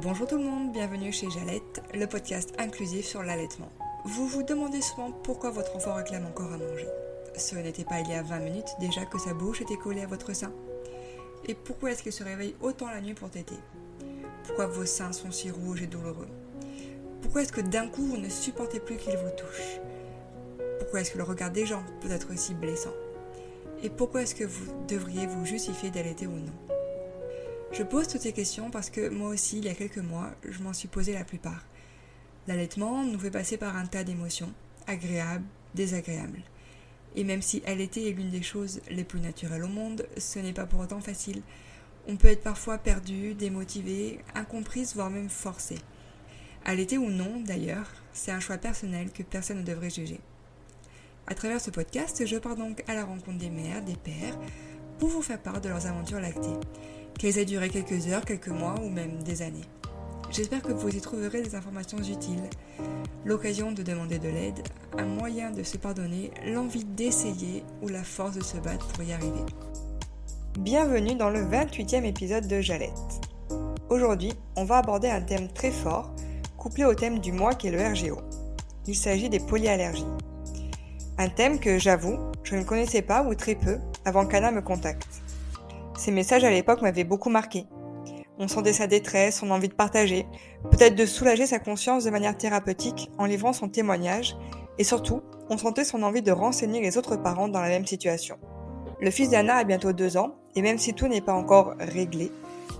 Bonjour tout le monde, bienvenue chez Jalette, le podcast inclusif sur l'allaitement. Vous vous demandez souvent pourquoi votre enfant réclame encore à manger. Ce n'était pas il y a 20 minutes déjà que sa bouche était collée à votre sein. Et pourquoi est-ce qu'il se réveille autant la nuit pour téter? Pourquoi vos seins sont si rouges et douloureux? Pourquoi est-ce que d'un coup vous ne supportez plus qu'il vous touche? Pourquoi est-ce que le regard des gens peut être aussi blessant? Et pourquoi est-ce que vous devriez vous justifier d'allaiter ou non? Je pose toutes ces questions parce que moi aussi, il y a quelques mois, je m'en suis posé la plupart. L'allaitement nous fait passer par un tas d'émotions, agréables, désagréables. Et même si allaiter est l'une des choses les plus naturelles au monde, ce n'est pas pour autant facile. On peut être parfois perdu, démotivé, incomprise, voire même forcé. Allaiter ou non, d'ailleurs, c'est un choix personnel que personne ne devrait juger. À travers ce podcast, je pars donc à la rencontre des mères, des pères, pour vous faire part de leurs aventures lactées qu'elles aient duré quelques heures, quelques mois ou même des années. J'espère que vous y trouverez des informations utiles, l'occasion de demander de l'aide, un moyen de se pardonner, l'envie d'essayer ou la force de se battre pour y arriver. Bienvenue dans le 28e épisode de Jalette. Aujourd'hui, on va aborder un thème très fort, couplé au thème du mois qui est le RGO. Il s'agit des polyallergies. Un thème que, j'avoue, je ne connaissais pas ou très peu avant qu'Anna me contacte. Ces messages à l'époque m'avaient beaucoup marqué. On sentait sa détresse, son envie de partager, peut-être de soulager sa conscience de manière thérapeutique en livrant son témoignage, et surtout, on sentait son envie de renseigner les autres parents dans la même situation. Le fils d'Anna a bientôt deux ans, et même si tout n'est pas encore réglé,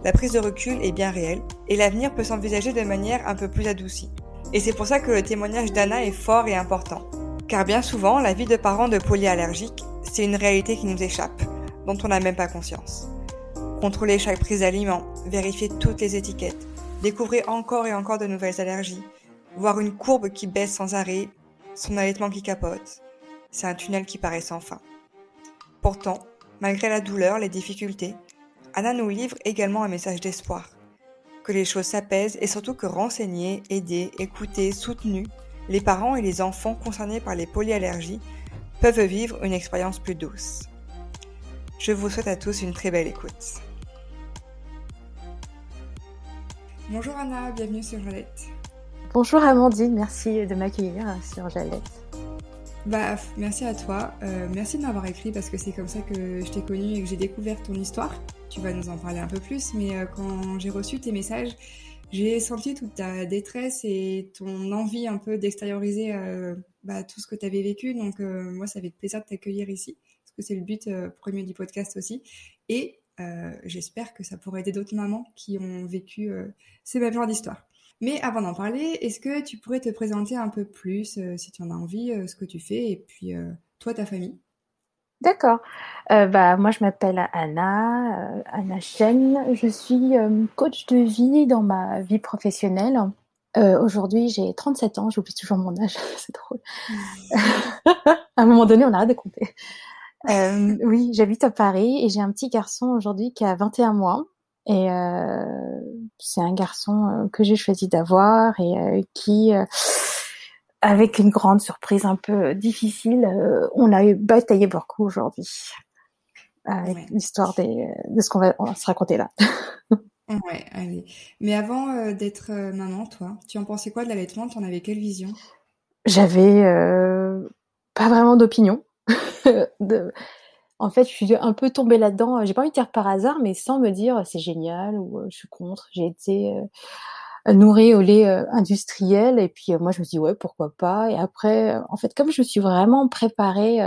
la prise de recul est bien réelle, et l'avenir peut s'envisager de manière un peu plus adoucie. Et c'est pour ça que le témoignage d'Anna est fort et important. Car bien souvent, la vie de parents de polyallergiques, c'est une réalité qui nous échappe, dont on n'a même pas conscience. Contrôler chaque prise d'aliment, vérifier toutes les étiquettes, découvrir encore et encore de nouvelles allergies, voir une courbe qui baisse sans arrêt, son allaitement qui capote, c'est un tunnel qui paraît sans fin. Pourtant, malgré la douleur, les difficultés, Anna nous livre également un message d'espoir. Que les choses s'apaisent et surtout que renseigner, aider, écouter, soutenus, les parents et les enfants concernés par les polyallergies peuvent vivre une expérience plus douce. Je vous souhaite à tous une très belle écoute. Bonjour Anna, bienvenue sur Jalette. Bonjour Amandine, merci de m'accueillir sur Jalette. Bah, merci à toi. Euh, merci de m'avoir écrit parce que c'est comme ça que je t'ai connue et que j'ai découvert ton histoire. Tu vas nous en parler un peu plus, mais euh, quand j'ai reçu tes messages, j'ai senti toute ta détresse et ton envie un peu d'extérioriser euh, bah, tout ce que tu avais vécu. Donc, moi, ça fait plaisir de t'accueillir ici c'est le but euh, premier du podcast aussi. Et euh, j'espère que ça pourrait aider d'autres mamans qui ont vécu euh, ces mêmes genres d'histoires. Mais avant d'en parler, est-ce que tu pourrais te présenter un peu plus, si tu en as envie, ce que tu fais, et puis toi, ta famille? D'accord. bah, moi, je m'appelle Anna, Anna Chen. Je suis coach de vie dans ma vie professionnelle. Aujourd'hui, j'ai 37 ans. J'oublie toujours mon âge. C'est drôle. à un moment donné, on arrête de compter. Euh, oui, j'habite à Paris et j'ai un petit garçon aujourd'hui qui a 21 mois. Et euh, c'est un garçon euh, que j'ai choisi d'avoir et euh, qui, avec une grande surprise un peu difficile, on a eu bataillé beaucoup aujourd'hui. Avec l'histoire de ce qu'on va, se raconter là. ouais, allez. Mais avant d'être maman, toi, tu en pensais quoi de l'allaitement? Tu en avais quelle vision? J'avais pas vraiment d'opinion. En fait, je suis un peu tombée là-dedans. J'ai pas envie de dire par hasard, mais sans me dire c'est génial ou euh, je suis contre. J'ai été euh, nourrie au lait euh, industriel et puis moi je me dit ouais pourquoi pas. Et après, en fait, comme je me suis vraiment préparée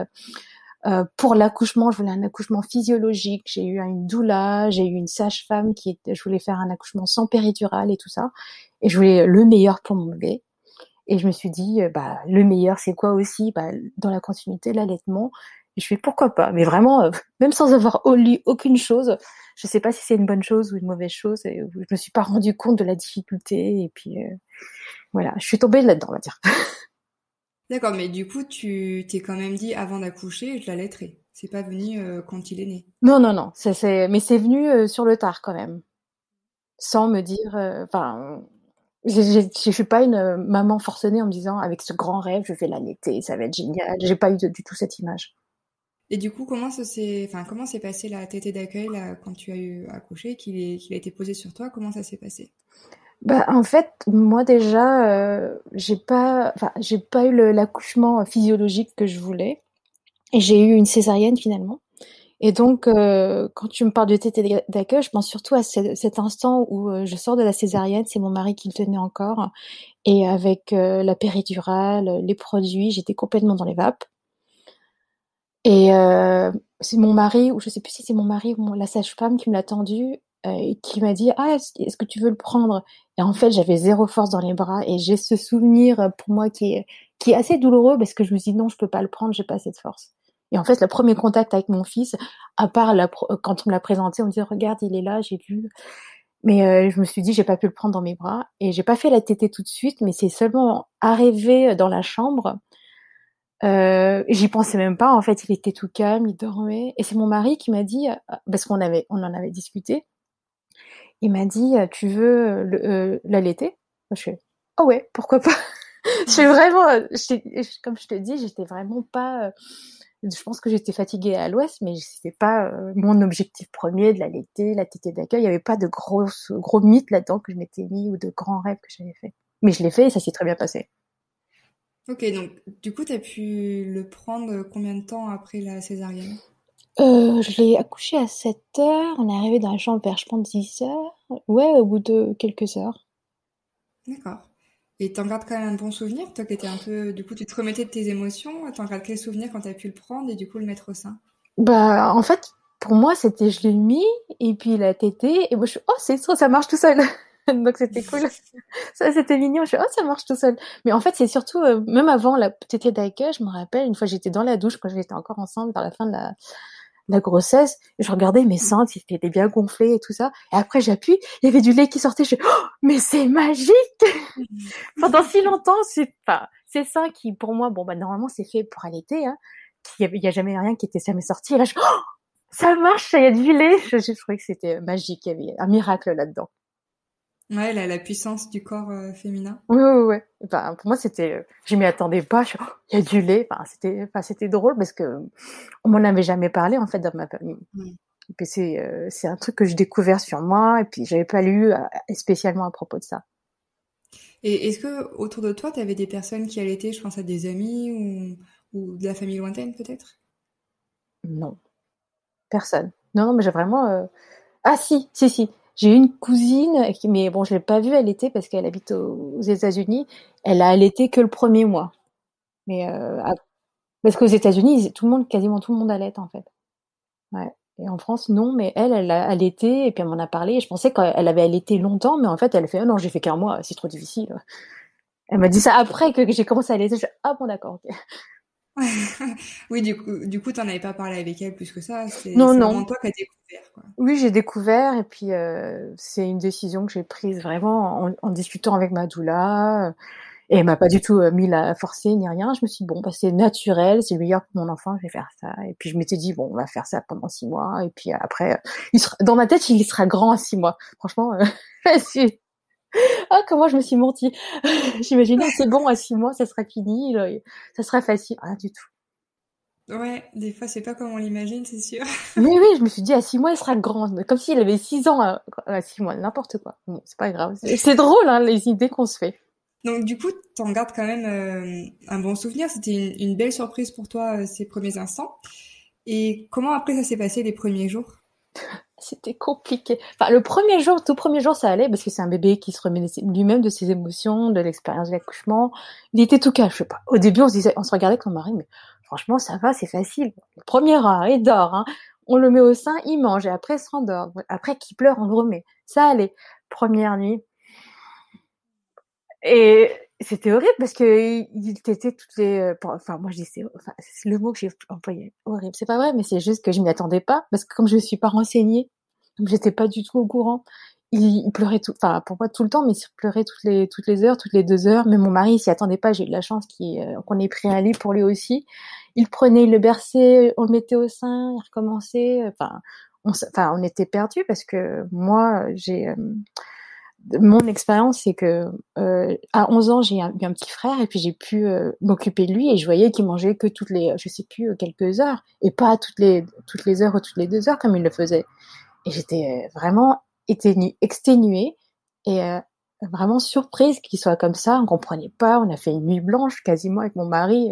pour l'accouchement, je voulais un accouchement physiologique. J'ai eu une doula, j'ai eu une sage-femme qui je voulais faire un accouchement sans péridurale et tout ça. Et je voulais le meilleur pour mon bébé. Et je me suis dit, euh, bah, le meilleur, c'est quoi aussi? Bah, Dans la continuité, l'allaitement. Et je fais pourquoi pas? Mais vraiment, euh, même sans avoir lu aucune chose, je sais pas si c'est une bonne chose ou une mauvaise chose. Et je me suis pas rendu compte de la difficulté. Et puis euh, voilà, je suis tombée là-dedans, on va dire. D'accord, mais du coup, tu t'es quand même dit avant d'accoucher, je l'allaiterai. C'est pas venu quand il est né. Non, non, non. Mais c'est venu sur le tard quand même, sans me dire. Enfin, je suis pas une euh, maman forcenée en me disant avec ce grand rêve, je vais l'allaiter, ça va être génial. J'ai pas eu du tout cette image. Et du coup, comment s'est, enfin, comment s'est passé la tétée d'accueil là, quand tu as eu accouché, qu'il a été posé sur toi Comment ça s'est passé? Bah, en fait, moi déjà, euh, j'ai pas, j'ai pas eu l'accouchement physiologique que je voulais, et j'ai eu une césarienne finalement. Et donc, euh, quand tu me parles de tété d'accueil, je pense surtout à cet instant où euh, je sors de la césarienne, c'est mon mari qui le tenait encore, et avec euh, la péridurale, les produits, j'étais complètement dans les vapes. Et euh, c'est mon mari, ou je sais plus si c'est mon mari ou la sage-femme qui me l'a tendu, et qui m'a dit ah est-ce que tu veux le prendre? Et en fait, j'avais zéro force dans les bras, et j'ai ce souvenir pour moi qui est qui est assez douloureux parce que je me dis non, je peux pas le prendre, j'ai pas assez de force. Et en fait, le premier contact avec mon fils, à part quand on me l'a présenté, on me dit regarde, il est là, j'ai vu. Mais euh, je me suis dit, j'ai pas pu le prendre dans mes bras et j'ai pas fait la tétée tout de suite, mais c'est seulement arrivé dans la chambre. Euh, j'y pensais même pas. En fait, il était tout calme, il dormait. Et c'est mon mari qui m'a dit, euh, parce qu'on avait, on en avait discuté. Il m'a dit, tu veux l'allaiter? Je suis, oh ouais, pourquoi pas? je suis vraiment, comme je te dis, j'étais vraiment pas je pense que j'étais fatiguée à l'ouest, mais c'était pas euh, mon objectif premier de la l'été, la tétée d'accueil. Il n'y avait pas de gros, gros mythes là-dedans que je m'étais mis ou de grands rêves que j'avais fait. Mais je l'ai fait et ça s'est très bien passé. Ok, donc du coup, tu as pu le prendre combien de temps après la césarienne? Euh, Je l'ai accouché à 7 heures. On est arrivé dans la chambre vers, je pense, 10 heures. Ouais, au bout de quelques heures. D'accord. Et t'en gardes quand même un bon souvenir, toi qui étais un peu, du coup, tu te remettais de tes émotions, t'en gardes quel souvenir quand t'as pu le prendre et du coup le mettre au sein? Bah, en fait, pour moi, c'était je l'ai mis et puis il a tété et moi je suis oh c'est ça, ça marche tout seul. Donc c'était cool. ça c'était mignon. Je suis oh ça marche tout seul. Mais en fait c'est surtout euh, même avant la tétée d'accueil, je me rappelle une fois j'étais dans la douche quand j'étais encore ensemble vers la fin de la la grossesse, je regardais mes seins, ils étaient bien gonflés et tout ça. Et après, j'appuie, il y avait du lait qui sortait. Je oh, mais c'est magique Pendant si longtemps, c'est pas ces seins qui, pour moi, bon bah normalement c'est fait pour allaiter, hein. Il y, a jamais rien qui était jamais sorti. Et là, je oh, ça marche, il y a du lait. Je, je trouvais que c'était magique, il y avait un miracle là-dedans. Ouais, la, la puissance du corps euh, féminin. Oui, oui, oui. Enfin, pour moi, c'était, euh, je m'y attendais pas. Oh, il y a du lait. Enfin, c'était, enfin, c'était drôle parce que on m'en avait jamais parlé en fait dans ma famille. Et puis c'est, euh, c'est un truc que j'ai découvert sur moi et puis j'avais pas lu spécialement à propos de ça. Et est-ce que autour de toi, tu avais des personnes qui allaitaient, je pense à des amis ou, ou de la famille lointaine peut-être? Non, personne. Non, non, mais j'ai vraiment. Ah si, si, si. J'ai une cousine, mais bon, je l'ai pas vue allaiter parce qu'elle habite aux États-Unis. Elle a allaité que le premier mois. Mais euh, parce qu'aux États-Unis, tout le monde, quasiment tout le monde allaite en fait. Ouais. Et en France, non, mais elle, elle a allaité et puis elle m'en a parlé. Et je pensais qu'elle avait allaité longtemps, mais en fait, elle fait oh non, j'ai fait qu'un mois, c'est trop difficile. Elle m'a dit ça après que, j'ai commencé à allaiter. Je ah bon d'accord. ok. oui, du coup, du coup, t'en avais pas parlé avec elle plus que ça. C'est non, non. toi qui as découvert. Quoi. Oui, j'ai découvert et puis euh, c'est une décision que j'ai prise vraiment en, en, discutant avec ma doula. Et elle m'a pas du tout euh, mis la forcer ni rien. Je me suis dit, bon, bah, c'est naturel, c'est meilleur pour mon enfant, je vais faire ça. Et puis je m'étais dit, bon, on va faire ça pendant six mois. Et puis après, il sera, dans ma tête, il sera grand à six mois. Franchement, euh, ah, comment je me suis menti. J'imaginais, c'est bon, à six mois, ça sera fini, ça sera facile. Rien du tout. Ouais, des fois, c'est pas comme on l'imagine, c'est sûr. oui, oui, je me suis dit, à six mois, il sera grand. Comme s'il avait six ans à, six mois, n'importe quoi. Bon, c'est pas grave. C'est drôle, hein, les idées qu'on se fait. Donc, du coup, t'en gardes quand même euh, un bon souvenir. C'était une, belle surprise pour toi, euh, ces premiers instants. Et comment après ça s'est passé les premiers jours? C'était compliqué. Enfin, le premier jour, tout premier jour, ça allait parce que c'est un bébé qui se remet lui-même de ses émotions, de l'expérience de l'accouchement. Il était tout calme, je sais pas. Au début, on se disait, on se regardait mon mari, mais franchement, ça va, c'est facile. Le premier heure, il dort, hein. On le met au sein, il mange et après, il se rendort. Après, qu'il pleure, on le remet. Ça allait. Première nuit. Et c'était horrible parce que il était toutes les euh, enfin moi je dis c'est le mot que j'ai employé. Horrible. C'est pas vrai mais c'est juste que je m'y attendais pas parce que comme je me suis pas renseignée comme j'étais pas du tout au courant. Il, pleurait tout enfin pour moi tout le temps mais il pleurait toutes les toutes les heures toutes les deux heures. Mais mon mari s'y attendait pas. J'ai eu de la chance euh, qu'on ait pris un lit pour lui aussi. Il prenait il le berçait on le mettait au sein il recommençait. Enfin on enfin on était perdus parce que moi j'ai euh, mon expérience, c'est que euh, à 11 ans, j'ai eu un, petit frère et puis j'ai pu euh, m'occuper de lui et je voyais qu'il mangeait que toutes les, je sais plus, quelques heures et pas toutes les toutes les heures ou toutes les deux heures comme il le faisait. Et j'étais vraiment exténuée et vraiment surprise qu'il soit comme ça. On comprenait pas. On a fait une nuit blanche quasiment avec mon mari.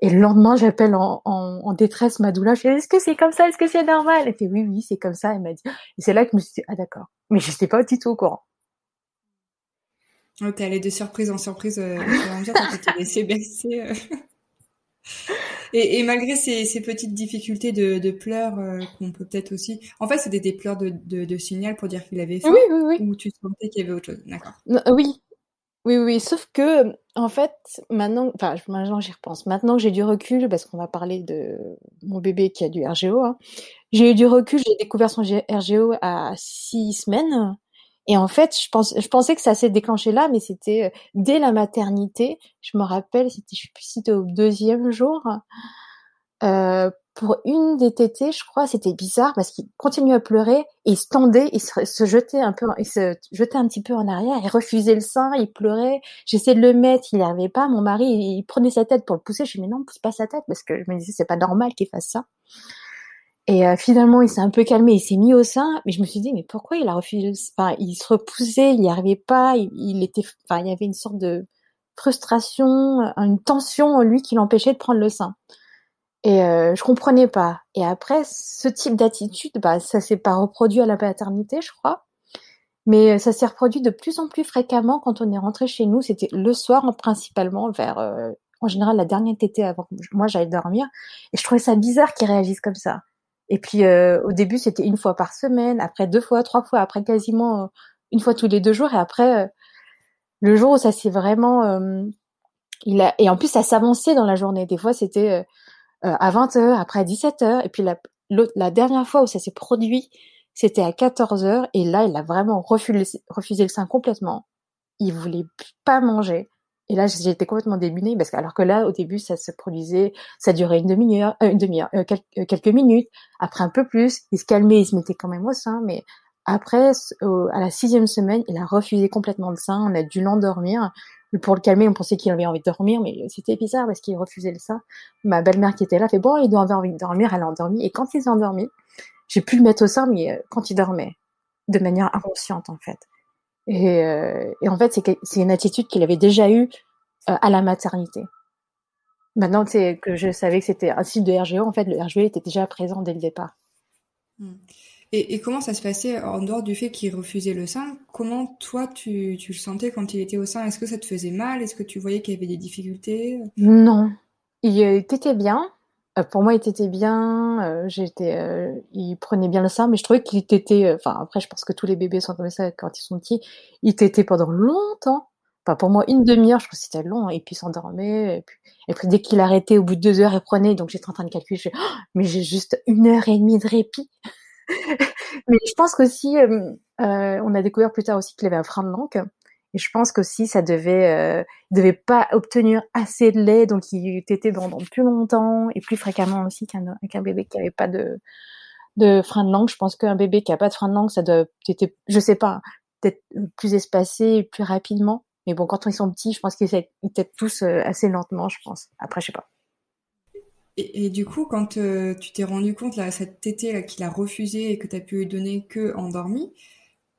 Et le lendemain, j'appelle en, en, détresse ma doula. Je dis, est-ce que c'est comme ça? Est-ce que c'est normal? Elle fait, oui, oui, c'est comme ça. Elle m'a dit, et c'est là que je me suis dit, ah, d'accord. Mais je n'étais pas du tout au courant. Oh, t'es allée de surprise en surprise, euh, tu laissé baisser. Euh. Et, et, malgré ces, ces, petites difficultés de, de pleurs euh, qu'on peut peut-être aussi... En fait, c'était des pleurs de, de, de, signal pour dire qu'il avait faim Oui, oui, oui. Ou tu sentais qu'il y avait autre chose D'accord. Oui, oui, oui, sauf que, en fait, maintenant, enfin, maintenant j'y repense. Maintenant que j'ai du recul, parce qu'on va parler de mon bébé qui a du RGO, hein, j'ai eu du recul, j'ai découvert son RGO à six semaines. Et en fait, je, pensais que ça s'est déclenché là, mais c'était euh, dès la maternité. Je me rappelle, c'était, je sais plus si c'était au deuxième jour. Euh, pour une des tétées, je crois, c'était bizarre parce qu'il continuait à pleurer il se tendait, il se, jetait un peu, il se jetait un petit peu en arrière, il refusait le sein, il pleurait. J'essayais de le mettre, il n'y arrivait pas. Mon mari, il, prenait sa tête pour le pousser. Je lui dis mais non, pousse pas sa tête parce que je me disais c'est pas normal qu'il fasse ça. Et euh, finalement, il s'est un peu calmé, il s'est mis au sein, mais je me suis dit mais pourquoi il a refusé Enfin, il se repoussait, il n'y arrivait pas, il, était, enfin, il y avait une sorte de frustration, une tension en lui qui l'empêchait de prendre le sein. Et euh, je comprenais pas. Et après, ce type d'attitude, bah, ça s'est pas reproduit à la paternité, je crois. Mais euh, ça s'est reproduit de plus en plus fréquemment quand on est rentré chez nous. C'était le soir, principalement, vers, euh, en général, la dernière tétée avant que moi j'aille dormir. Et je trouvais ça bizarre qu'ils réagissent comme ça. Et puis, euh, au début, c'était une fois par semaine, après deux fois, trois fois, après quasiment une fois tous les deux jours. Et après, le jour où ça s'est vraiment... il a... Et en plus, ça s'avançait dans la journée. Des fois, c'était euh, à 20h, après à 17h. Et puis la, la dernière fois où ça s'est produit, c'était à 14h. Et là, il a vraiment refusé, refusé le sein complètement. Il voulait pas manger. Et là, j'étais complètement démunie parce que alors que là, au début, ça se produisait, ça durait une demi-heure, euh, une demi-heure, euh, quelques, quelques, minutes. Après un peu plus, il se calmait, il se mettait quand même au sein. Mais après, à la sixième semaine, il a refusé complètement le sein. On a dû l'endormir pour le calmer, on pensait qu'il avait envie de dormir, mais c'était bizarre parce qu'il refusait le sein. Ma belle-mère qui était là fait bon, il doit avoir envie de dormir, elle a endormi. Et quand il s'est endormi, j'ai pu le mettre au sein, mais euh, quand il dormait, de manière inconsciente en fait. Et, euh, et en fait, c'est une attitude qu'il avait déjà eue euh, à la maternité. Maintenant c'est que je savais que c'était un signe de RGO, en fait, le RGO était déjà présent dès le départ. Hmm. Et, et, comment ça se passait en dehors du fait qu'il refusait le sein Comment toi tu, tu, le sentais quand il était au sein? Est-ce que ça te faisait mal? Est-ce que tu voyais qu'il y avait des difficultés? Non, il était bien. Euh, pour moi, il était bien. Euh, j'étais, euh, il prenait bien le sein, mais je trouvais qu'il était. Enfin, après, je pense que tous les bébés sont comme ça quand ils sont petits. Il était pendant longtemps. Enfin, pour moi, une demi-heure, je trouve que c'était long. Et puis, il s'endormait. Et puis, et puis dès qu'il arrêtait, au bout de deux heures, il prenait. Donc, j'étais en train de calculer. Je oh, mais j'ai juste une heure et demie de répit. Mais je pense qu'aussi, euh, euh, on a découvert plus tard aussi qu'il avait un frein de langue. Et je pense qu'aussi, ça devait, euh, devait pas obtenir assez de lait, donc il était pendant plus longtemps et plus fréquemment aussi qu'un bébé qui avait pas de, de frein de langue. Je pense qu'un bébé qui a pas de frein de langue, ça doit être, je sais pas, peut-être plus espacé, plus rapidement. Mais bon, quand ils sont petits, je pense qu'ils étaient tous euh, assez lentement, je pense. Après, je sais pas. Et, du coup, quand euh, tu t'es rendu compte, là, cette tétée qu'il a refusé et que tu as pu lui donner que endormi,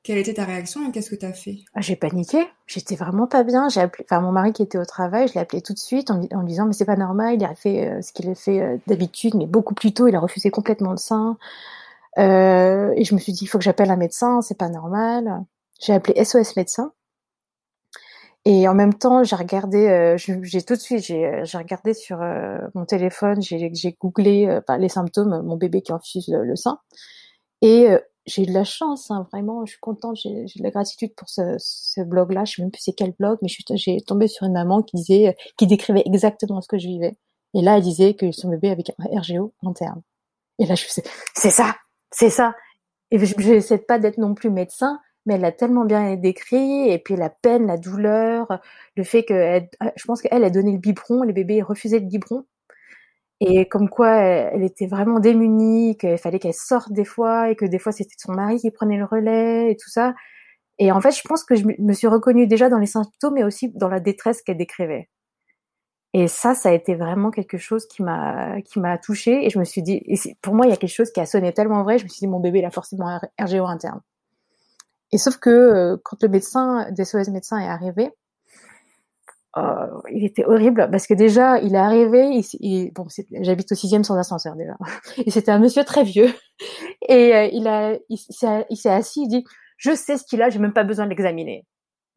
quelle était ta réaction et qu'est-ce que tu as fait? Ah, J'ai paniqué, j'étais vraiment pas bien. J'ai appelé, enfin mon mari qui était au travail, je l'ai appelé tout de suite en, lui disant mais c'est pas normal, il a fait euh, ce qu'il a fait euh, d'habitude, mais beaucoup plus tôt, il a refusé complètement le sein. et je me suis dit il faut que j'appelle un médecin, c'est pas normal. J'ai appelé SOS médecin et en même temps, j'ai regardé, euh, j'ai tout de suite, j'ai euh, regardé sur euh, mon téléphone, j'ai googlé les symptômes, mon bébé qui refuse le, le sein. Et j'ai de la chance, hein, vraiment, je suis contente, j'ai de la gratitude pour ce, blog-là. Je sais même plus c'est quel blog, mais j'ai tombé sur une maman qui disait, qui décrivait exactement ce que je vivais. Et là, elle disait que son bébé avait un RGO interne. Et là, je me c'est ça, c'est ça. Et je n'essaie pas d'être non plus médecin, mais elle a tellement bien décrit, et puis la peine, la douleur, le fait que, je pense qu'elle a donné le biberon, les bébés refusaient le biberon, et comme quoi elle, était vraiment démunie, qu'il fallait qu'elle sorte des fois, et que des fois c'était son mari qui prenait le relais, et tout ça. Et en fait, je pense que je me suis reconnue déjà dans les symptômes, mais aussi dans la détresse qu'elle décrivait. Et ça, ça a été vraiment quelque chose qui m'a qui m'a touchée, et je me suis dit, pour moi, il y a quelque chose qui a sonné tellement vrai, je me suis dit, mon bébé, il a forcément un RGO interne. Et sauf que euh, quand le médecin, des SOS médecin est arrivé, euh, il était horrible parce que déjà il est arrivé, il, bon, j'habite au sixième sans ascenseur déjà, et c'était un monsieur très vieux et euh, il a, il, s'est assis, il dit, je sais ce qu'il a, j'ai même pas besoin de l'examiner.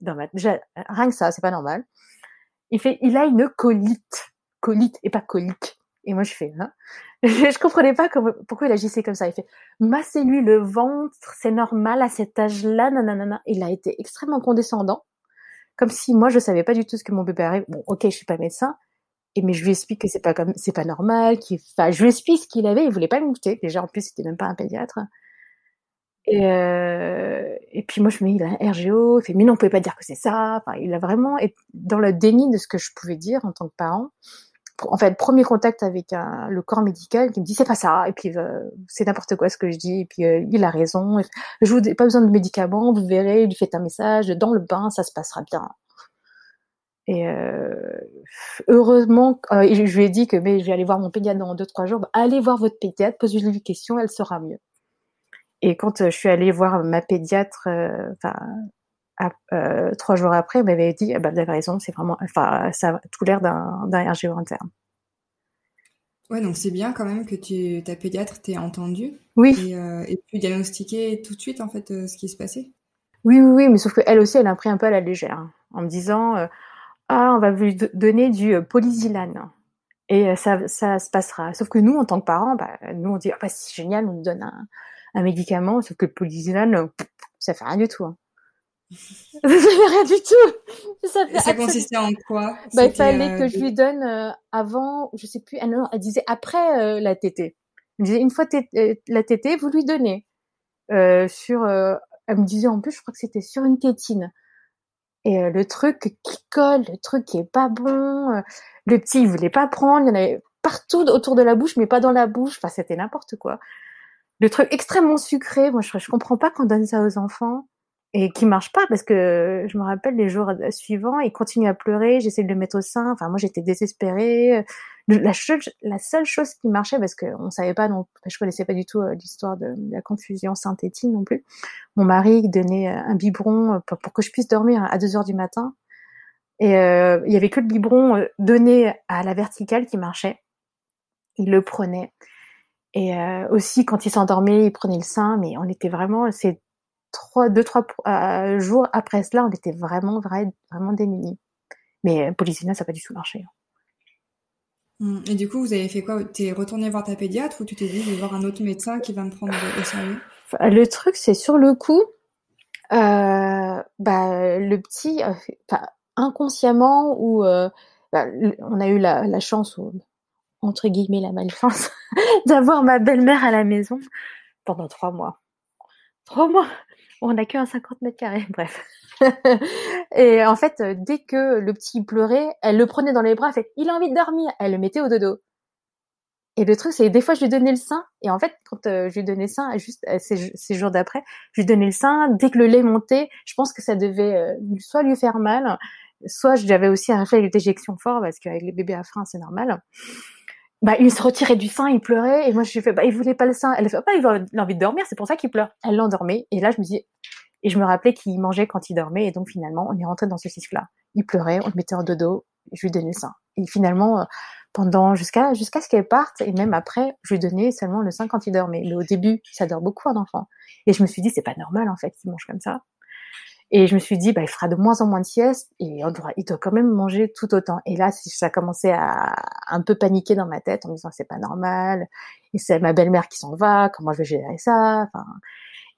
Rien que ça, c'est pas normal. Il fait, il a une colite, colite et pas colique. Et moi je fais, hein? Je comprenais pas pourquoi il agissait comme ça. Il fait, massez-lui le ventre, c'est normal à cet âge-là, nanana. Il a été extrêmement condescendant comme si moi je savais pas du tout ce que mon bébé arrive. Bon, ok, je suis pas médecin, et mais je lui explique que c'est pas comme, c'est pas normal, qu'il, enfin, je lui explique ce qu'il avait, il voulait pas m'écouter. Déjà, en plus, c'était même pas un pédiatre. Et, euh, et puis moi, je me dis, il a un RGO, il fait, mais non, on pouvait pas dire que c'est ça. Enfin, il a vraiment été dans le déni de ce que je pouvais dire en tant que parent en fait, premier contact avec le corps médical qui me dit c'est pas ça, et puis euh, c'est n'importe quoi ce que je dis, et puis euh, il a raison, je vous pas besoin de médicaments, vous verrez, lui faites un message, dans le bain, ça se passera bien. Et euh, heureusement, je lui ai dit que mais je vais aller voir mon pédiatre dans deux trois jours. Bah, allez voir votre pédiatre, posez-lui une question, elle sera mieux. Et quand je suis allée voir ma pédiatre, enfin euh, trois jours après, elle m'avait dit, ah bah, vous avez raison, c'est vraiment, enfin, ça a tout l'air d'un, d'un RGO interne. Ouais, donc c'est bien quand même que tu, ta pédiatre t'ait entendu. Oui. Et, euh, et puis diagnostiquer tout de suite, en fait, euh, ce qui se passait. Oui, oui, oui, mais sauf qu'elle aussi, elle a pris un peu à la légère, hein, en me disant, euh, ah, on va vous donner du polysilane. Et ça, ça se passera. Sauf que nous, en tant que parents, bah, nous, on dit, ah, bah, c'est génial, on nous donne un, un médicament, sauf que le polysilane, ça fait rien du tout. Hein. ça fait rien du tout. Ça, ça consistait en quoi? Bah, Il fallait euh, que je lui donne euh, avant, je sais plus, elle, elle disait après euh, la tétée. Elle disait une fois la tétée, vous lui donnez. sur, elle me disait en plus, je crois que c'était sur une tétine. Et le truc qui colle, le truc qui est pas bon, le petit il voulait pas prendre, il y en avait partout autour de la bouche, mais pas dans la bouche. Enfin, c'était n'importe quoi. Le truc extrêmement sucré, moi je, je comprends pas qu'on donne ça aux enfants et qui marche pas parce que je me rappelle les jours suivants, il continue à pleurer, j'essaie de le mettre au sein. Enfin, moi, j'étais désespérée. La, la seule chose qui marchait, parce qu'on savait pas, non, je connaissais pas du tout euh, l'histoire de, la confusion synthétique non plus. Mon mari donnait euh, un biberon pour, que je puisse dormir à 2 heures du matin. Et euh, il y avait que le biberon donné à la verticale qui marchait. Il le prenait. Et aussi, quand il s'endormait, il prenait le sein, mais on était vraiment, c'est trois, deux, trois euh, jours après cela, on était vraiment, vraiment, vraiment démunis. Mais euh, Polyséna, ça n'a pas du tout marché. Hein. Hum, et du coup, vous avez fait quoi? T'es retourné voir ta pédiatre ou tu t'es dit, je vais voir un autre médecin qui va me prendre au sérieux? Le truc, c'est sur le coup, euh, bah, le petit, inconsciemment, ou bah, on a eu la, la chance, ou, entre guillemets la malchance, d'avoir ma belle-mère à la maison pendant trois mois. Trois mois on n'a qu'un 50 mètres carrés, bref. et en fait, euh, dès que le petit pleurait, elle le prenait dans les bras, fait, il a envie de dormir, elle le mettait au dodo. Et le truc, c'est des fois, je lui donnais le sein, et en fait, quand euh, je lui donnais le sein, juste euh, ces, jours d'après, je lui donnais le sein, dès que le lait montait, je pense que ça devait soit lui faire mal, soit j'avais aussi un réflexe d'éjection fort, parce qu'avec les bébés à frein, c'est normal bah, il se retirait du sein, il pleurait, et moi je lui fais, bah, il voulait pas le sein. Elle fait, bah, il a envie de dormir, c'est pour ça qu'il pleure. Elle l'endormait, et là je me dis, et je me rappelais qu'il mangeait quand il dormait, et donc finalement on est rentré dans ce cycle-là. Il pleurait, on le mettait en dodo, je lui donnais le sein. Et finalement, euh, pendant jusqu'à jusqu'à ce qu'elle parte, et même après, je lui donnais seulement le sein quand il dormait. Mais au début, ça dort beaucoup un enfant. Et je me suis dit, c'est pas normal en fait qu'il mange comme ça. Et je me suis dit, bah, il fera de moins en moins de siestes et on doit, il doit quand même manger tout autant. Et là, ça a commencé à un peu paniquer dans ma tête en me disant, c'est pas normal. Et c'est ma belle-mère qui s'en va. Comment je vais gérer ça? Enfin,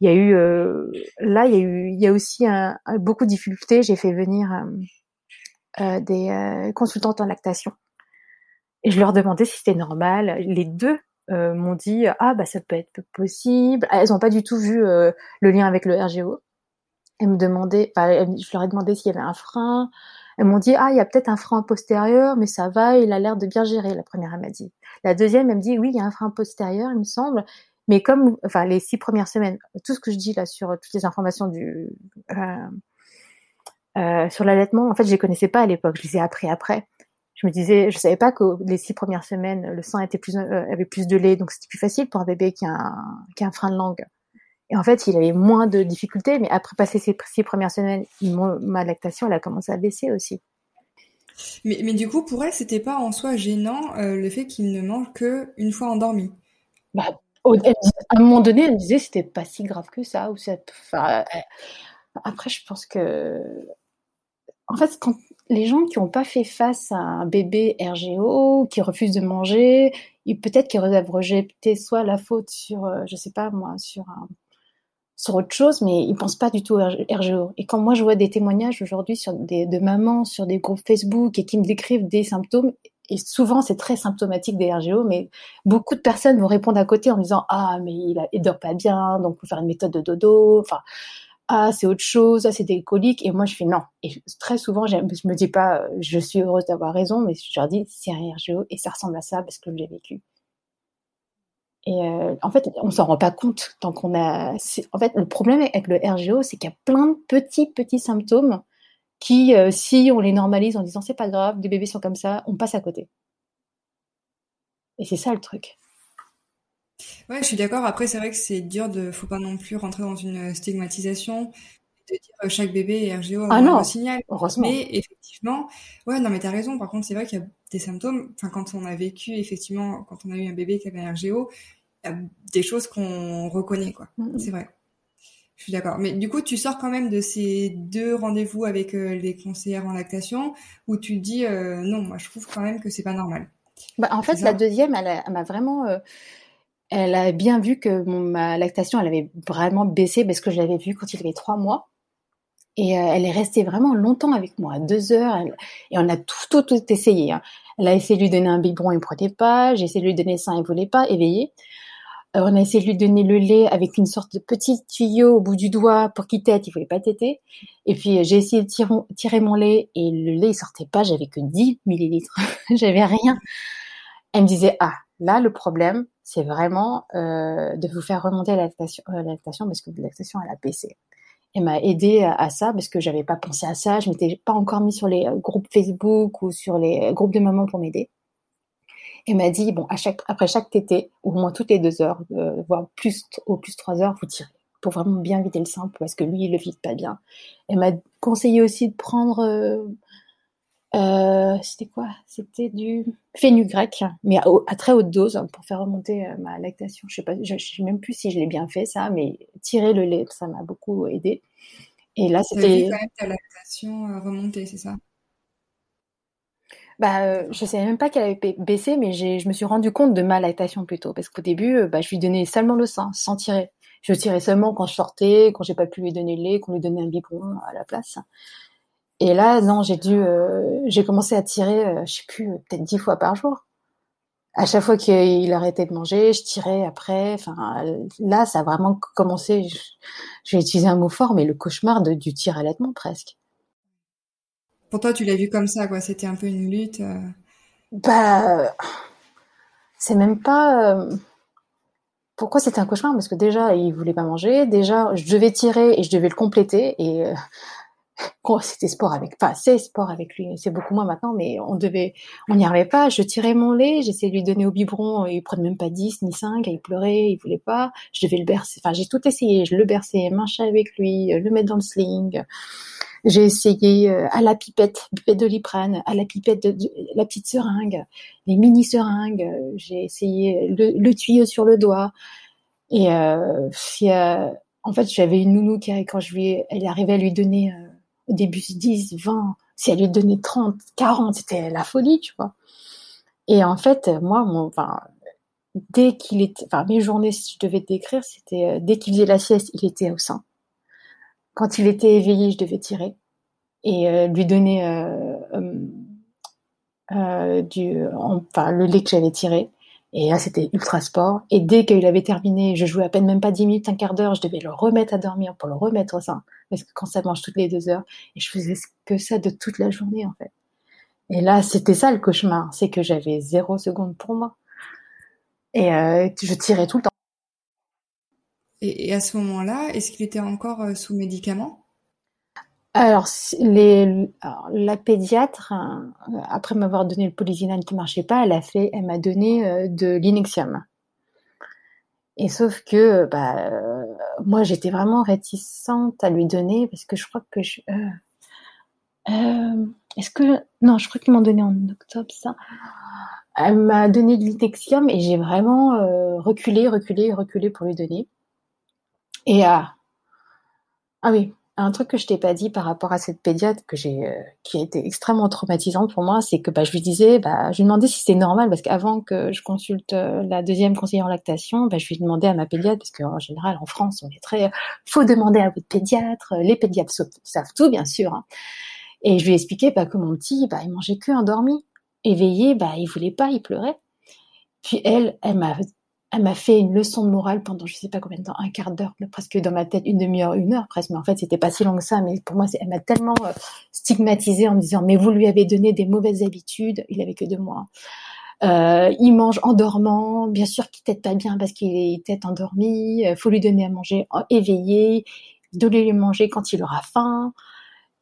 il y a eu, euh, là, il y a eu, il y a aussi beaucoup de difficultés. J'ai fait venir euh, euh des consultantes en lactation. Et je leur demandais si c'était normal. Les deux m'ont dit ah bah ça peut être possible. Elles n'ont pas du tout vu le lien avec le RGO. Me demandaient, je leur ai demandé s'il y avait un frein. Elles m'ont dit, ah, il y a peut-être un frein postérieur, mais ça va, il a l'air de bien gérer. La première, elle m'a dit. La deuxième, elle me dit, oui, il y a un frein postérieur, il me semble. Mais comme, enfin, les six premières semaines, tout ce que je dis là sur toutes les informations du, euh, euh, sur l'allaitement, en fait, je les connaissais pas à l'époque. Je les ai appris après. Je me disais, je savais pas que les six premières semaines, le sang euh, avait plus de lait, donc c'était plus facile pour un bébé qui a qui a un frein de langue Et en fait, il avait moins de difficultés, mais après passer ces six premières semaines, ma lactation, elle a commencé à baisser aussi. Mais, mais du coup, pour elle, c'était pas en soi gênant euh, le fait qu'il ne mange que une fois endormi? Bah, à un moment donné, elle disait c'était pas si grave que ça. Ou enfin, après, je pense que, en fait, quand les gens qui n'ont pas fait face à un bébé RGO, qui refuse de manger, peut-être qu'ils doivent rejeter soit la faute sur, euh, je sais pas moi, sur un, sur autre chose, mais ils pensent pas du tout RGO. Et quand moi je vois des témoignages aujourd'hui sur des, de mamans sur des groupes Facebook et qui me décrivent des symptômes, et souvent c'est très symptomatique des RGO, mais beaucoup de personnes vont répondre à côté en disant ah mais il, a, dort pas bien, donc faut faire une méthode de dodo. Enfin ah c'est autre chose, ah c'est des coliques. Et moi je fais non. Et très souvent je me dis pas je suis heureuse d'avoir raison, mais je leur dis c'est un RGO et ça ressemble à ça parce que je l'ai vécu. Et euh, en fait, on s'en rend pas compte tant qu'on a. En fait, le problème avec le RGO, c'est qu'il y a plein de petits petits symptômes qui, euh, si on les normalise en disant c'est pas grave, des bébés sont comme ça, on passe à côté. Et c'est ça le truc. Ouais, je suis d'accord. Après, c'est vrai que c'est dur de, faut pas non plus rentrer dans une stigmatisation de dire euh, chaque bébé est RGO ah non, signal. Heureusement. Mais effectivement, ouais, non, mais t'as raison. Par contre, c'est vrai qu'il y a des symptômes. Enfin, quand on a vécu, effectivement, quand on a eu un bébé qui avait un RGO, il y a des choses qu'on reconnaît, quoi. C'est vrai. Je suis d'accord. Mais du coup, tu sors quand même de ces deux rendez-vous avec euh, les conseillères en lactation où tu dis euh, non, moi je trouve quand même que c'est pas normal. Bah, en fait, la deuxième, elle, m'a vraiment. Euh, elle a bien vu que ma lactation, elle avait vraiment baissé parce que je l'avais vu quand il avait trois mois. Et elle est restée vraiment longtemps avec moi, deux heures. et on a tout, tout, tout essayé. Hein. Elle a essayé de lui donner un biberon, il ne prenait pas. J'ai essayé de lui donner ça, il ne voulait pas, éveillé. Euh, on a essayé de lui donner le lait avec une sorte de petit tuyau au bout du doigt pour qu'il tète, il voulait pas téter. Et puis euh, j'ai essayé de tirer, mon lait et le lait il sortait pas, j'avais que 10 millilitres, j'avais rien. Elle me disait ah là le problème c'est vraiment euh, de vous faire remonter la lactation, parce que la lactation elle a baissé. Elle m'a aidé à, ça parce que j'avais pas pensé à ça, je m'étais pas encore mis sur les groupes Facebook ou sur les groupes de mamans pour m'aider. Et m'a dit bon chaque après chaque tété au moins toutes les deux heures euh, voire plus au plus trois heures vous tirez. Pour vraiment bien vider le sein parce que lui il le vide pas bien. Elle m'a conseillé aussi de prendre euh, euh, c'était quoi? C'était du fenugrec mais à, très haute dose pour faire remonter ma lactation. Je sais pas je, sais même plus si je l'ai bien fait ça mais tirer le lait ça m'a beaucoup aidé. Et là c'était quand même ta lactation remonter c'est ça? Bah, euh, je savais même pas qu'elle avait baissé, mais je me suis rendu compte de ma lactation plutôt, parce qu'au début, euh, bah, je lui donnais seulement le sein, sans tirer. Je tirais seulement quand je sortais, quand j'ai pas pu lui donner le lait, qu'on lui donnait un biberon à la place. Et là, non, j'ai dû, euh, j'ai commencé à tirer, euh, je sais plus, peut-être dix fois par jour. À chaque fois qu'il arrêtait de manger, je tirais après. Enfin, là, ça a vraiment commencé. Vais utiliser un mot fort, mais le cauchemar de, du tir allaitement presque. Pour toi, tu l'as vu comme ça, quoi. C'était un peu une lutte. Euh. Bah, c'est même pas. Euh, pourquoi c'était un cauchemar? Parce que déjà, il voulait pas manger. Déjà, je devais tirer et je devais le compléter. Et euh, c'était sport avec. Enfin, c'est sport avec lui. C'est beaucoup moins maintenant, mais on devait. On n'y arrivait pas. Je tirais mon lait. J'essayais de lui donner au biberon. Il prenait même pas 10 ni 5. Il pleurait. Il voulait pas. Je devais le bercer. Enfin, j'ai tout essayé. Je le berçais, marcher avec lui, le mettre dans le sling. J'ai essayé euh, à la pipette, pipette de Liprane, à la pipette de, la petite seringue, les mini seringues. Euh, j'ai essayé le, tuyau sur le doigt. Et euh, en fait, j'avais une nounou qui, quand je lui, elle arrivait à lui donner au début 10, 20, si elle lui donnait 30, 40, c'était la folie, tu vois. Et en fait, moi, mon, enfin, dès qu'il était, enfin, mes journées, si je devais décrire, c'était dès qu'il faisait la sieste, il était au sein. Quand il était éveillé, je devais tirer et euh, lui donner euh, euh, du, enfin, le lait que j'avais tiré. Et là, c'était ultra sport. Et dès qu'il avait terminé, je jouais à peine même pas 10 minutes, un quart d'heure, je devais le remettre à dormir pour le remettre au sein. Parce que quand ça mange toutes les deux heures, et je faisais que ça de toute la journée, en fait. Et là, c'était ça le cauchemar. C'est que j'avais zéro seconde pour moi. Et euh, je tirais tout le temps. Et, à ce moment-là, est-ce qu'il était encore euh, sous médicaments? Alors, les, la pédiatre, euh, après m'avoir donné le polyzinane qui marchait pas, elle a fait, elle m'a donné euh, de l'inexium. Et sauf que, bah, moi, j'étais vraiment réticente à lui donner parce que je crois que je. Est-ce que non, je crois qu'ils m'ont donné en octobre ça. Elle m'a donné de l'itexium et j'ai vraiment reculé, reculé, reculé pour lui donner. Et ah oui, un truc que je t'ai pas dit par rapport à cette pédiatre que j'ai, euh, qui a été extrêmement traumatisante pour moi, c'est que bah, je lui disais, bah, je lui demandais si c'était normal parce qu'avant que je consulte euh, la deuxième conseillère en lactation, bah, je lui demandais à ma pédiatre parce qu'en général en France on est très, faut demander à votre pédiatre, les pédiatres savent tout bien sûr. Hein. Et je lui ai expliqué bah, que mon petit, bah, il mangeait que endormi, éveillé, bah, il voulait pas, il pleurait. Puis elle, elle m'a elle m'a fait une leçon de morale pendant je sais pas combien de temps, un quart d'heure, presque dans ma tête, une demi-heure, une heure presque. Mais en fait, c'était pas si long que ça. Mais pour moi, elle m'a tellement euh, stigmatisée en me disant mais vous lui avez donné des mauvaises habitudes. Il avait que deux mois. Euh, il mange en dormant, bien sûr qu'il tête pas bien parce qu'il est tête endormi. Euh, faut lui donner à manger éveillé, donner lui manger quand il aura faim.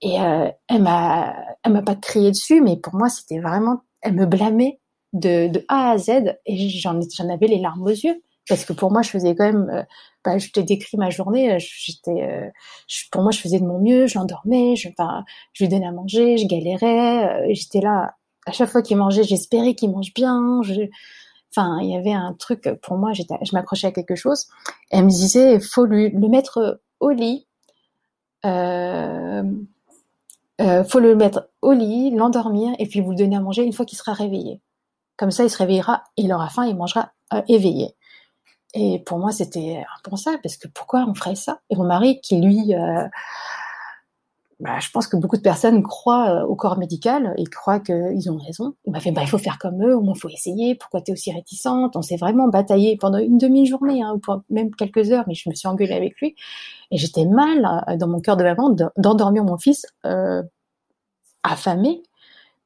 Et euh, elle m'a, elle m'a pas crié dessus, mais pour moi, c'était vraiment, elle me blâmait de, de A à Z et j'en avais les larmes aux yeux parce que pour moi je faisais quand même euh, bah, je t'ai décrit ma journée euh, j'étais euh, pour moi je faisais de mon mieux je l'endormais je enfin je lui donnais à manger je galérais j'étais là à chaque fois qu'il mangeait j'espérais qu'il mange bien enfin il y avait un truc pour moi j'étais je m'accrochais à quelque chose elle me disait faut le mettre au lit faut le mettre au lit, l'endormir et puis vous le donner à manger une fois qu'il sera réveillé. Comme ça, il se réveillera, il aura faim, il mangera euh, éveillé. Et pour moi, c'était impensable parce que pourquoi on ferait ça? Et mon mari, qui lui, euh, bah, je pense que beaucoup de personnes croient euh, au corps médical et croient qu'ils ont raison. Il m'a fait, bah, il faut faire comme eux, il faut essayer. Pourquoi tu es aussi réticente? On s'est vraiment bataillé pendant une demi-journée, hein, ou même quelques heures, mais je me suis engueulée avec lui. Et j'étais mal dans mon cœur de maman d'endormir mon fils affamé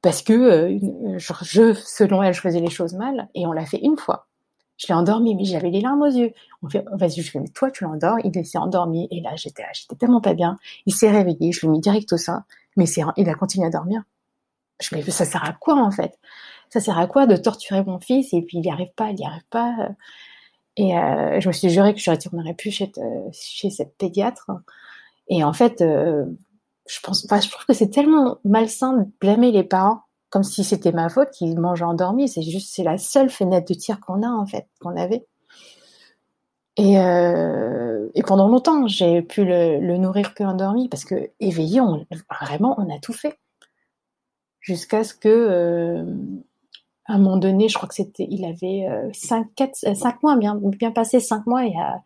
parce que euh, je, selon elle, je faisais les choses mal, et on l'a fait une fois. Je l'ai endormi, mais j'avais les larmes aux yeux. On fait, vas-y, je fais, mais toi, tu l'endors. Il s'est endormi, et là, j'étais, j'étais tellement pas bien. Il s'est réveillé, je l'ai mis direct au sein, mais c'est, il a continué à dormir. Je me ça sert à quoi, en fait? Ça sert à quoi de torturer mon fils, et puis il n'y arrive pas, il n'y arrive pas. Et euh, je me suis juré que je retournerais plus chez, euh, chez cette pédiatre. Et en fait, euh, je pense je trouve que c'est tellement malsain de blâmer les parents comme si c'était ma faute qu'ils mangent endormi. C'est juste, c'est la seule fenêtre de tir qu'on a, en fait, qu'on avait. Et, euh, pendant longtemps, j'ai pu le, nourrir que endormi parce que éveillé, vraiment, on a tout fait. Jusqu'à ce que, euh, à un moment donné, je crois que c'était, il avait 5, 4, 5 mois, bien, bien passé 5 mois, et à,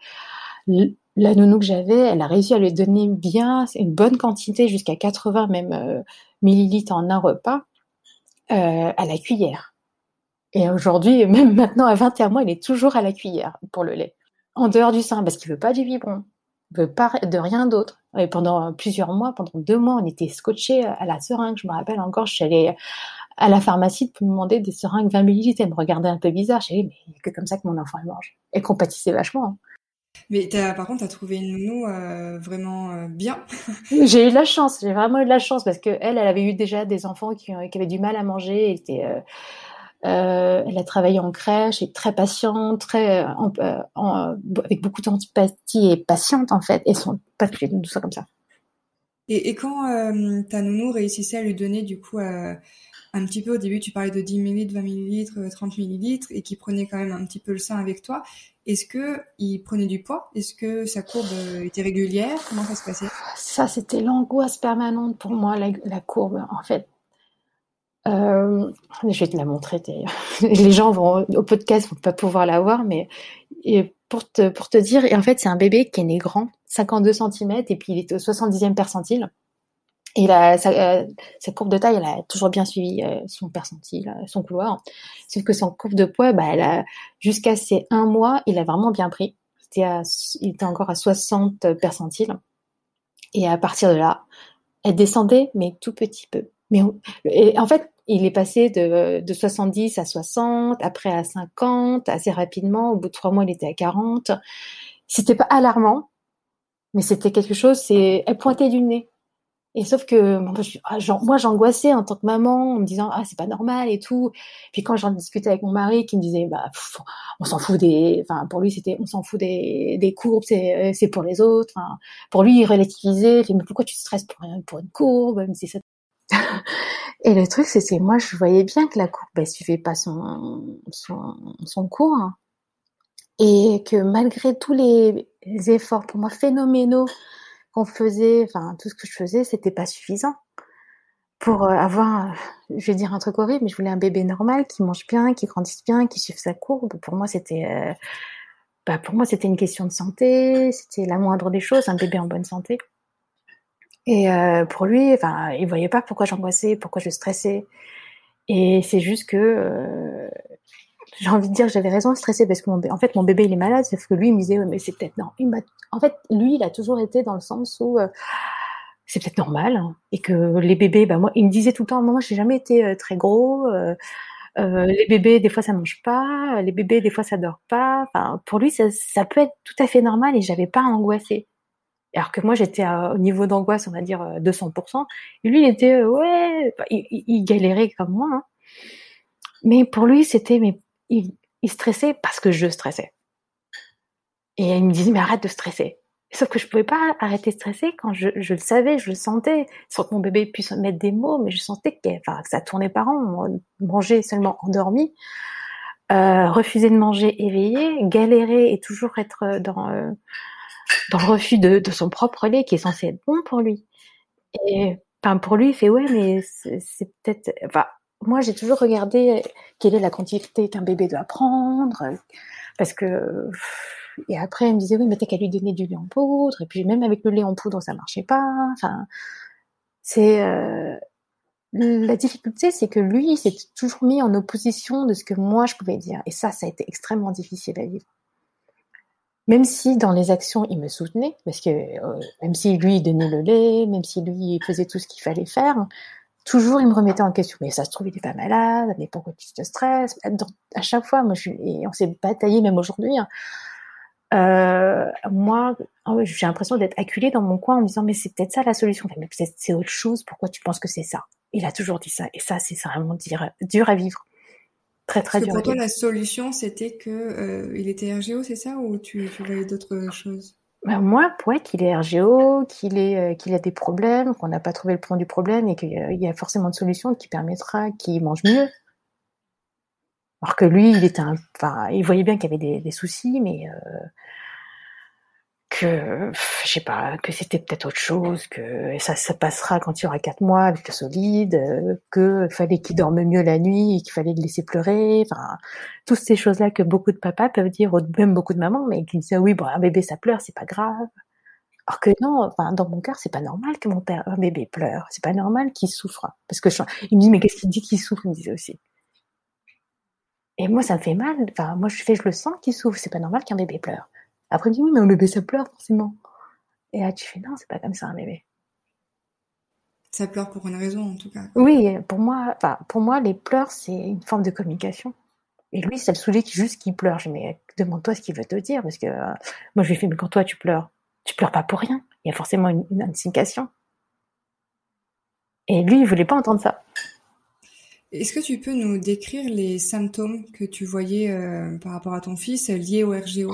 la nounou que j'avais, elle a réussi à lui donner bien une bonne quantité, jusqu'à 80 même euh, millilitres en un repas, euh, à la cuillère. Et aujourd'hui, même maintenant à 21 mois, il est toujours à la cuillère pour le lait. En dehors du sein, parce qu'il veut pas du biberon. Il veut pas de rien d'autre. Et pendant plusieurs mois, pendant deux mois, on était scotché à la seringue. Je me rappelle encore, je suis allée à la pharmacie pour me demander des seringues 20 millilitres. Elle me regardait un peu bizarre. Je dit, mais que comme ça que mon enfant mange. Elle compatissait vachement. Hein. Mais par contre, tu as trouvé une nounou euh, vraiment euh, bien. j'ai eu de la chance, j'ai vraiment eu de la chance parce que elle, avait eu déjà des enfants qui, qui avaient du mal à manger. Elle, était, euh, euh elle a travaillé en crèche, et très patiente, très en, en, avec beaucoup d'empathie et patiente en fait. Et sont pas tout ça comme ça. Et, et quand ta nounou réussissait à lui donner du coup un petit peu au début, tu parlais de 10 ml, 20 ml, 30 ml et qui prenait quand même un petit peu le sein avec toi. Est-ce que il prenait du poids? Est-ce que sa courbe était régulière? Comment ça se passait? Ça, c'était l'angoisse permanente pour moi, la, courbe, en fait. Euh, je vais te la montrer. Les gens vont au podcast vont pas pouvoir la voir, mais pour te dire, en fait, c'est un bébé qui est né grand, 52 cm, et puis il était au 70e percentile. Et la, sa, euh, courbe de taille, elle a toujours bien suivi euh, son percentile, euh, son couloir. Sauf que son courbe de poids, bah, elle a, jusqu'à ces un mois, il a vraiment bien pris. C'était il était encore à 60 percentiles. Et à partir de là, elle descendait, mais tout petit peu. Mais en fait, il est passé de, de 70 à 60, après à 50, assez rapidement. Au bout de trois mois, il était à 40. C'était pas alarmant, mais c'était quelque chose, c'est, elle pointait du nez Et sauf que ah, moi j'angoissais en tant que maman en me disant ah c'est pas normal et tout. Puis quand j'en discutais avec mon mari qui me disait bah on s'en fout des, enfin pour lui c'était on s'en fout des, des courbes c'est euh, c'est pour les autres. Enfin pour lui il relativisait. Il mais pourquoi tu stresses pour pour une courbe? Me ça. et le truc c'est moi je voyais bien que la courbe elle suivait pas son son son cours hein. et que malgré tous les efforts pour moi phénoménaux qu'on faisait, enfin tout ce que je faisais, c'était pas suffisant pour euh, avoir, je vais dire un truc horrible, mais je voulais un bébé normal qui mange bien, qui grandisse bien, qui suive sa courbe. Pour moi, c'était, euh, bah pour moi, c'était une question de santé, c'était la moindre des choses, un bébé en bonne santé. Et euh, pour lui, enfin, il voyait pas pourquoi j'angoissais, pourquoi je stressais. Et c'est juste que j'ai envie de dire j'avais raison de stresser parce que mon, en fait mon bébé il est malade sauf que lui il me disait mais c'est peut-être non en fait lui il a toujours été dans le sens où euh, c'est peut-être normal hein, et que les bébés bah moi il me disait tout le temps moi j'ai jamais été euh, très gros euh, euh, les bébés des fois ça mange pas les bébés des fois ça dort pas enfin pour lui ça, ça peut être tout à fait normal et j'avais pas à angoisser alors que moi j'étais au niveau d'angoisse on va dire 200% et lui il était ouais il, il, galérait comme moi hein. mais pour lui c'était mais il, stressait parce que je stressais. Et il me disait, mais arrête de stresser. Sauf que je pouvais pas arrêter de stresser quand je, le savais, je le sentais, sans que mon bébé puisse mettre des mots, mais je sentais que, ça tournait par an, manger seulement endormi, euh, refuser de manger éveillé, galérer et toujours être dans, euh, dans le refus de, son propre lait qui est censé être bon pour lui. Et enfin, pour lui, il fait ouais, mais c'est peut-être, enfin, moi, j'ai toujours regardé quelle est la quantité qu'un bébé doit prendre, parce que et après, elle me disait oui, mais t'as qu'à lui donner du lait en poudre. Et puis même avec le lait en poudre, ça marchait pas. Enfin, c'est euh, la difficulté, c'est que lui, il s'est toujours mis en opposition de ce que moi je pouvais dire. Et ça, ça a été extrêmement difficile à vivre. Même si dans les actions, il me soutenait, parce que euh, même si lui il donnait le lait, même si lui il faisait tout ce qu'il fallait faire, toujours il me remettait en question. Mais ça se trouve, il est pas malade, mais pourquoi tu te stresses? À chaque fois, moi, je, et on s'est bataillé même aujourd'hui. Hein. Euh, moi, ah j'ai l'impression d'être acculée dans mon coin en me disant mais c'est peut-être ça la solution. Mais c'est autre chose. Pourquoi tu penses que c'est ça? Il a toujours dit ça. Et ça, c'est vraiment dur, dur à vivre. Très très dur. Pour toi, la solution, c'était que euh, il était RGO, c'est ça, ou tu, tu voyais d'autres choses? Ben moi, ouais, qu'il est RGO, qu'il est, euh, qu'il a des problèmes, qu'on n'a pas trouvé le point du problème et qu'il y a forcément une solution qui permettra qu'il mange mieux. Alors que lui, il était un, enfin, il voyait bien qu'il y avait des, des soucis, mais euh, que je sais pas que c'était peut-être autre chose que ça ça passera quand il y aura quatre mois avec le solide euh, que fallait qu'il dorme mieux la nuit et qu'il fallait le laisser pleurer. Enfin toutes ces choses là que beaucoup de papas peuvent dire ou même beaucoup de mamans mais qui disent oui bon un bébé ça pleure c'est pas grave. Alors que non enfin dans mon cœur c'est pas normal que mon père un bébé pleure. C'est pas normal qu'il souffre. Parce que il me dit mais qu'est-ce qu'il dit qu'il souffre? Il me disait aussi. Et moi ça me fait mal. Enfin moi je fais je le sens qu'il souffre. C'est pas normal qu'un bébé pleure après, il dit oui, mais un bébé, ça pleure forcément. Et là, tu fais non, c'est pas comme ça un bébé. Ça pleure pour une raison, en tout cas. Oui, pour moi, pour moi, les pleurs, c'est une forme de communication. Et lui, ça le saoulait juste qu'il pleure. Je dis, mais demande-toi ce qu'il veut te dire, parce que euh, moi, je lui fais, mais quand toi, tu pleures, tu pleures pas pour rien. Il y a forcément une, une indication. Et lui, il voulait pas entendre ça. Est-ce que tu peux nous décrire les symptômes que tu voyais euh, par rapport à ton fils liés au RGO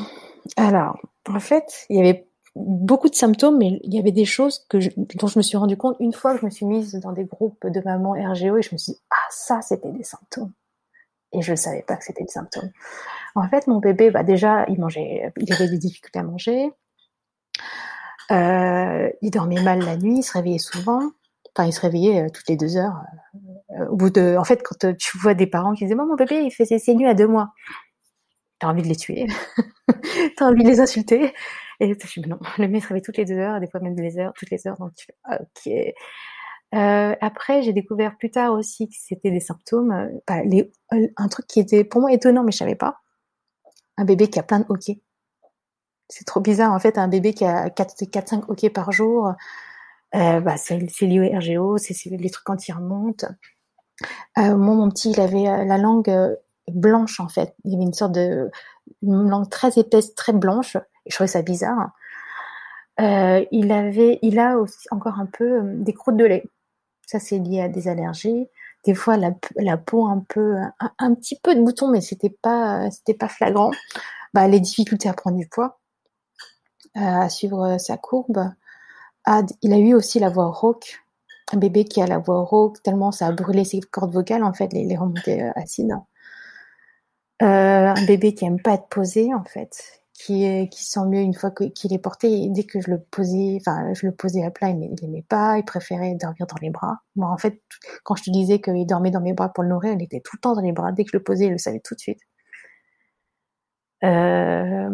alors, en fait, il y avait beaucoup de symptômes, mais il y avait des choses que dont je me suis rendu compte une fois que je me suis mise dans des groupes de mamans RGO et je me suis dit, ah, ça, c'était des symptômes. Et je ne savais pas que c'était des symptômes. En fait, mon bébé, bah, déjà, il mangeait, il avait des difficultés à manger. Euh, il dormait mal la nuit, il se réveillait souvent. Enfin, il se réveillait euh, toutes les deux heures. Euh, au bout de, en fait, quand tu vois des parents qui disaient, mon bébé, il faisait ses nuits à deux mois t'as envie de les tuer, t'as envie de les insulter. Et je suis, non, le se réveille toutes les deux heures, des fois même les heures, toutes les heures, donc tu fais, ah, ok. Euh, après, j'ai découvert plus tard aussi que c'était des symptômes, euh, bah, euh, un truc qui était pour moi étonnant, mais je savais pas. Un bébé qui a plein de hockey. C'est trop bizarre, en fait, un bébé qui a 4-5 hockey par jour, bah, c'est lié au RGO, c'est les trucs quand il remonte. Euh, moi, mon petit, il avait la langue blanche en fait. Il y avait une sorte de une langue très épaisse, très blanche. Je trouvais ça bizarre. Euh, il avait, il a aussi encore un peu euh, des croûtes de lait. Ça, c'est lié à des allergies. Des fois, la, la peau un peu, un, petit peu de bouton, mais c'était pas, c'était pas flagrant. Bah, les difficultés à prendre du poids, euh, à suivre sa courbe. Ah, il a eu aussi la voix rauque. Un bébé qui a la voix rauque, tellement ça a brûlé ses cordes vocales, en fait, les, les remontées acides. Euh, un bébé qui aime pas être posé, en fait qui, qui sent mieux une fois qu'il est porté. dès que je le posais, enfin, je le posais à plat, il, il aimait pas, il préférait dormir dans les bras. Moi, en fait, quand je te disais qu'il dormait dans mes bras pour le nourrir, il était tout le temps dans les bras. Dès que je le posais, il le savait tout de suite. Euh,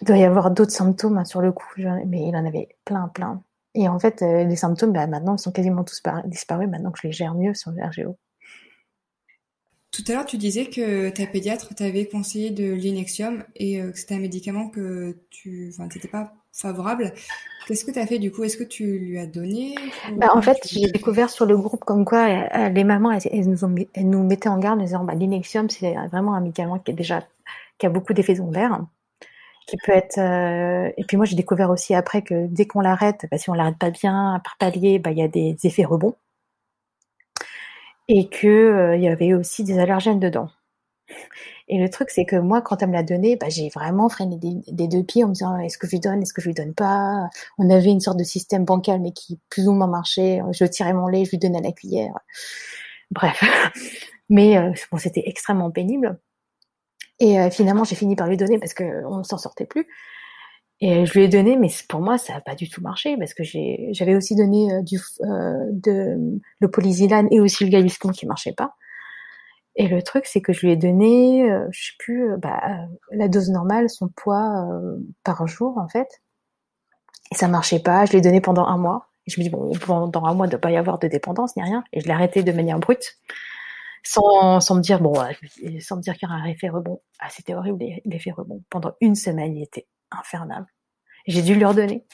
il doit y avoir d'autres symptômes hein, sur le coup, mais il en avait plein, plein. Et en fait, euh, les symptômes, bah, maintenant, ils sont quasiment tous disparus maintenant que je les gère mieux sur le RGO. Tout à l'heure, tu disais que ta pédiatre t'avait conseillé de l'inexium et euh, que c'était un médicament que tu n'étais pas favorable. Qu'est-ce que tu as fait du coup? Est-ce que tu lui as donné bah, En fait, j'ai découvert sur le groupe comme quoi euh, les mamans, elles, nous, ont, elles, nous, mettaient en garde en disant bah, l'inexium, c'est vraiment un médicament qui, est déjà, qui a beaucoup d'effets secondaires. Qui peut être euh... et puis moi j'ai découvert aussi après que dès qu'on l'arrête, bah, si on l'arrête pas bien par palier, bah, il y a des effets rebonds et que euh, il y avait aussi des allergènes dedans. Et le truc, c'est que moi, quand elle me l'a donné, bah, j'ai vraiment freiné des, deux pieds en me disant est-ce que je lui donne, est-ce que je lui donne pas? On avait une sorte de système bancal, mais qui plus ou moins marchait. Je tirais mon lait, je lui donnais la cuillère. Bref, mais euh, bon, c'était extrêmement pénible. Et euh, finalement, j'ai fini par lui donner parce que on s'en sortait plus. Et je lui ai donné, mais pour moi, ça n'a pas du tout marché parce que j'avais aussi donné euh, euh, de le polysilane et aussi le gaviscon qui marchait pas. Et le truc, c'est que je lui ai donné, euh, je sais plus, bah, la dose normale, son poids par jour en fait. Et ça marchait pas. Je l'ai donné pendant un mois. Et je me dis bon, pendant un mois, il ne doit pas y avoir de dépendance ni rien. Et je l'ai arrêté de manière brute, sans, sans me dire bon, sans me dire qu'il y aura un effet rebond. Ah, c'était horrible l'effet rebond. Pendant une semaine, il était infernal. J'ai dû lui redonner.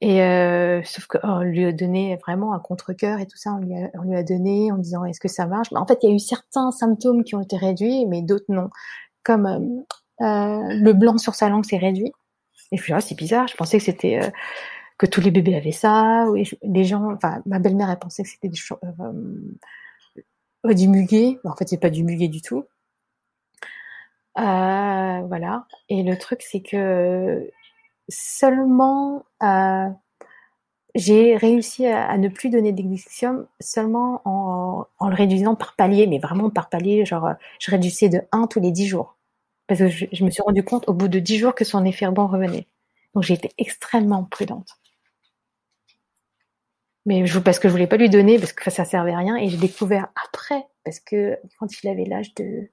Et euh, sauf qu'on lui a donné vraiment un contre-cœur et tout ça, on lui, a, donné en disant est-ce que ça marche? En fait, il y a eu certains symptômes qui ont été réduits, mais d'autres non. Comme euh, euh le blanc sur sa langue s'est réduit. Et suis dit, ah, c'est bizarre, je pensais que c'était que tous les bébés avaient ça. Les gens, enfin, ma belle-mère, elle pensait que c'était du, muguet. En fait, c'est pas du muguet du tout. Euh, voilà. Et le truc, c'est que seulement euh, j'ai réussi à, ne plus donner d'ignition seulement en, en, le réduisant par palier, mais vraiment par palier, genre je réduisais de 1 tous les 10 jours. Parce que je, me suis rendu compte au bout de 10 jours que son effet bon revenait. Donc j'ai été extrêmement prudente. Mais je, parce que je voulais pas lui donner, parce que ça servait à rien, et j'ai découvert après, parce que quand il avait l'âge de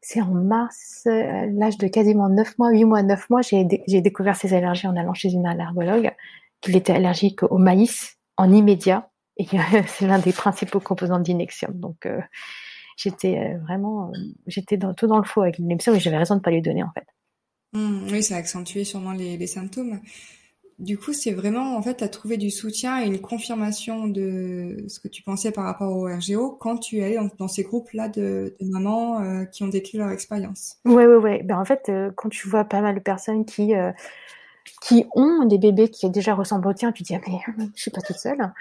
c'est en mars, euh, l'âge de quasiment 9 mois, 8 mois, 9 mois, j'ai, découvert ses allergies en allant chez une allergologue, qu'il était allergique au maïs en immédiat, et c'est l'un des principaux composants d'Inexium. Donc, euh, j'étais euh, vraiment, j'étais dans, tout dans le faux avec l'Inexium, et j'avais raison de ne pas lui donner, en fait. Mmh, oui, ça a accentué sûrement les symptômes. Du coup, c'est vraiment, en fait, à trouver du soutien et une confirmation de ce que tu pensais par rapport au RGO quand tu es dans, ces groupes-là de, mamans euh, qui ont décrit leur expérience. Ouais, ouais, ouais. Ben, en fait, euh, quand tu vois pas mal de personnes qui, euh, qui ont des bébés qui déjà ressemblent au tien, tu te dis, ah, mais je suis pas toute seule.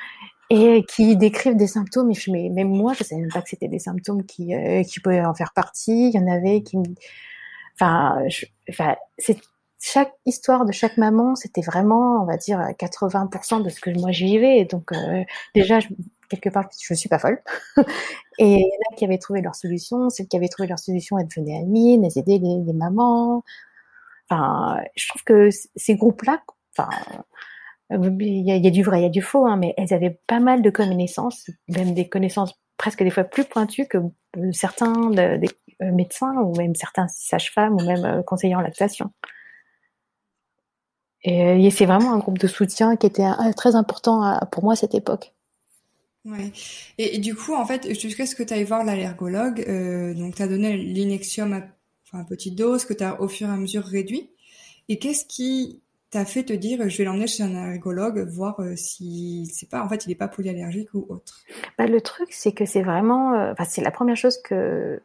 Et qui décrivent des symptômes. Et je, mais même moi, je savais même pas que c'était des symptômes qui, qui pouvaient en faire partie. Il y en avait qui Enfin, enfin, c'est chaque histoire de chaque maman, c'était vraiment, on va dire, 80% de ce que moi j'y vivais. Donc euh, déjà, quelque part, je suis pas folle. et a qui avaient trouvé leur solution, celles qui avaient trouvé leur solution, elles devenaient amies, elles aidaient les, mamans. Enfin, je trouve que ces groupes-là, enfin, il y, a, du vrai, il y a du faux, hein, mais elles avaient pas mal de connaissances, même des connaissances presque des fois plus pointues que certains euh, médecins ou même certains sages-femmes ou même euh, conseillers en lactation. Euh, et, c'est vraiment un groupe de soutien qui était très important pour moi à cette époque. Ouais. Et, du coup, en fait, jusqu'à ce que tu ailles voir l'allergologue, euh, donc tu as donné l'inexium à enfin, petite dose que tu as au fur et à mesure réduit. Et qu'est-ce qui t'a fait te dire je vais l'emmener chez un allergologue voir euh, si c'est pas en fait il est pas polyallergique ou autre? Bah, le truc c'est que c'est vraiment enfin c'est la première chose que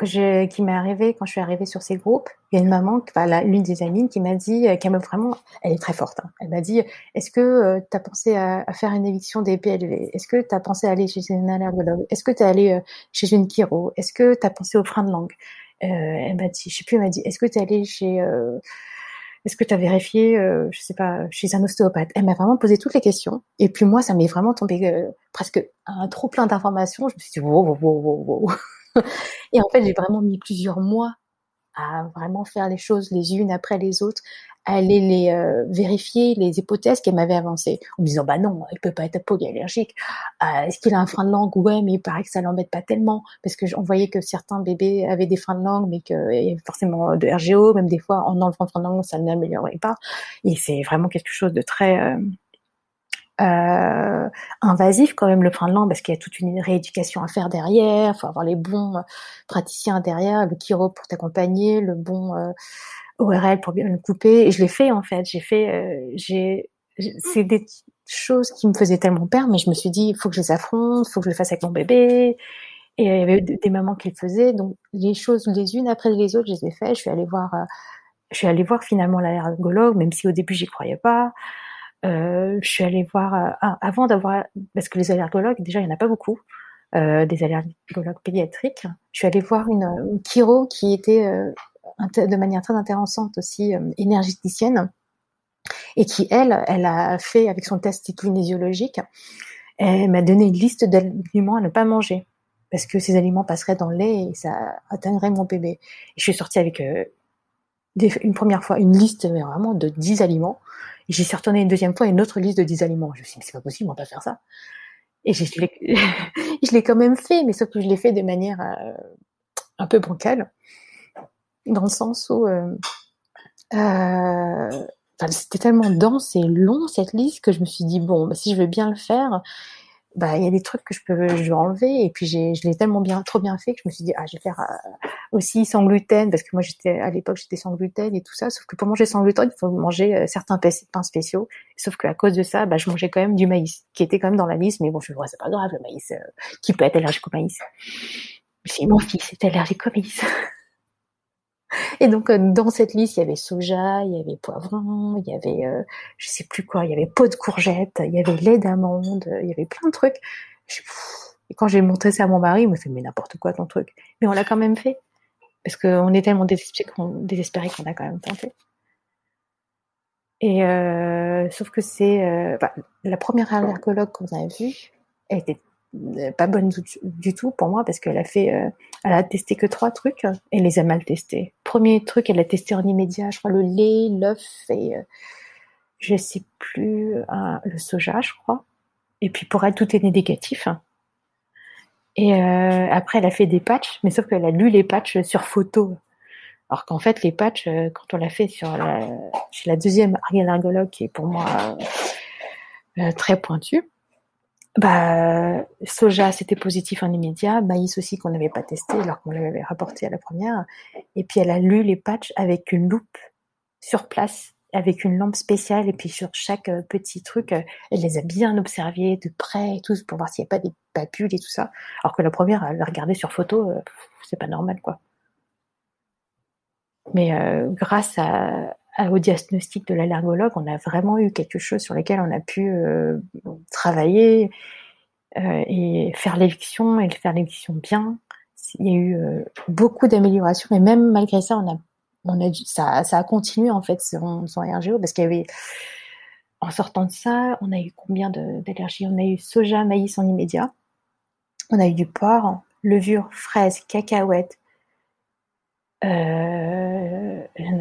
que qui m'est arrivé quand je suis arrivée sur ces groupes. Il y a une maman, enfin, l'une des amies, qui m'a dit, euh, qu'elle m'a vraiment, elle est très forte. Hein. Elle m'a dit, est-ce que euh, tu as pensé à, faire une éviction des PLV Est-ce que tu as pensé à aller chez une allergologue? Est-ce que tu es allé euh, chez une chiro? Est-ce que tu as pensé au frein de langue? Elle m'a dit, je sais plus, elle m'a dit, est-ce que tu es allé chez est-ce que tu as vérifié, je sais pas, chez un ostéopathe? Elle m'a vraiment posé toutes les questions. Et puis moi, ça m'est vraiment tombé presque un trop plein d'informations. Je me suis dit, wow, wow, wow, wow. et en fait, j'ai vraiment mis plusieurs mois à vraiment faire les choses les unes après les autres, à aller les euh, vérifier les hypothèses qu'elle m'avait avancées, en me disant bah non, il peut pas être polyallergique. Euh, Est-ce qu'il a un frein de langue? Ouais, mais il paraît que ça l'embête pas tellement, parce que on voyait que certains bébés avaient des freins de langue, mais que y forcément de RGO, même des fois en enlevant le frein de langue, ça n'améliorait pas. Et c'est vraiment quelque chose de très euh, euh, invasif quand même le frein de langue parce qu'il y a toute une rééducation à faire derrière, il faut avoir les bons euh, praticiens derrière, le chiro pour t'accompagner, le bon euh, ORL pour bien le couper. Et je l'ai fait en fait, j'ai fait, euh, j'ai, c'est des choses qui me faisaient tellement peur, mais je me suis dit, il faut que je les affronte, il faut que je le fasse avec mon bébé. Et il y avait des mamans qui le faisaient, donc les choses les unes après les autres, je les ai fait. Je suis allée voir, je suis allée voir finalement l'allergologue, même si au début j'y croyais pas. Euh, je suis allée voir euh, ah, avant d'avoir parce que les allergologues déjà il y en a pas beaucoup euh, des allergologues pédiatriques. Je suis allée voir une, une chiro qui était de manière très intéressante aussi énergéticienne et qui elle elle a fait avec son test kinésiologique elle m'a donné une liste d'aliments à ne pas manger parce que ces aliments passeraient dans le lait et ça atteindrait mon bébé. Et je suis sortie avec euh, une première fois une liste mais vraiment de 10 aliments J'y suis retournée une deuxième fois une autre liste de 10 aliments. Je me suis dit, mais c'est pas possible, on va pas faire ça. Et je l'ai quand même fait, mais sauf que je l'ai fait de manière euh, un peu bancale, dans le sens où euh, euh, c'était tellement dense et long cette liste que je me suis dit bon, bah, si je veux bien le faire, bah il y a des trucs que je peux je vais enlever. Et puis j'ai je l'ai tellement bien trop bien fait que je me suis dit ah je vais faire euh, aussi sans gluten parce que moi j'étais à l'époque j'étais sans gluten et tout ça. Sauf que pour manger sans gluten il faut manger euh, certains pains spéciaux. Sauf que à cause de ça bah je mangeais quand même du maïs qui était quand même dans la liste. Mais bon je me c'est pas grave le maïs euh, qui peut être allergique au maïs. Si mon fils est allergique au maïs Et donc euh, dans cette liste, il y avait soja, il y avait poivron, il y avait euh, je sais plus quoi, il y avait pot de courgette, il y avait lait d'amande, il y avait plein de trucs. Et quand j'ai montré ça à mon mari, il me fait mais n'importe quoi ton truc. Mais on l'a quand même fait parce qu'on est tellement désespéré qu'on a quand même tenté. Et euh, sauf que c'est euh, bah, la première allergologue qu'on a vue, elle était pas bonne du, tout pour moi parce qu'elle a fait, euh, elle a testé que trois trucs et les a mal testés. Premier truc, elle a testé en immédiat, je crois le lait, l'œuf et euh, je sais plus le soja, je crois. Et puis pour elle, tout est négatif. Et après, elle a fait des patchs, mais sauf qu'elle a lu les patchs sur photo. Alors qu'en fait, les patchs, quand on l'a fait sur la, chez la deuxième allergologue, qui est pour moi très pointue, bah, soja, c'était positif en immédiat. Maïs aussi qu'on n'avait pas testé alors qu'on l'avait rapporté à la première. Et puis elle a lu les patchs avec une loupe sur place, avec une lampe spéciale. Et puis sur chaque euh, petit truc, euh, elle les a bien observés de près et tout pour voir s'il n'y a pas des papules et tout ça. Alors que la première, elle l'a regardé sur photo, euh, c'est pas normal quoi. Mais grâce à, au diagnostic de l'allergologue, on a vraiment eu quelque chose sur lequel on a pu euh, travailler euh, et faire l'éviction et faire l'éviction bien. Il y a eu euh, beaucoup d'améliorations et même malgré ça, on a, on a ça, a continué en fait son, son parce qu'il y avait en sortant de ça, on a eu combien d'allergies? On a eu soja, maïs en immédiat. On a eu du porc, levure, fraises, cacahuètes, euh,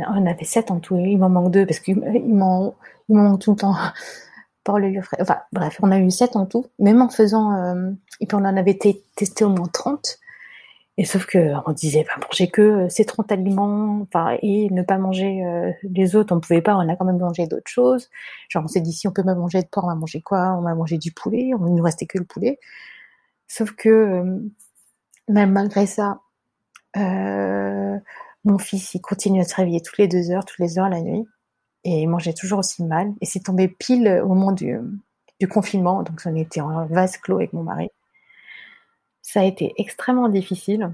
on avait sept en tout, il m'en manque deux parce qu'il m'en manque tout le temps pour le. Enfin bref, on a eu sept en tout, même en faisant, euh, et puis on en avait testé au moins 30. Et sauf que on disait, bah, manger que ces 30 aliments, enfin, et ne pas manger euh, les autres, on pouvait pas, on a quand même mangé d'autres choses. Genre on s'est dit, si on peut pas manger de porc, on va manger quoi? On va manger du poulet, on nous restait que le poulet. Sauf que, euh, même malgré ça, euh, mon fils, il continue à se réveiller toutes les deux heures, toutes les heures la nuit. Et il mangeait toujours aussi mal. Et c'est tombé pile au moment du, confinement. Donc, on était en vase clos avec mon mari. Ça a été extrêmement difficile.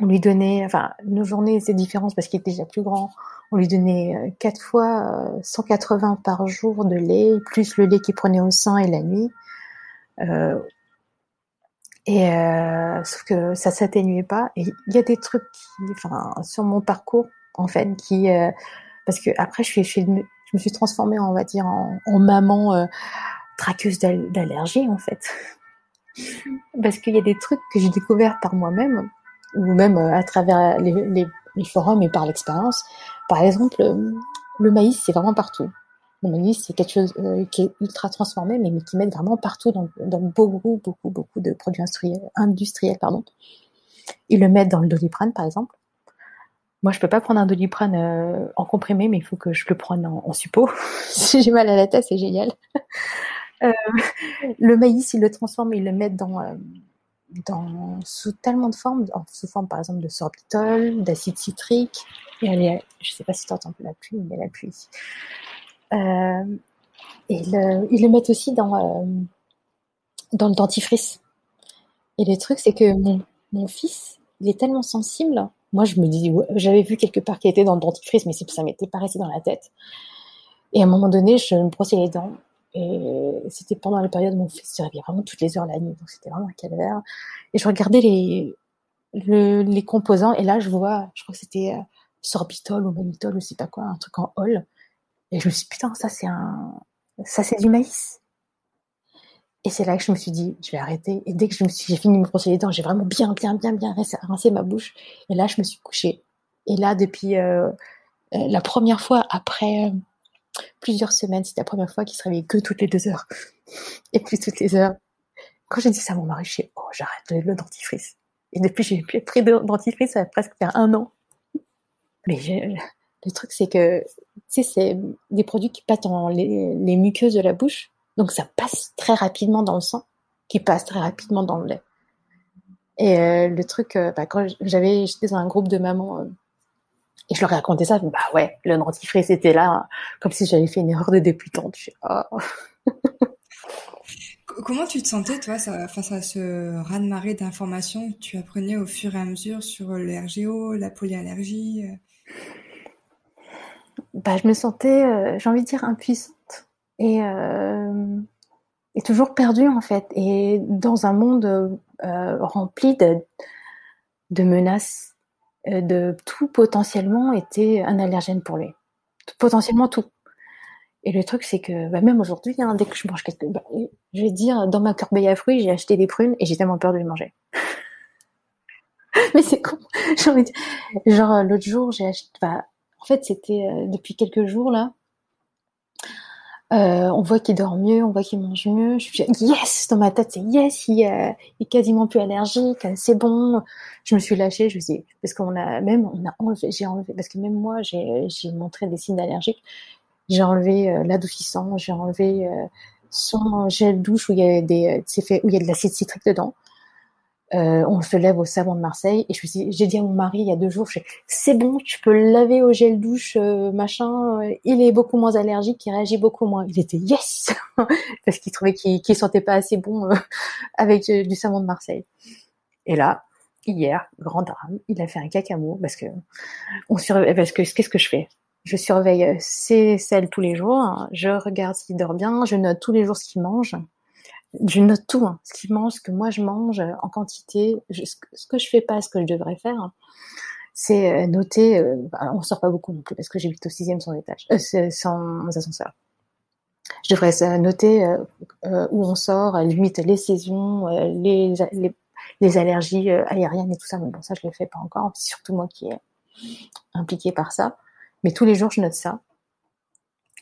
on lui donnait, enfin, nos journées, c'est différent parce qu'il était déjà plus grand. On lui donnait euh, quatre fois 180 euh, par jour de lait, plus le lait qu'il prenait au sein et la nuit. Euh, et euh, sauf que ça s'atténuait pas. Et il y a des trucs qui, enfin, sur mon parcours, en fait, qui, parce que après, je suis, je, je, me suis transformée, on va dire, en, maman traqueuse d'allergie, en fait. parce qu'il y a des trucs que j'ai découverts par moi-même ou même euh, à travers les, les, les forums et par l'expérience. Par exemple, euh, le maïs, c'est vraiment partout. Le maïs, c'est quelque chose euh, qui est ultra transformé, mais, mais qui met vraiment partout dans, beaucoup, beaucoup, beaucoup de produits industriels. pardon. Ils le mettent dans le doliprane, par exemple. Moi, je peux pas prendre un doliprane euh, en comprimé, mais il faut que je le prenne en, en suppo. si j'ai mal à la tête, c'est génial. euh, le maïs, ils le transforment, ils le mettent dans dans, sous tellement de formes, sous forme par exemple de sorbitol, d'acide citrique, et elle est, je sais pas si tu entends la pluie, mais la pluie. Euh, et ils le mettent aussi dans, euh, dans le dentifrice. Et le truc, c'est que mon, mon fils, il est tellement sensible. Moi, je me dis, j'avais vu quelque part qu'il était dans le dentifrice, mais ça m'était pas resté dans la tête. Et à un moment donné, je me brossais les dents et c'était pendant la période où mon fils se réveillait vraiment toutes les heures la nuit, donc c'était vraiment un calvaire. Et je regardais les, le, les composants, et là je vois, je crois que c'était euh, sorbitol ou mannitol, je sais pas quoi, un truc en hall. Et je me suis dit, putain, ça c'est un, ça c'est du maïs. Et c'est là que je me suis dit, je vais arrêter. Et dès que je me suis, j'ai fini de me brosser les dents, j'ai vraiment bien, bien, bien, bien rincé, ma bouche. Et là, je me suis couchée. Et là, depuis euh, euh la première fois après, euh, plusieurs semaines. C'était la première fois qu'il se réveillait que toutes les deux heures. Et plus toutes les heures. Quand j'ai dit ça à mon mari, je suis oh, j'arrête le dentifrice. Et depuis, j'ai plus pris de dentifrice, ça va presque faire un an. Mais le truc, c'est que, c'est des produits qui passent dans les, muqueuses de la bouche. Donc, ça passe très rapidement dans le sang, qui passe très rapidement dans le lait. Et euh, le truc, euh, bah, quand j'avais, j'étais dans un groupe de mamans euh, et je leur ai raconté ça, bah ouais, le dentifrice était là, comme si j'avais fait une erreur de débutante. Oh. Comment tu te sentais, toi, face à ce raz-de-marée d'informations que tu apprenais au fur et à mesure sur le RGO, la polyallergie? Bah, Je me sentais, euh, j'ai envie de dire, impuissante et, euh, et toujours perdue, en fait. Et dans un monde rempli de, de menaces euh, de tout potentiellement était un allergène pour lui. Potentiellement tout. Et le truc, c'est que bah, même aujourd'hui, hein, dès que je mange quelque... Bah, je vais dire, dans ma corbeille à fruits, j'ai acheté des prunes et j'ai tellement peur de les manger. Mais c'est con. Genre, l'autre jour, j'ai acheté... Bah, en fait, c'était euh, depuis quelques jours, là, euh, on voit qu'il dort mieux, on voit qu'il mange mieux. Je suis yes dans ma tête, c'est yes, il, est quasiment plus allergique, c'est bon. Je me suis lâchée, je me suis parce qu'on a même on a enlevé, j'ai enlevé parce que même moi j'ai j'ai montré des signes allergiques. J'ai enlevé euh, l'adoucissant, j'ai enlevé euh, son gel douche où il y a des c'est fait où il y a de l'acide citrique dedans. Euh, on se lève au savon de Marseille et je j'ai dit à mon mari il y a deux jours, c'est bon, tu peux le laver au gel douche, euh, machin, euh, il est beaucoup moins allergique, il réagit beaucoup moins. Il était yes parce qu'il trouvait qu'il qu sentait pas assez bon avec du savon de Marseille. Et là, hier, grand drame, il a fait un cacamo parce que on surveille, parce que qu'est-ce que je fais? Je surveille ses selles tous les jours, je regarde s'il dort bien, je note tous les jours ce qu'il mange je note tout, hein, ce qu'il mange, ce que moi je mange en quantité, ce que je fais pas, ce que je devrais faire. Hein. c'est euh, noter. Euh, bah, on sort pas beaucoup non plus parce que j'habite au sixième sans étage, euh, sans ascenseur. Je devrais noter euh, où on sort, limite les saisons, les, les, allergies aériennes et tout ça. Mais bon, ça je le fais pas encore. C'est surtout moi qui est impliqué par ça. Mais tous les jours je note ça.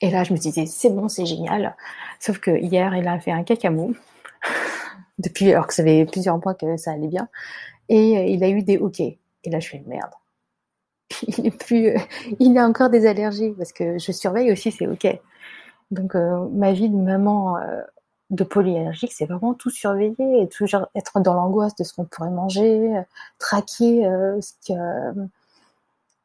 Et là, je me disais, c'est bon, c'est génial. Sauf que hier, il a fait un cacamo. Depuis, alors que ça fait plusieurs mois que ça allait bien. Et euh, il a eu des OK. Et là, je fais merde. Il est plus, euh, il a encore des allergies parce que je surveille aussi c'est OK. Donc, euh, ma vie de maman de polyallergique, c'est vraiment tout surveiller et toujours être dans l'angoisse de ce qu'on pourrait manger, traquer ce que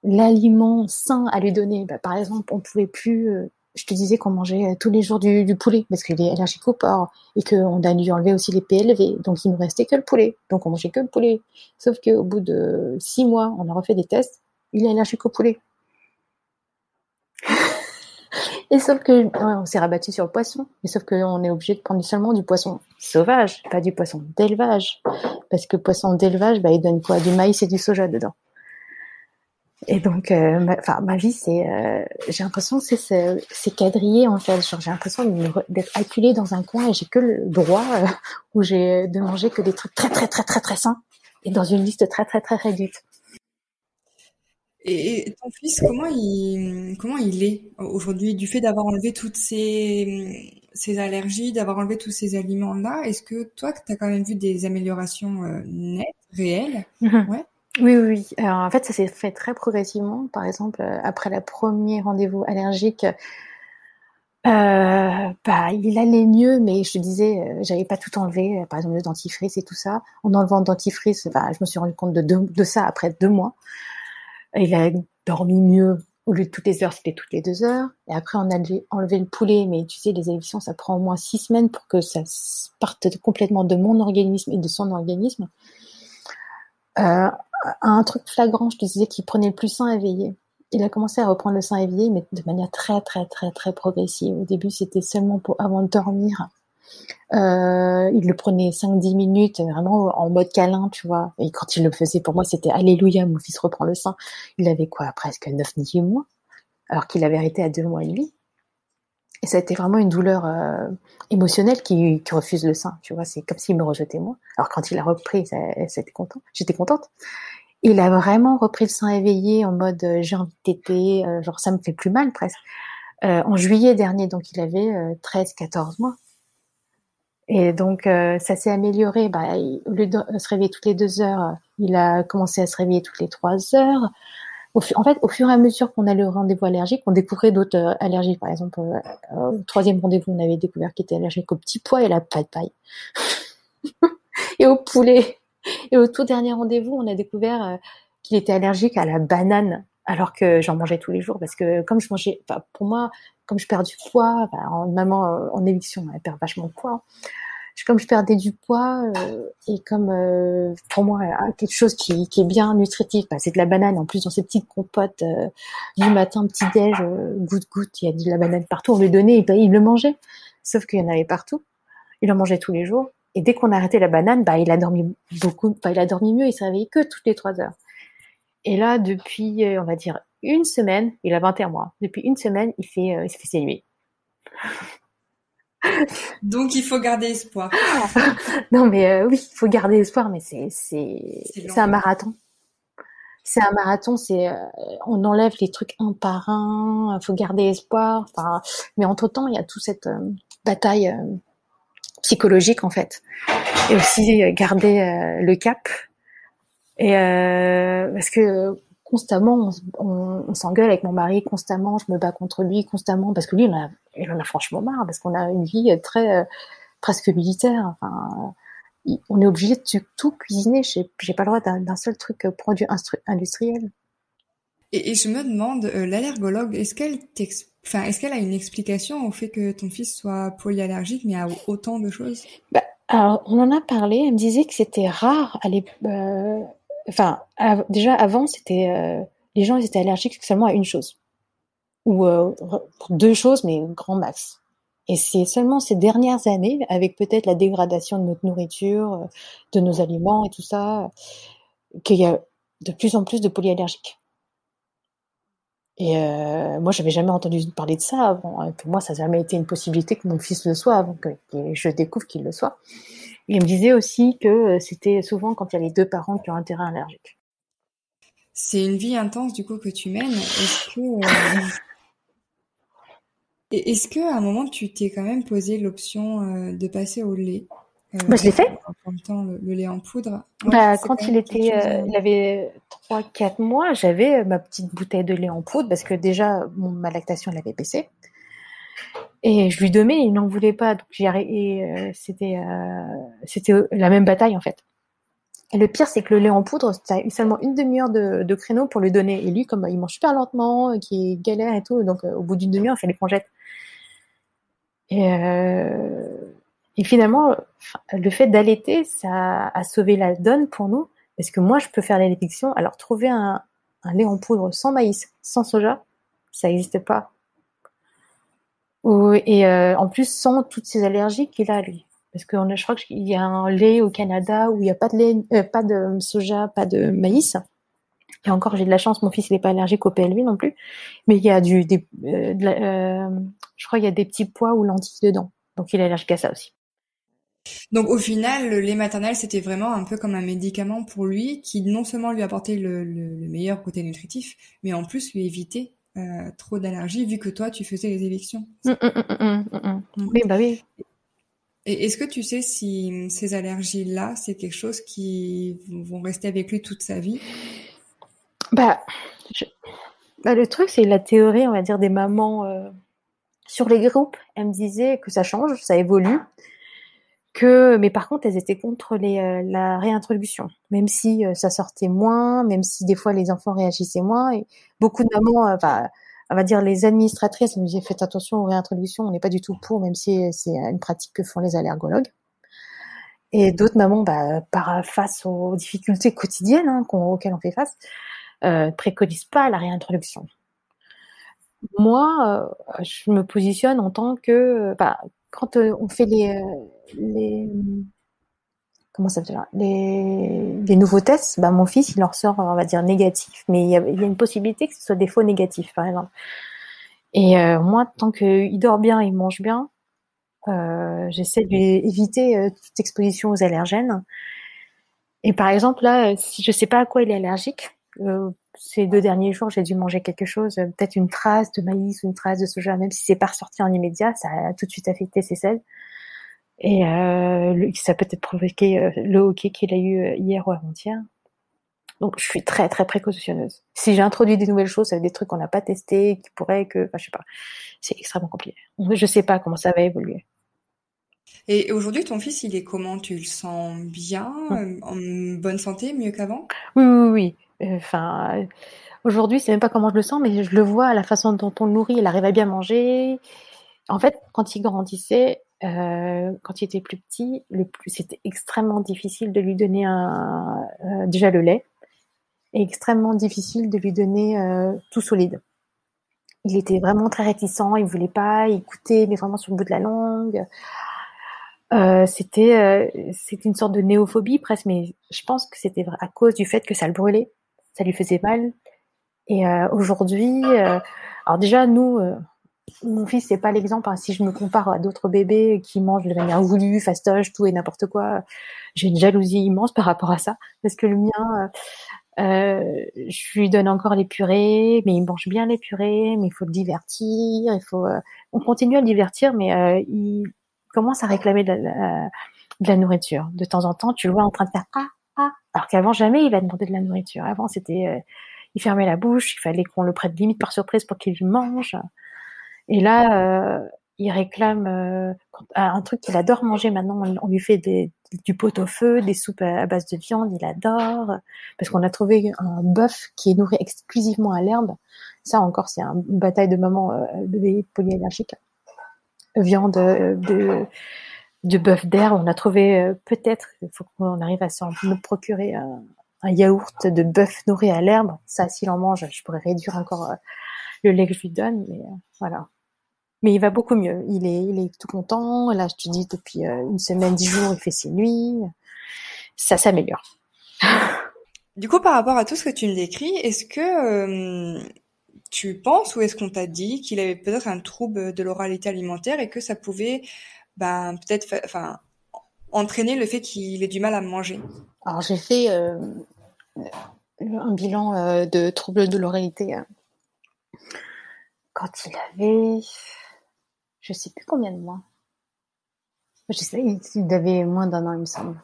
l'aliment sain à lui donner. Bah, par exemple, on pouvait plus je te disais qu'on mangeait euh, tous les jours du, poulet parce qu'il est allergique au porc et qu'on a dû enlever aussi les PLV. Donc il nous restait que le poulet. Donc on mangeait que le poulet. Sauf qu'au bout de six mois, on a refait des tests. Il est allergique au poulet. et sauf que on s'est rabattu sur le poisson. Mais sauf qu'on est obligé de prendre seulement du poisson sauvage, pas du poisson d'élevage. Parce que poisson d'élevage, bah, il donne quoi? Du maïs et du soja dedans. Et donc, euh, ma, enfin, ma vie, c'est, euh, j'ai l'impression que c'est, c'est quadrillé en fait. Genre, j'ai l'impression d'être acculée dans un coin et j'ai que le droit euh, où j'ai de manger que des trucs très très très très très sains et dans une liste très très très réduite. Et ton fils, comment il, comment il est aujourd'hui? Du fait d'avoir enlevé toutes ces, ces allergies, d'avoir enlevé tous ces aliments-là Est-ce que toi, tu as quand même vu des améliorations nettes, réelles? Mm-hmm. Ouais. Oui, oui, en fait, ça s'est fait très progressivement. Par exemple, euh, après le premier rendez-vous allergique, euh, bah, il allait mieux, mais je te disais, euh, j'avais pas tout enlevé, par exemple le dentifrice et tout ça. En enlevant le dentifrice, bah, je me suis rendu compte de, de, ça après deux mois. Il a dormi mieux. Au lieu de toutes les heures, c'était toutes les deux heures. Et après, on a enlevé, le poulet, mais tu sais, les élections, ça prend au moins six semaines pour que ça parte complètement de mon organisme et de son organisme. Euh, un truc flagrant, je te disais qu'il prenait le plus sein éveillé. Il a commencé à reprendre le sein éveillé, mais de manière très très très très progressive. Au début, c'était seulement pour avant de dormir. Euh, il le prenait 5-10 minutes, vraiment en mode câlin, tu vois. Et quand il le faisait, pour moi, c'était Alléluia, mon fils reprend le sein. Il avait quoi, presque 9-10 mois, alors qu'il avait arrêté à 2 mois et demi. Et ça a été vraiment une douleur euh, émotionnelle qui, qui, refuse le sein, tu vois. C'est comme s'il me rejetait moi. Alors quand il a repris, c'était content. J'étais contente. Il a vraiment repris le sein éveillé en mode euh, j'ai envie de euh, genre ça me fait plus mal presque. Euh, en juillet dernier, donc il avait 13-14 mois. Et donc ça s'est amélioré. Bah, au lieu de se réveiller toutes les deux heures, il a commencé à se réveiller toutes les trois heures. Au, en fait, au fur et à mesure qu'on a le rendez-vous allergique, on découvrait d'autres allergies. Par exemple, au troisième rendez-vous, on avait découvert qu'il était allergique au petit pois et à la paille paille. et au poulet. Et au tout dernier rendez-vous, on a découvert euh, qu'il était allergique à la banane, alors que j'en mangeais tous les jours parce que comme je mangeais, pour moi, comme je perds du poids, en maman euh, en éviction, elle perd vachement de poids. Comme je perdais du poids euh, et comme pour moi quelque chose qui, qui est bien nutritif, bah, c'est de la banane. En plus dans ces petites compotes du matin, petit déj, goutte goutte, il y a de la banane partout. On lui donnait, et il le mangeait. Sauf qu'il y en avait partout. Il en mangeait tous les jours. Et dès qu'on a arrêté la banane, bah, il a dormi beaucoup, il a dormi mieux, il s'est réveillé que toutes les trois heures. Et là, depuis, euh, on va dire, une semaine, il a 21 mois. Depuis une semaine, il fait, euh, il fait ses. Donc, il faut garder espoir. non, mais euh, oui, il faut garder espoir, mais c'est, c'est, c'est un marathon. C'est un marathon, c'est, on enlève les trucs un par un, il faut garder espoir. Enfin, mais entre temps, il y a toute cette bataille psychologique en fait, et aussi euh, garder euh, le cap. Et euh, parce que constamment, on, on, s'engueule avec mon mari, constamment, je me bats contre lui, constamment, parce que lui, il en a, il en a franchement marre, parce qu'on a une vie très presque militaire. Enfin, on est obligé de tout cuisiner. J'ai pas le droit d'un seul truc produit industriel. Et, et, je me demande, l'allergologue, est-ce qu'elle Enfin, est-ce qu'elle a une explication au fait que ton fils soit polyallergique, mais à autant de choses? Bah, alors, on en a parlé. Elle me disait que c'était rare. À euh, enfin, déjà avant, c'était euh, les gens ils étaient allergiques seulement à une chose ou euh, deux choses, mais grand max. Et c'est seulement ces dernières années, avec peut-être la dégradation de notre nourriture, de nos aliments et tout ça, qu'il y a de plus en plus de polyallergiques. Et euh, moi, j'avais jamais entendu parler de ça avant. Pour moi, ça n'a jamais été une possibilité que mon fils le soit avant que, je découvre qu'il le soit. Il me disait aussi que euh, c'était souvent quand il y a les deux parents qui ont un terrain allergique. C'est une vie intense du coup que tu mènes. Est-ce que euh... est-ce que un moment tu t'es quand même posé l'option euh, de passer au lait? Bah, je l'ai fait. En même temps, le, lait en poudre. bah, quand il était, euh, il avait 3-4 mois, j'avais euh, ma petite bouteille de lait en poudre parce que déjà, ma lactation, elle avait baissé. Et je lui donnais, il n'en voulait pas. Donc j'ai arrêté. c'était, c'était la même bataille en fait. Et le pire, c'est que le lait en poudre, tu as seulement une demi-heure de, de, créneau pour lui donner. Et lui, comme il mange super lentement, qui galère et tout, donc au bout d'une demi-heure, il fallait qu'on jette. Et, euh, et finalement, le fait d'allaiter, ça a sauvé la donne pour nous, parce que moi, je peux faire l'allaitation. Alors, trouver un, lait en poudre sans maïs, sans soja, ça n'existe pas. et euh, en plus, sans toutes ces allergies qu'il a, lui. Parce que je crois qu'il y a un lait au Canada où il n'y a pas de lait, euh, pas de soja, pas de maïs. Et encore, j'ai de la chance, mon fils n'est pas allergique au PLV non plus. Mais il y a du, des, euh, je crois qu'il y a des petits pois ou lentilles dedans. Donc il est allergique à ça aussi. Donc au final, le lait maternel, c'était vraiment un peu comme un médicament pour lui, qui non seulement lui apportait le, meilleur côté nutritif, mais en plus lui évitait euh, trop d'allergies, vu que toi, tu faisais les évictions. Mmh, mmh, mmh, oui, bah oui. Et est-ce que tu sais si ces allergies-là, c'est quelque chose qui vont rester avec lui toute sa vie? Bah, bah, le truc, c'est la théorie, on va dire, des mamans euh, sur les groupes. Elles me disaient que ça change, ça évolue, que, mais par contre, elles étaient contre les, euh, la réintroduction, même si euh, ça sortait moins, même si des fois les enfants réagissaient moins. Beaucoup de mamans, enfin, on va dire les administratrices, me disaient faites attention aux réintroductions, on n'est pas du tout pour, même si c'est une pratique que font les allergologues. Et d'autres mamans, bah, par face aux difficultés quotidiennes hein, auxquelles on fait face, euh, préconise pas la réintroduction. Moi, euh, je me positionne en tant que, bah, quand euh, on fait les, euh, les comment ça les, les nouveaux tests, bah, mon fils, il en sort, on va dire, négatif. Mais il y a, une possibilité que ce soit des faux négatifs, par exemple. Et euh, moi, tant qu'il dort bien, il mange bien, j'essaie d'éviter toute exposition aux allergènes. Et par exemple, là, si je sais pas à quoi il est allergique, ces deux derniers jours, j'ai dû manger quelque chose, euh, peut-être une trace de maïs ou une trace de soja, même si c'est pas ressorti en immédiat, ça a tout de suite affecté ses selles. Et euh, ça peut être provoqué euh, le hockey qu'il a eu hier ou avant-hier. Donc je suis très très précautionneuse. Si j'ai introduit des nouvelles choses, des trucs qu'on n'a pas testés, qui pourraient que, enfin, je sais pas, c'est extrêmement compliqué. Je sais pas comment ça va évoluer. Et aujourd'hui, ton fils, il est comment? Tu le sens bien, en bonne santé, mieux qu'avant? Oui, oui, oui. Enfin, aujourd'hui, c'est même pas comment je le sens, mais je le vois à la façon dont on le nourrit. Il arrive à bien manger. En fait, quand il grandissait, euh, quand il était plus petit, le plus, c'était extrêmement difficile de lui donner un, euh, déjà le lait, et extrêmement difficile de lui donner euh, tout solide. Il était vraiment très réticent, il voulait pas écouter, mais vraiment sur le bout de la langue. Euh, c'était euh, c'était une sorte de néophobie presque, mais je pense que c'était à cause du fait que ça le brûlait ça lui faisait mal. Et euh, aujourd'hui, euh, alors déjà nous, euh, mon fils c'est pas l'exemple. Hein. Si je me compare à d'autres bébés qui mangent de manière voulue, fastoche, tout et n'importe quoi, j'ai une jalousie immense par rapport à ça, parce que le mien, euh, je lui donne encore les purées, mais il mange bien les purées, mais il faut le divertir, il faut, on continue à le divertir, mais il commence à réclamer de la, de la, nourriture. De temps en temps, tu le vois en train de faire ah ah, alors qu'avant jamais il va demander de la nourriture. Avant c'était, euh, il fermait la bouche, il fallait qu'on le prête limite par surprise pour qu'il mange. Et là, euh, il réclame euh, un truc qu'il adore manger maintenant. On, lui fait du pot-au-feu, des soupes à, base de viande, il adore. Parce qu'on a trouvé un bœuf qui est nourri exclusivement à l'herbe. Ça encore, c'est une bataille de maman de bébé polyallergique. Viande de de bœuf d'herbe. On a trouvé euh, peut-être, il faut qu'on arrive à s'en procurer un, yaourt de bœuf nourri à l'herbe. Ça, s'il en mange, je pourrais réduire encore euh, le lait que je lui donne. Mais euh, voilà. Mais il va beaucoup mieux. Il est, il est tout content. Là, je te dis, depuis une semaine, dix jours, il fait ses nuits. Ça s'améliore. Du coup, par rapport à tout ce que tu me décris, est-ce que tu penses ou est-ce qu'on t'a dit qu'il avait peut-être un trouble de l'oralité alimentaire et que ça pouvait ben peut-être enfin entraîner le fait qu'il ait du mal à manger Alors j'ai fait euh, un bilan euh, de troubles de l'oralité hein. quand il avait je sais plus combien de mois. Je sais, il avait moins d'un an, il me semble.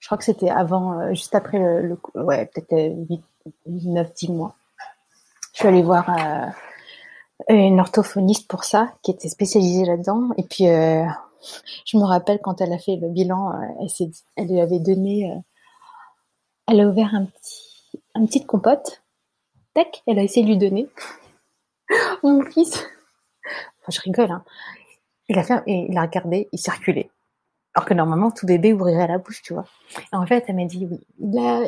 Je crois que c'était avant, euh, juste après le, ouais, peut-être 8, 9, 10 mois. Je suis allée voir une orthophoniste pour ça, qui était spécialisée là-dedans. Et puis, euh, je me rappelle quand elle a fait le bilan, euh, elle, lui avait donné, euh, elle a ouvert un petit, un petite compote. Tac, elle a essayé de lui donner. Mon fils, enfin, je rigole, hein. Il a fait, il a regardé, il circulait. Alors que normalement, tout bébé ouvrirait la bouche, tu vois. En fait, elle m'a dit oui.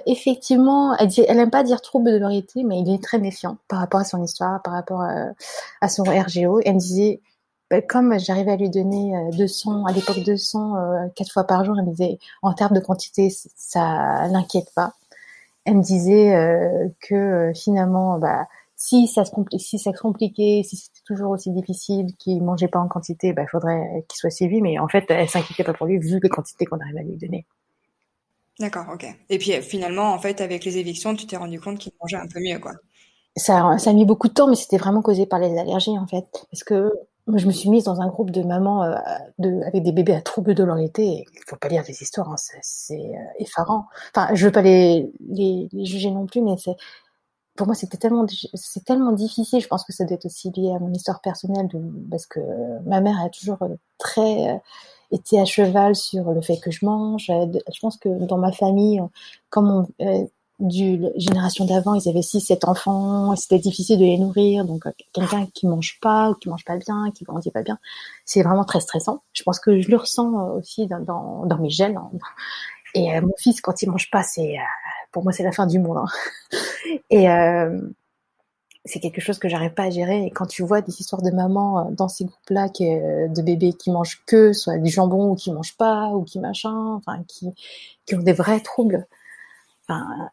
Effectivement, elle dit, elle aime pas dire trouble de l'oralité, mais il est très méfiant par rapport à son histoire, par rapport à, son RGO. Elle me disait, bah, comme j'arrivais à lui donner 200, à l'époque 200, euh, quatre fois par jour, elle me disait, en termes de quantité, ça l'inquiète pas. Elle me disait euh, que euh, finalement, bah, si ça se si ça se compliquait, si c'était toujours aussi difficile, qu'il mangeait pas en quantité, bah, il faudrait qu'il soit suivi. Mais en fait, elle s'inquiétait pas pour lui vu les quantités qu'on arrive à lui donner. D'accord, ok. Et puis finalement, en fait, avec les évictions, tu t'es rendu compte qu'il mangeait un peu mieux, quoi. Ça, ça a mis beaucoup de temps, mais c'était vraiment causé par les allergies, en fait. Parce que moi, je me suis mise dans un groupe de mamans euh, de, avec des bébés à troubles de l'oralité. Il faut pas lire des histoires, hein, c'est euh, effarant. Enfin, je veux pas les, les, les juger non plus, mais c'est pour moi, c'était tellement, c'est tellement difficile. Je pense que ça doit être aussi lié à mon histoire personnelle, de, parce que ma mère a toujours euh, très euh, été à cheval sur le fait que je mange. Je pense que dans ma famille, comme on, euh, du génération d'avant, ils avaient six, sept enfants, c'était difficile de les nourrir. Donc, quelqu'un qui mange pas ou qui mange pas bien, qui grandit pas bien, c'est vraiment très stressant. Je pense que je le ressens aussi dans, dans, dans mes gènes. Hein. Et mon fils, quand il mange pas, c'est pour moi, c'est la fin du monde. Hein. Et euh, c'est quelque chose que j'arrive pas à gérer. Et quand tu vois des histoires de mamans euh, dans ces groupes-là, euh, de bébés qui mangent que, soit du jambon ou qui mangent pas, ou qui machin, enfin, qui, qui ont des vrais troubles. Enfin,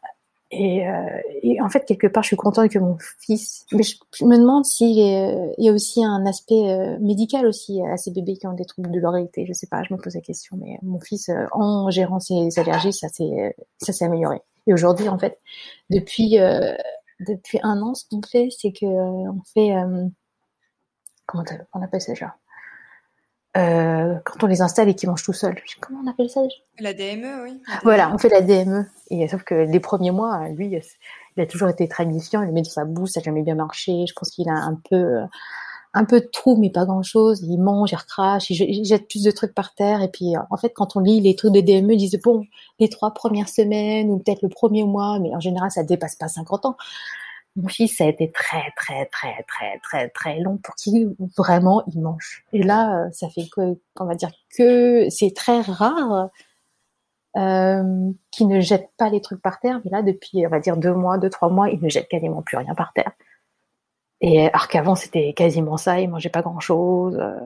et, euh, et, en fait, quelque part, je suis contente que mon fils. Mais je, me demande s'il y a aussi un aspect euh, médical aussi à ces bébés qui ont des troubles de l'oreillette. Je sais pas, je me pose la question. Mais mon fils, en gérant ses allergies, ça s'est amélioré. Et aujourd'hui, en fait, depuis euh, depuis un an, ce qu'on fait, c'est que euh, on fait euh, comment on appelle ça déjà quand on les installe et qu'ils mangent tout seuls. Comment on appelle ça La DME, oui. Voilà, on fait la DME. Et sauf que les premiers mois, lui, il a toujours été très méfiant. Il le met dans sa bouche, ça n'a jamais bien marché. Je pense qu'il a un peu un peu de trou, mais pas grand chose. Il mange, il recrache, il jette plus de trucs par terre. Et puis, en fait, quand on lit les trucs de DME, ils disent, bon, les trois premières semaines, ou peut-être le premier mois, mais en général, ça dépasse pas 50 ans. Mon fils, ça a été très, très, très, très, très, très long pour qu'il vraiment il mange. Et là, ça fait que, on va dire que c'est très rare euh, qu'il ne jette pas les trucs par terre. Mais là, depuis, on va dire deux mois, deux, trois mois, il ne jette quasiment plus rien par terre. Et alors qu'avant, c'était quasiment ça, il mangeait pas grand-chose. Euh.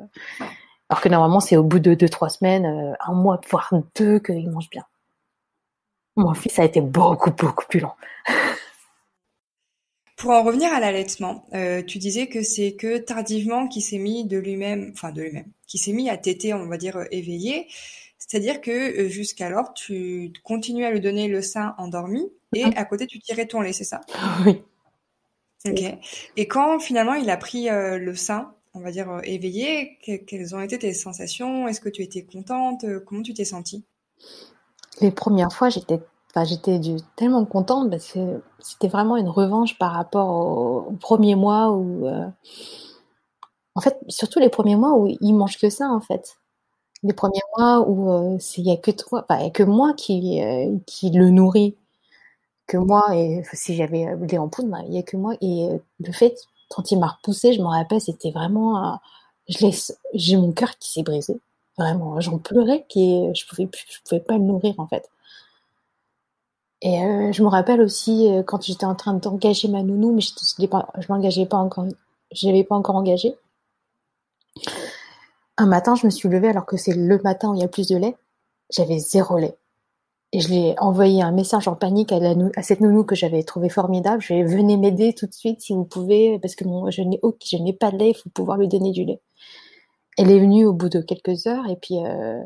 alors que normalement, c'est au bout de deux, trois semaines, euh, un mois, voire deux, qu'il mange bien. Mon fils a été beaucoup, beaucoup plus long. Pour en revenir à l'allaitement, euh, tu disais que c'est que tardivement qu'il s'est mis de lui-même, enfin de lui-même, qui s'est mis à téter, on va dire, éveillé. C'est-à-dire que jusqu'alors, tu continuais à lui donner le sein endormi et mm-hmm. à côté, tu tirais ton lait, c'est ça? Oui. Ok. Et quand finalement il a pris euh, le sein, on va dire euh, éveillé, quelles ont été tes sensations? Est-ce que tu étais contente? Comment tu t'es sentie? Les premières fois, j'étais, enfin, j'étais tellement contente parce que c'était vraiment une revanche par rapport au, premier mois où, euh, en fait, surtout les premiers mois où il mange que ça en fait. Les premiers mois où il y a que toi, enfin, y a que moi qui qui le nourris que moi et si j'avais des en poudre, il y a que moi et euh, le fait quand il m'a repoussé, je me rappelle, c'était vraiment, laisse, j'ai mon cœur qui s'est brisé, vraiment, j'en pleurais, qui, je pouvais pouvais pas le nourrir en fait. Et euh, je me rappelle aussi euh, quand j'étais en train d'engager ma nounou, mais je, pas, je m'engageais pas encore, je l'avais pas encore engagé. Un matin, je me suis levée alors que c'est le matin où il y a plus de lait. J'avais zéro lait. Et je lui ai envoyé un message en panique à, cette nounou que j'avais trouvé formidable. Je lui ai dit, venez m'aider tout de suite si vous pouvez, parce que je n'ai pas de lait, il faut pouvoir lui donner du lait. Elle est venue au bout de quelques heures et puis, euh,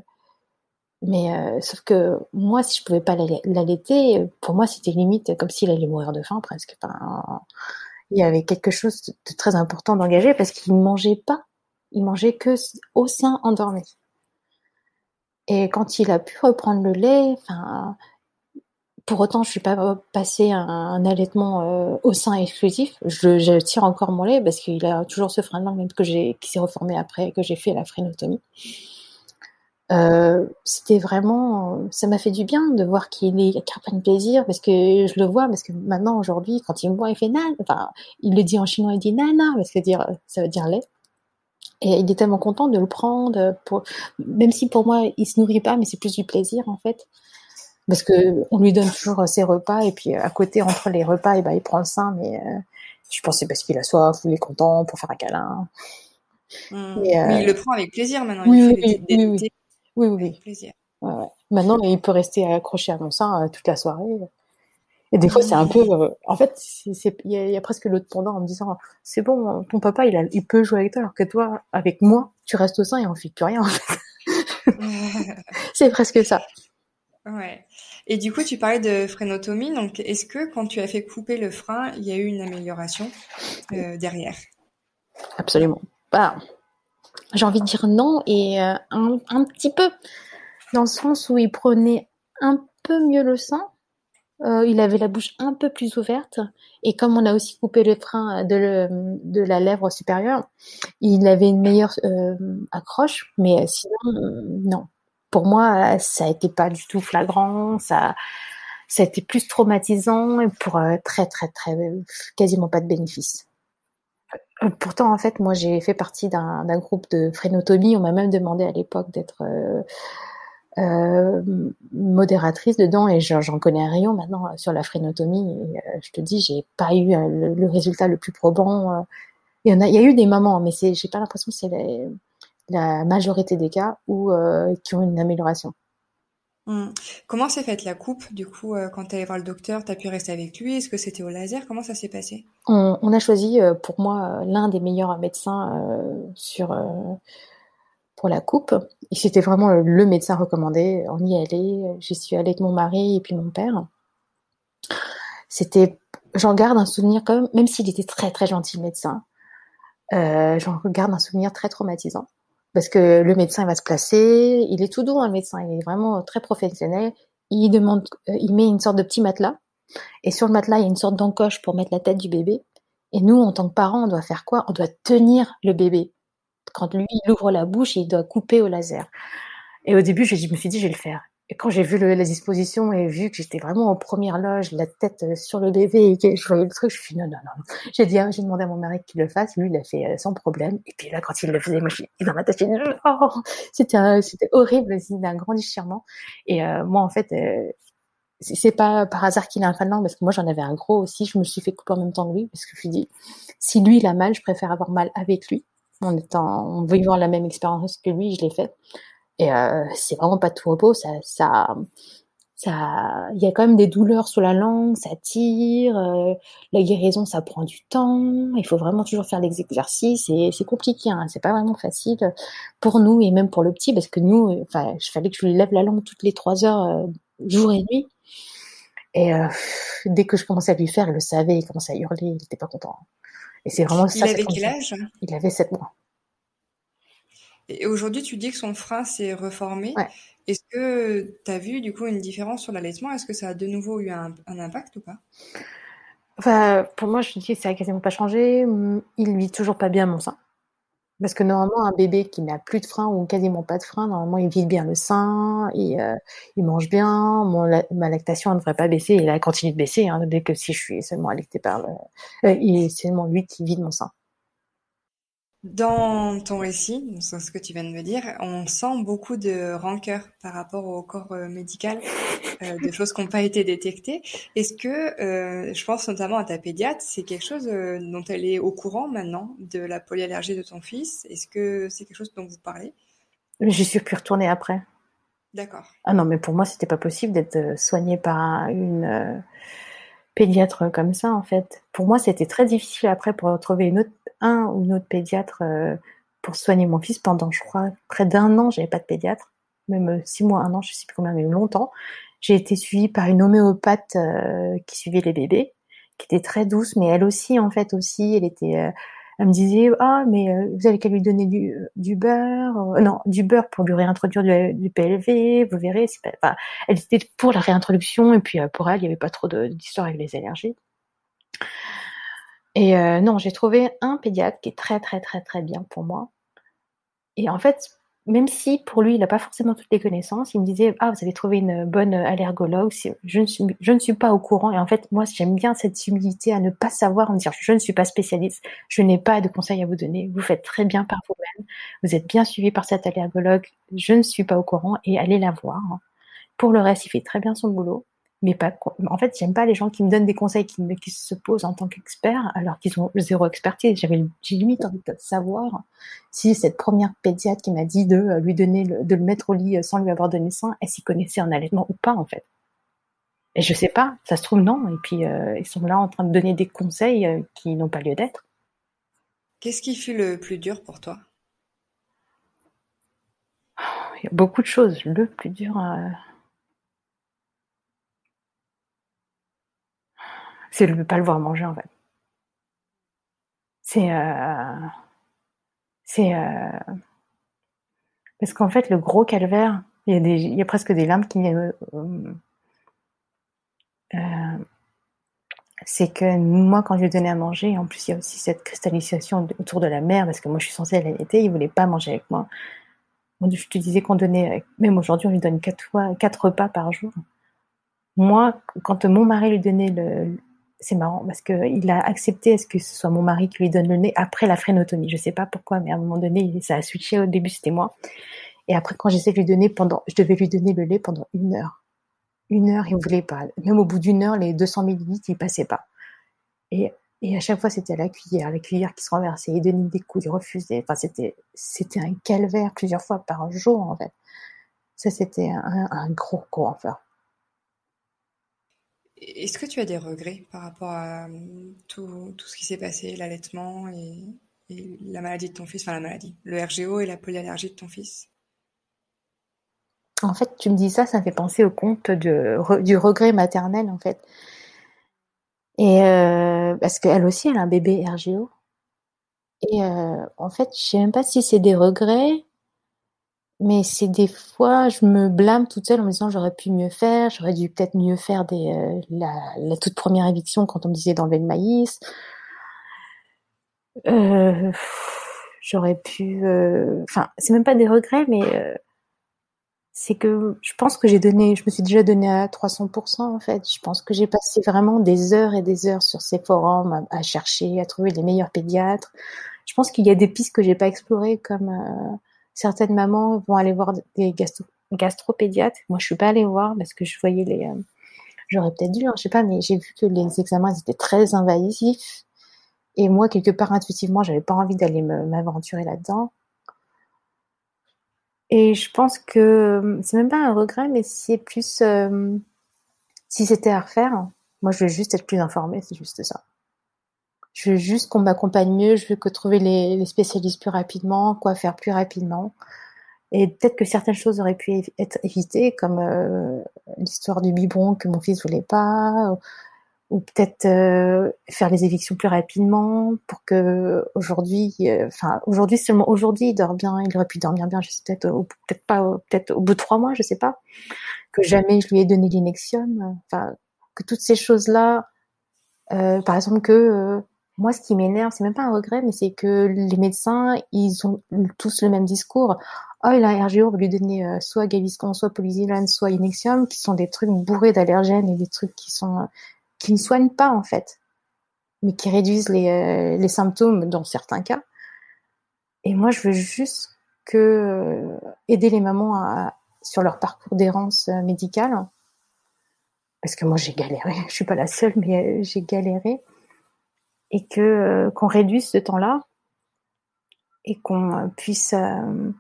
mais euh, sauf que moi, si je pouvais pas l'allaiter, pour moi, c'était limite comme s'il allait mourir de faim presque. Il y avait quelque chose de très important d'engager parce qu'il mangeait pas, il mangeait que au sein endormi. Et quand il a pu reprendre le lait, enfin, pour autant, je suis pas passé un, un allaitement euh, au sein exclusif. Je, tire encore mon lait parce qu'il a toujours ce frein de langue, que j'ai, qui s'est reformé après que j'ai fait la phrénotomie. Euh, c'était vraiment, ça m'a fait du bien de voir qu'il est, qu'il reprenne plaisir parce que je le vois, parce que maintenant, aujourd'hui, quand il me voit, il fait nan, enfin, il le dit en chinois, il dit nana, parce que dire, ça veut dire lait. Et il est tellement content de le prendre, pour... même si pour moi il se nourrit pas, mais c'est plus du plaisir en fait. Parce que on lui donne toujours ses repas et puis à côté entre les repas, et ben, il prend le sein, mais euh, je pense c'est parce qu'il a soif ou il est content pour faire un câlin. Mmh. Mais, euh... il le prend avec plaisir maintenant. Oui, il oui, fait oui, oui, oui, oui, plaisir. Ouais, ouais. Maintenant, il peut rester accroché à mon sein euh, toute la soirée. Et des fois, c'est un peu. euh, en fait, il y, a- il y a presque l'autre pendant en me disant c'est bon, ton papa, il, a, il peut jouer avec toi, alors que toi, avec moi, tu restes au sein et on fait plus rien. en fait. c'est presque ça. ouais. Et du coup, tu parlais de frénotomie. Donc, est-ce que quand tu as fait couper le frein, il y a eu une amélioration euh, derrière? Absolument. Bah, j'ai envie de dire non et euh, un, un petit peu dans le sens où il prenait un peu mieux le sang. Euh, il avait la bouche un peu plus ouverte et comme on a aussi coupé le frein de, le- de la lèvre supérieure, il avait une meilleure euh, accroche. Mais sinon, euh, non. Pour moi, euh, ça a été pas du tout flagrant. Ça, ça a été plus traumatisant et pour euh, très très très quasiment pas de bénéfice. Euh, Pourtant, en fait, moi, j'ai fait partie d'un groupe de frénotomie. On m'a même demandé à l'époque d'être euh, modératrice dedans et j'en connais un rayon maintenant euh, sur la frénotomie. Et, euh, je te dis, j'ai pas eu le, le résultat le plus probant. Il y en a, il y a eu des moments, mais c'est, j'ai pas l'impression que c'est la, la majorité des cas où euh, qui ont une amélioration. Hmm. Comment s'est faite la coupe Du coup, quand tu allé voir le docteur, tu as pu rester avec lui? Est-ce que c'était au laser? Comment ça s'est passé? On, on a choisi pour moi l'un des meilleurs médecins sur pour la coupe. Et c'était vraiment euh, le médecin recommandé. On y allait. J'y suis allée avec mon mari et puis mon père. C'était, j'en garde un souvenir quand même, même s'il était très très gentil le médecin. Euh, j'en garde un souvenir très traumatisant parce que le médecin il va se placer. Il est tout doux, un médecin. Il est vraiment très professionnel. Il demande, euh, il met une sorte de petit matelas et sur le matelas il y a une sorte d'encoche pour mettre la tête du bébé. Et nous, en tant que parents, on doit faire quoi? On doit tenir le bébé. Quand lui, il ouvre la bouche, il doit couper au laser. Et au début, je, me suis dit, je vais le faire. Et quand j'ai vu le- la disposition et vu que j'étais vraiment en première loge, la tête euh, sur le bébé et que je voyais le truc, je me suis dit, non, non, non. J'ai dit, ah, j'ai demandé à mon mari qu'il le fasse. Lui, il l'a fait euh, sans problème. Et puis là, quand il le faisait, moi, je suis dans ma tête, oh, c'était, c'était horrible, c'était un grand déchirement. Et euh, moi, en fait, c'est c'est pas par hasard qu'il a un fan langue parce que moi j'en avais un gros aussi. Je me suis fait couper en même temps que lui parce que je me suis dit si lui il a mal, je préfère avoir mal avec lui en étant en vivant la même expérience que lui. Je l'ai fait et euh, c'est vraiment pas tout repos. Ça, ça, il y a quand même des douleurs sous la langue, ça tire. euh, la guérison, ça prend du temps. Il faut vraiment toujours faire des exercices et c'est compliqué. Hein, c'est pas vraiment facile pour nous et même pour le petit parce que nous, enfin, je fallait que je lui lève la langue toutes les trois heures, euh, jour et nuit. Et dès que je commençais à lui faire, il le savait, il commençait à hurler, il était pas content. Et c'est vraiment Il ça. c'est avait quel âge? Il avait sept mois. Et aujourd'hui, tu dis que son frein s'est reformé. Ouais. Est-ce que tu as vu du coup une différence sur l'allaitement? Est-ce que ça a de nouveau eu un, un impact ou pas? Enfin, pour moi, je dis que ça a quasiment pas changé. Il vit toujours pas bien mon sein. Parce que normalement, un bébé qui n'a plus de frein ou quasiment pas de frein, normalement, il vide bien le sein, il, euh, mange bien. Mon, ma lactation ne devrait pas baisser, et là, elle continue de baisser. Hein, dès que si je suis seulement allaitée par le, euh, il est seulement lui qui vide mon sein. Dans ton récit, dans ce que tu viens de me dire, on sent beaucoup de rancœur par rapport au corps euh, médical, euh, de choses qui n'ont pas été détectées. Est-ce que, euh, je pense notamment à ta pédiatre, c'est quelque chose dont elle est au courant maintenant de la polyallergie de ton fils? Est-ce que c'est quelque chose dont vous parlez? J'y suis plus retournée après. D'accord. Ah non, mais pour moi, c'était pas possible d'être soignée par un- une euh, pédiatre comme ça, en fait. Pour moi, c'était très difficile après pour retrouver une autre, un ou une autre pédiatre euh, pour soigner mon fils pendant, je crois, près d'un an, j'avais pas de pédiatre. Même euh, six mois, un an, je sais plus combien, mais longtemps. J'ai été suivie par une homéopathe euh, qui suivait les bébés, qui était très douce, mais elle aussi, en fait, aussi, elle était, elle me disait, ah, mais vous avez qu'à lui donner du, du beurre, euh, non, du beurre pour lui réintroduire du, PLV, vous verrez, c'est pas, enfin, elle était pour la réintroduction, et puis euh, pour elle, il n'y avait pas trop d'histoire avec les allergies. Et euh, non, j'ai trouvé un pédiatre qui est très, très, très, très bien pour moi. Et en fait, même si pour lui, il n'a pas forcément toutes les connaissances, il me disait Ah, vous avez trouvé une bonne allergologue, je ne, suis, je ne suis pas au courant. Et en fait, moi, j'aime bien cette humilité à ne pas savoir, me dire Je ne suis pas spécialiste, je n'ai pas de conseils à vous donner, vous faites très bien par vous-même, vous êtes bien suivi par cette allergologue, je ne suis pas au courant, et allez la voir. Pour le reste, il fait très bien son boulot mais pas en fait j'aime pas les gens qui me donnent des conseils qui, qui se posent en tant qu'experts alors qu'ils ont zéro expertise. J'avais j'ai limite envie de savoir si cette première pédiatre qui m'a dit de euh, lui donner le, de le mettre au lit euh, sans lui avoir donné sein elle s'y connaissait en allaitement ou pas en fait. Et je sais pas. Ça se trouve non. Et puis euh, ils sont là en train de donner des conseils qui n'ont pas lieu d'être. Qu'est-ce qui fut le plus dur pour toi? Il y a beaucoup de choses. Le plus dur c'est de ne pas le voir manger en fait. C'est euh, c'est euh, parce qu'en fait le gros calvaire, il y a y a presque des larmes qui euh, euh, c'est que moi quand je lui donnais à manger, en plus il y a aussi cette cristallisation autour de la mère parce que moi je suis censée allaiter, il voulait pas manger avec moi. Je te disais qu'on donnait, même aujourd'hui on lui donne quatre fois quatre repas par jour. Moi, quand mon mari lui donnait le, c'est marrant parce que il a accepté est-ce que ce soit mon mari qui lui donne le nez après la frénotomie. Je sais pas pourquoi, mais à un moment donné, ça a switché. Au début, c'était moi. Et après, quand j'essaie de lui donner pendant, je devais lui donner le lait pendant une heure. Une heure, il voulait pas. Même au bout d'une heure, les 200 millilitres, il passait pas. Et, et à chaque fois, c'était à la cuillère, la cuillère qui se renversait. Il donnait des coups, il refusait. Enfin, c'était, c'était un calvaire plusieurs fois par jour, en fait. Ça, c'était un, gros, gros enfer. Est-ce que tu as des regrets par rapport à hum, tout, tout ce qui s'est passé, l'allaitement et, la maladie de ton fils, enfin la maladie, le RGO et la polyallergie de ton fils? En fait, tu me dis ça, ça me fait penser au de, du regret maternel, en fait. Euh, parce qu'elle aussi, elle a un bébé RGO. Et euh, en fait, je sais même pas si c'est des regrets mais c'est des fois, je me blâme toute seule en me disant j'aurais pu mieux faire, j'aurais dû peut-être mieux faire des, euh, la, la, toute première éviction quand on me disait d'enlever le maïs. Euh, j'aurais pu, euh, enfin, c'est même pas des regrets, mais euh, c'est que je pense que j'ai donné, je me suis déjà donné à 300% en fait. Je pense que j'ai passé vraiment des heures et des heures sur ces forums à, à chercher, à trouver les meilleurs pédiatres. Je pense qu'il y a des pistes que j'ai pas explorées comme certaines mamans vont aller voir des gastro gastropédiatres. Moi, je suis pas allée voir parce que je voyais les. Euh, j'aurais peut-être dû, hein, je sais pas, mais j'ai vu que les examens étaient très invasifs. Et moi, quelque part intuitivement, j'avais pas envie d'aller m'aventurer là-dedans. Et je pense que c'est même pas un regret, mais c'est plus euh, si c'était à refaire. Moi, je veux juste être plus informée, c'est juste ça. Je veux juste qu'on m'accompagne mieux, je veux que trouver les, spécialistes plus rapidement, quoi faire plus rapidement. Et peut-être que certaines choses auraient pu être évitées, comme euh, l'histoire du biberon que mon fils voulait pas, ou, peut-être euh, faire les évictions plus rapidement pour que aujourd'hui, euh, enfin aujourd'hui seulement aujourd'hui il dort bien, il aurait pu dormir bien, je sais peut-être, peut-être pas, peut-être au bout de trois mois, je sais pas, que jamais je lui ai donné l'inexium, enfin que toutes ces choses là, par exemple que moi, ce qui m'énerve, c'est même pas un regret, mais c'est que les médecins, ils ont tous le même discours. Oh, il a un RGO, on va lui donner euh, soit Gaviscon, soit Polysilane, soit Inexium, qui sont des trucs bourrés d'allergènes et des trucs qui sont qui ne soignent pas en fait, mais qui réduisent les, euh, les symptômes dans certains cas. Et moi, je veux juste que euh, aider les mamans sur leur parcours d'errance médicale, parce que moi j'ai galéré. Je suis pas la seule, mais j'ai galéré et que euh, qu'on réduise ce temps-là et qu'on puisse euh,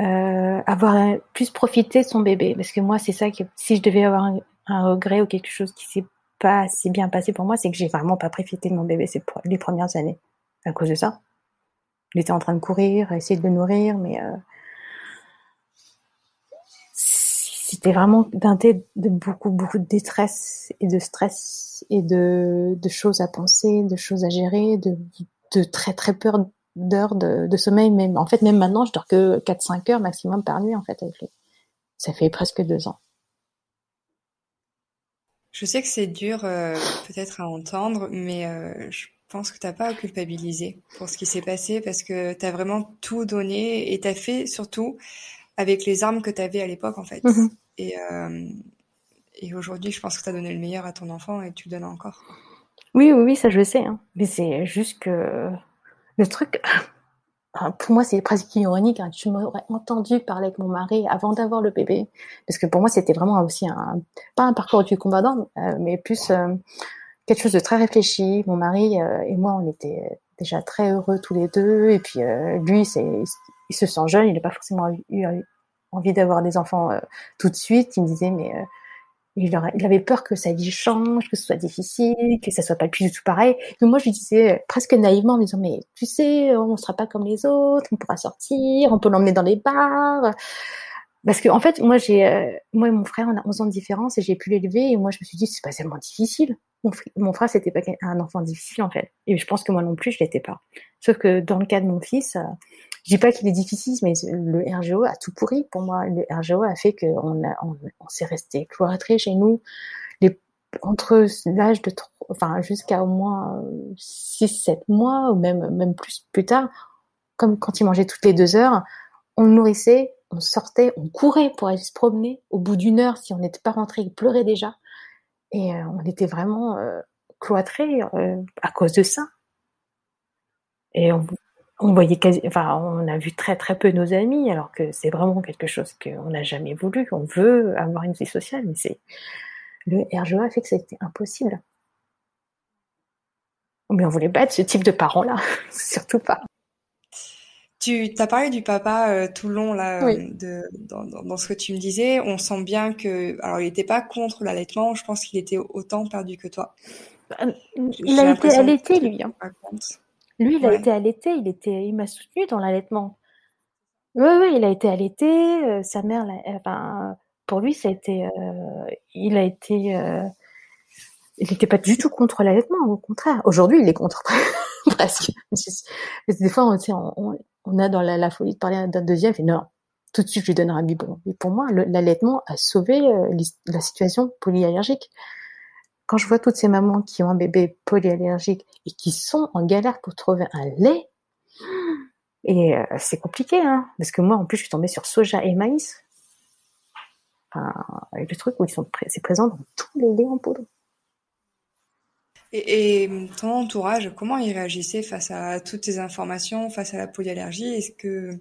euh, avoir plus profité de son bébé. Parce que moi c'est ça que si je devais avoir un, regret ou quelque chose qui s'est pas assez bien passé pour moi c'est que j'ai vraiment pas profité de mon bébé ces les premières années à cause de ça. Il était en train de courir essayer de le nourrir mais euh, c'était vraiment teinté de beaucoup, beaucoup de détresse et de stress et de, de choses à penser, de choses à gérer, de, de très, très peur d'heures de, de, sommeil. Même, en fait, même maintenant, je dors que 4-5 heures maximum par nuit, en fait, avec Ça fait presque deux ans. Je sais que c'est dur, euh, peut-être à entendre, mais euh, je pense que t'as pas à culpabiliser pour ce qui s'est passé parce que tu as vraiment tout donné et tu as fait surtout avec les armes que tu avais à l'époque en fait. Mhm. Et, euh, et aujourd'hui, je pense que tu as donné le meilleur à ton enfant et tu le donnes encore. Oui, oui, oui, ça je le sais. Hein. Mais c'est juste que le truc, pour moi, c'est presque ironique. Hein. Tu m'aurais entendu parler avec mon mari avant d'avoir le bébé, parce que pour moi, c'était vraiment aussi pas un parcours du combattant, euh, mais plus euh, quelque chose de très réfléchi. Mon mari et moi, on était déjà très heureux tous les deux, et puis lui, c'est il se sent jeune, il n'a pas forcément eu, envie d'avoir des enfants tout de suite. Il me disait, mais il, avait peur que sa vie change, que ce soit difficile, que ça soit pas plus du tout pareil. Et moi, je lui disais presque naïvement en me disant, mais tu sais, on sera pas comme les autres, on pourra sortir, on peut l'emmener dans les bars. Parce que en fait, moi, j'ai, euh, moi et mon frère, on a 11 ans de différence et j'ai pu l'élever. Et moi, je me suis dit, c'est pas tellement difficile. Mon, mon frère, c'était pas un enfant difficile en fait. Et je pense que moi non plus, je l'étais pas. Sauf que dans le cas de mon fils, euh, je dis pas qu'il est difficile, mais le RGO a tout pourri pour moi. Le RGO a fait qu'on on, on s'est resté cloîtré chez nous. Les, entre l'âge de, enfin, jusqu'à au moins 6, 7 mois, ou même, même plus, plus tard, comme quand il mangeait toutes les deux heures, on le nourrissait, on sortait, on courait pour aller se promener. Au bout d'une heure, si on n'était pas rentré, il pleurait déjà. Et euh, on était vraiment euh, cloîtrés euh, à cause de ça. Et on, on voyait quasi, enfin, on a vu très très peu nos amis, alors que c'est vraiment quelque chose qu'on n'a jamais voulu. On veut avoir une vie sociale, mais c'est le RGA fait que c'était impossible. Mais on voulait pas être ce type de parents-là, surtout pas. Tu as parlé du papa euh, tout le long là, euh, de, dans, dans, ce que tu me disais. On sent bien que, alors il n'était pas contre l'allaitement. Je pense qu'il était autant perdu que toi. Bah, il a été allaité lui. Hein. Lui, il a été allaité, il était, il m'a soutenu dans l'allaitement. Oui, oui, il a été allaité. Euh, sa mère, enfin, pour lui, ça a été, euh, il a été, euh, il n'était pas du tout contre l'allaitement, au contraire. Aujourd'hui, il est contre presque. des fois, on, on, a dans la, folie de parler d'un deuxième, et non, tout de suite, je lui donnerai un biberon. Et pour moi, l'allaitement a sauvé la situation polyallergique quand je vois toutes ces mamans qui ont un bébé polyallergique et qui sont en galère pour trouver un lait, et euh, c'est compliqué, hein, parce que moi, en plus, je suis tombée sur soja et maïs. Enfin, le truc où ils sont c'est présent dans tous les laits en poudre. Et, ton entourage, comment ils réagissaient face à toutes ces informations, face à la polyallergie? Est-ce que,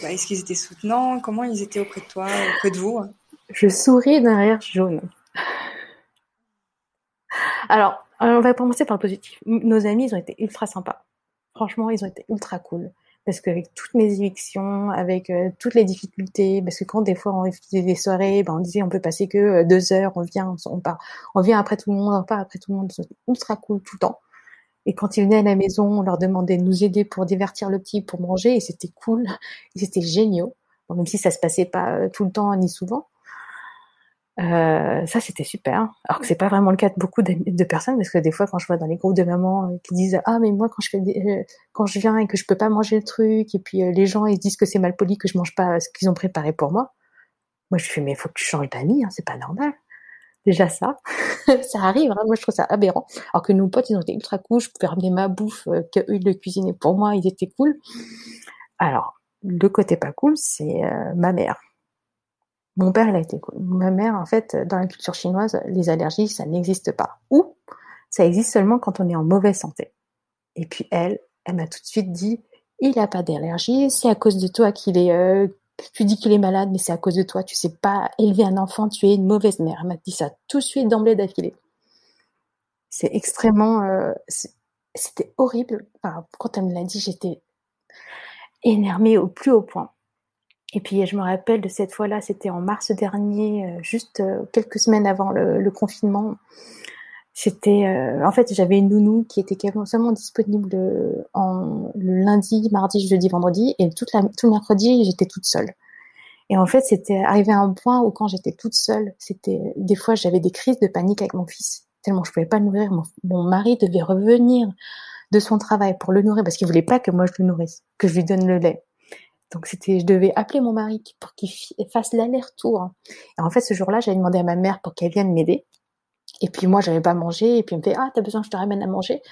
bah, est-ce qu'ils étaient soutenants? Comment ils étaient auprès de toi, auprès de vous? Je souris d'un rire jaune. Alors, on va commencer par le positif. Nos amis, ils ont été ultra sympas. Franchement, ils ont été ultra cool. Parce qu'avec toutes mes évictions, avec euh, toutes les difficultés, parce que quand des fois on faisait des soirées, ben on disait on peut passer que euh, deux heures, on vient, on, part, on vient après tout le monde, on part après tout le monde, ils ultra cool tout le temps. Et quand ils venaient à la maison, on leur demandait de nous aider pour divertir le petit, pour manger, et c'était cool, et c'était géniaux. même si ça se passait pas euh, tout le temps ni souvent, euh, ça c'était super. Alors que c'est pas vraiment le cas de beaucoup de, personnes parce que des fois quand je vois dans les groupes de mamans euh, qui disent ah mais moi quand je fais euh, quand je viens et que je peux pas manger le truc et puis les gens ils disent que c'est mal poli que je mange pas ce qu'ils ont préparé pour moi. Moi je fais mais faut que tu changes d'amis, hein, c'est pas normal. Déjà ça, ça arrive. Hein, moi je trouve ça aberrant. Alors que nos potes ils ont été ultra cool, je pouvais ramener ma bouffe euh, qu'eux ils le cuisinaient pour moi, ils étaient cool. Alors le côté pas cool c'est ma mère mon père, il a été. Ma mère, en fait, dans la culture chinoise, les allergies, ça n'existe pas. Ou ça existe seulement quand on est en mauvaise santé. Et puis elle, elle m'a tout de suite dit, il n'a pas d'allergie, c'est à cause de toi qu'il est, euh, tu dis qu'il est malade, mais c'est à cause de toi, tu sais pas élever un enfant, tu es une mauvaise mère. Elle m'a dit ça tout de suite d'emblée d'affilée. C'est extrêmement, euh, c'était horrible. Quand elle me l'a dit, j'étais énervée au plus haut point. Et puis je me rappelle de cette fois-là, c'était en mars dernier, euh, juste euh, quelques semaines avant le, confinement. C'était, euh, en fait, j'avais une nounou qui était seulement disponible en, le lundi, mardi, jeudi, vendredi, et toute tout le mercredi, j'étais toute seule. Et en fait, c'était arrivé à un point où quand j'étais toute seule, c'était des fois j'avais des crises de panique avec mon fils, tellement je pouvais pas le nourrir. Mon, mon mari devait revenir de son travail pour le nourrir parce qu'il voulait pas que moi je le nourrisse, que je lui donne le lait. Donc c'était, je devais appeler mon mari pour qu'il fasse l'aller-retour. Et en fait, ce jour-là, j'avais demandé à ma mère pour qu'elle vienne m'aider. Et puis moi, j'avais pas mangé. Et puis elle me fait, ah, t'as besoin que je te ramène à manger.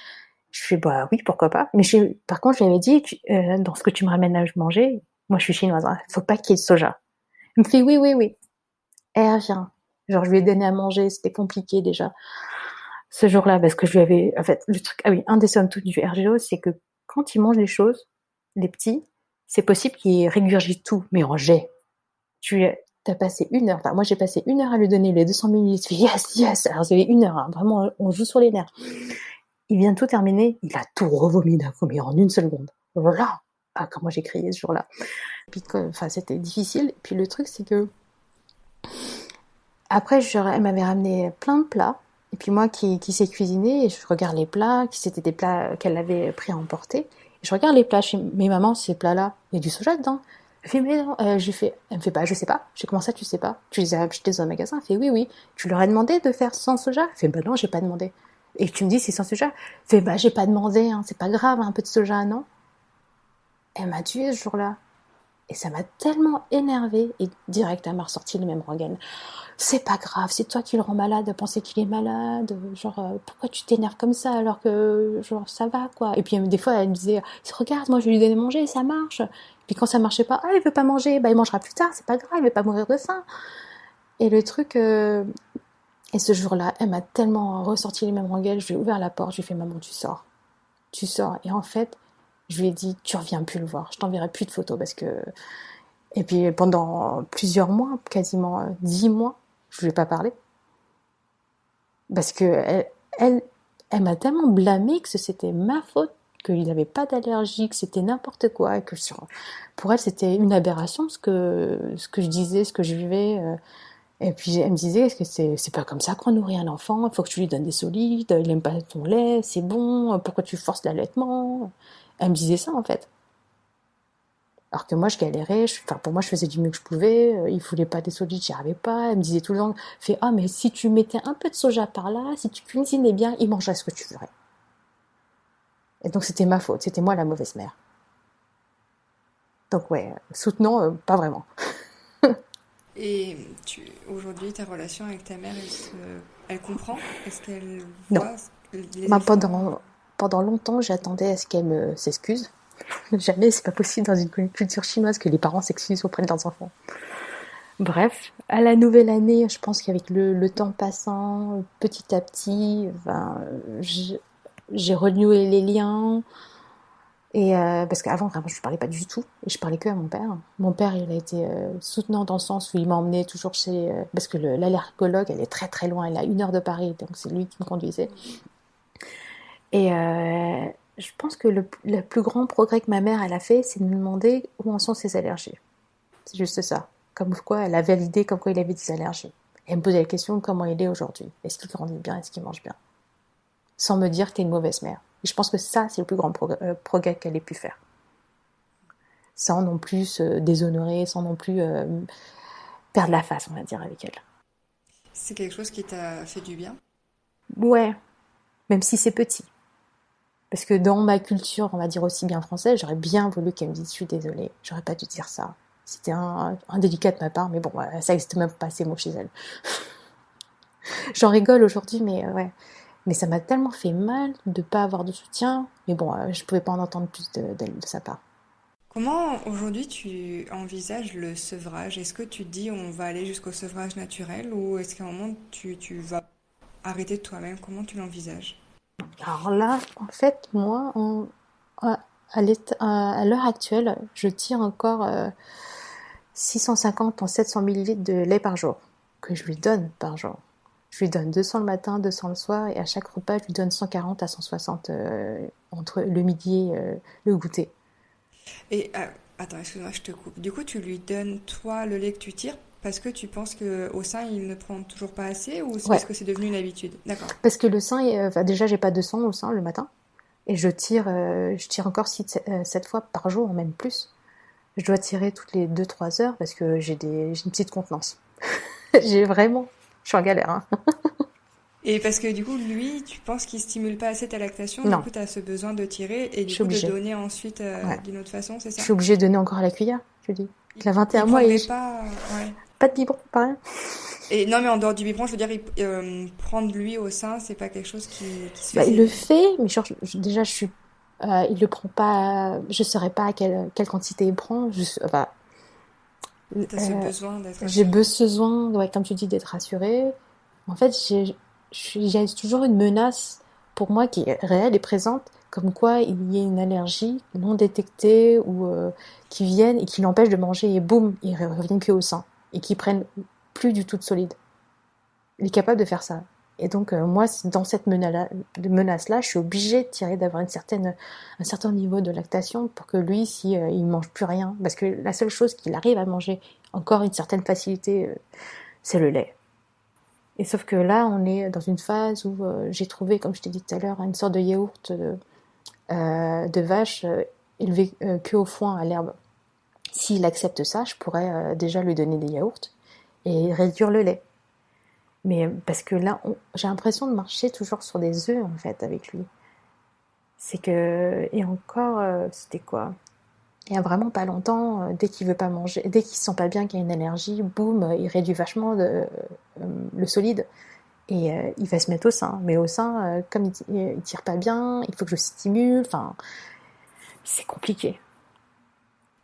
Je fais bah oui, pourquoi pas. Mais je, par contre, je lui avais dit, euh, dans ce que tu me ramènes à manger, moi je suis chinoise, hein, faut pas qu'il y ait de soja. Il me fait oui, oui, oui. Elle revient. Genre je lui ai donné à manger, c'était compliqué déjà ce jour-là parce que je lui avais, en fait, le truc, ah oui, un des toutes du RGO, c'est que quand ils mangent les choses, les petits, c'est possible qu'ils régurgitent tout, mais en jet. Tu as passé une heure, moi j'ai passé une heure à lui donner les 200 minutes, yes, yes, alors avez une heure, hein, vraiment, on joue sur les nerfs. Il vient de tout terminer, il a tout revomi d'un coup, mais en une seconde. Voilà. Ah, comment j'ai crié ce jour-là. Enfin, c'était difficile. Puis le truc, c'est que après, elle m'avait ramené plein de plats. Et puis moi qui, sais cuisiner, je regarde les plats, qui c'était des plats qu'elle avait pris à emporter. Je regarde les plats chez mes mamans, ces plats-là, il y a du soja dedans. Elle euh, elle me fait pas, je sais pas. J'ai comment ça, tu sais pas? Tu les as achetés dans un magasin? Elle fait, oui, oui. Tu leur as demandé de faire sans soja? Elle fait, bah non, j'ai pas demandé. Et tu me dis, c'est sans soja? Elle fait, bah j'ai pas demandé, hein, c'est pas grave, un peu de soja, non? Elle m'a tué ce jour-là. Et ça m'a tellement énervée. Et direct, elle m'a ressorti le même rengaine c'est pas grave, c'est toi qui le rends malade de penser qu'il est malade, genre euh, pourquoi tu t'énerves comme ça alors que genre ça va quoi? Et puis des fois elle me disait regarde moi je lui donner à manger ça marche. Puis quand ça marchait pas ah il veut pas manger bah il mangera plus tard c'est pas grave il va pas mourir de faim. Et le truc euh, et ce jour-là elle m'a tellement ressorti les mêmes rengaines je lui ai ouvert la porte je lui ai fait maman tu sors. Tu sors et en fait je lui ai dit tu reviens plus le voir je t'enverrai plus de photos parce que et puis pendant plusieurs mois quasiment euh, dix mois je lui ai pas parlé. Parce que elle, elle, m'a tellement blâmé que c'était ma faute, qu'il n'avait pas d'allergie, que c'était n'importe quoi, que pour elle c'était une aberration ce que, ce que je disais, ce que je vivais. Euh. Et puis elle me disait, est-ce que c'est, c'est pas comme ça qu'on nourrit un enfant, il faut que tu lui donnes des solides, il aime pas ton lait, c'est bon, pourquoi tu forces l'allaitement? Elle me disait ça en fait. Alors que moi, je galérais. enfin, pour moi, je faisais du mieux que je pouvais. Euh, il voulait pas des solides, j'y arrivais pas. Elle me disait tout le temps, fais, ah, mais si tu mettais un peu de soja par là, si tu cuisinais bien, il mangerait ce que tu ferais. Et donc, c'était ma faute. C'était moi la mauvaise mère. Donc, ouais, soutenant, euh, pas vraiment. Et aujourd'hui, ta relation avec ta mère, elle, comprend? Est-ce qu'elle voit Non. Bah, pendant, pendant longtemps, j'attendais à ce qu'elle s'excuse Jamais, c'est pas possible dans une culture chinoise que les parents s'excusent auprès de leurs enfants. Bref, à la nouvelle année, je pense qu'avec le, temps passant, petit à petit, j'ai renoué les liens. Et euh, parce qu'avant, vraiment, je parlais pas du tout. Et je parlais que à mon père. Mon père, il a été euh, soutenant dans le sens où il m'a emmené toujours chez... Euh, parce que l'allergologue, elle est très très loin. Elle a une heure de Paris. Donc c'est lui qui me conduisait. Et, je pense que le, plus grand progrès que ma mère elle a fait, c'est de me demander où en sont ses allergies. C'est juste ça. Comme quoi, elle a validé comme quoi il avait des allergies. Et elle me posait la question comment il est aujourd'hui. Est-ce qu'il grandit bien? Est-ce qu'il mange bien? Sans me dire que t'es une mauvaise mère. Et je pense que ça, c'est le plus grand euh, progrès, qu'elle ait pu faire. Sans non plus se déshonorer, sans non plus euh, perdre la face, on va dire, avec elle. C'est quelque chose qui t'a fait du bien? Ouais, même si c'est petit. Parce que dans ma culture, on va dire aussi bien française, j'aurais bien voulu qu'elle me dise je suis désolée, j'aurais pas dû dire ça. C'était un, indélicat de ma part, mais bon, ça n'existe même pas ces mots chez elle. J'en rigole aujourd'hui, mais euh, ouais. Mais ça m'a tellement fait mal de pas avoir de soutien. Mais bon, euh, je pouvais pas en entendre plus d'elle de, sa part. Comment aujourd'hui tu envisages le sevrage? Est-ce que tu dis on va aller jusqu'au sevrage naturel ou est-ce qu'à un moment tu, tu vas arrêter de toi-même? Comment tu l'envisages? Alors là, en fait, moi, à, l'heure actuelle, je tire encore 650 en 700 ml de lait par jour, que je lui donne par jour. Je lui donne 200 le matin, 200 le soir, et à chaque repas, je lui donne 140 à 160 euh, entre le midi et euh, le goûter. Et euh, attends, excuse-moi, je te coupe. Du coup, tu lui donnes, toi, le lait que tu tires parce que tu penses qu'au sein, il ne prend toujours pas assez ou c'est parce que c'est devenu une habitude? D'accord. Parce que le sein, enfin, déjà, j'ai pas de sang au sein le matin. Et je tire, euh, je tire encore 7 euh, fois par jour, même plus. Je dois tirer toutes les 2-3 heures parce que j'ai une petite contenance. j'ai vraiment. Je suis en galère. Hein. et parce que du coup, lui, tu penses qu'il stimule pas assez ta lactation Non. Du coup, tu as ce besoin de tirer et du coup de donner ensuite euh, d'une autre façon, c'est ça? Je suis obligée de donner encore à la cuillère, je dis. Il a 21 mois. Et... Pas... Ouais. Pas de biberon, pas rien. Et non, mais en dehors du biberon, je veux dire, euh, prendre lui au sein, c'est pas quelque chose qui, qui se Bah, fait. il le fait, mais genre, je- déjà, je suis, euh, il le prend pas. Je saurais pas à quelle, quelle quantité il prend. Je, enfin, T'as ce euh, besoin d'être. j'ai besoin, ouais, comme tu dis, d'être rassurée. En fait, j'ai, toujours une menace pour moi qui est réelle et présente, comme quoi il y a une allergie non détectée ou euh, qui vienne et qui l'empêche de manger et boum, il revient que au sein et qui prenne plus du tout de solide. Il est capable de faire ça. Et donc euh, moi, dans cette mena- de menace-là, je suis obligée de tirer d'avoir un certain niveau de lactation pour que lui, si euh, il mange plus rien, parce que la seule chose qu'il arrive à manger encore une certaine facilité, euh, c'est le lait. Et sauf que là, on est dans une phase où euh, j'ai trouvé, comme je t'ai dit tout à l'heure, une sorte de yaourt euh, de vache élevé que au foin à l'herbe. S'il accepte ça, je pourrais euh, déjà lui donner des yaourts et réduire le lait. Mais euh, parce que là, j'ai l'impression de marcher toujours sur des œufs en fait avec lui. C'est que et encore, euh, c'était quoi? Il y a vraiment pas longtemps, dès qu'il veut pas manger, dès qu'il se sent pas bien, qu'il y a une allergie, boum, il réduit vachement de, le solide et il va se mettre au sein. Mais au sein, comme il, il tire pas bien, il faut que je stimule. Enfin, c'est compliqué.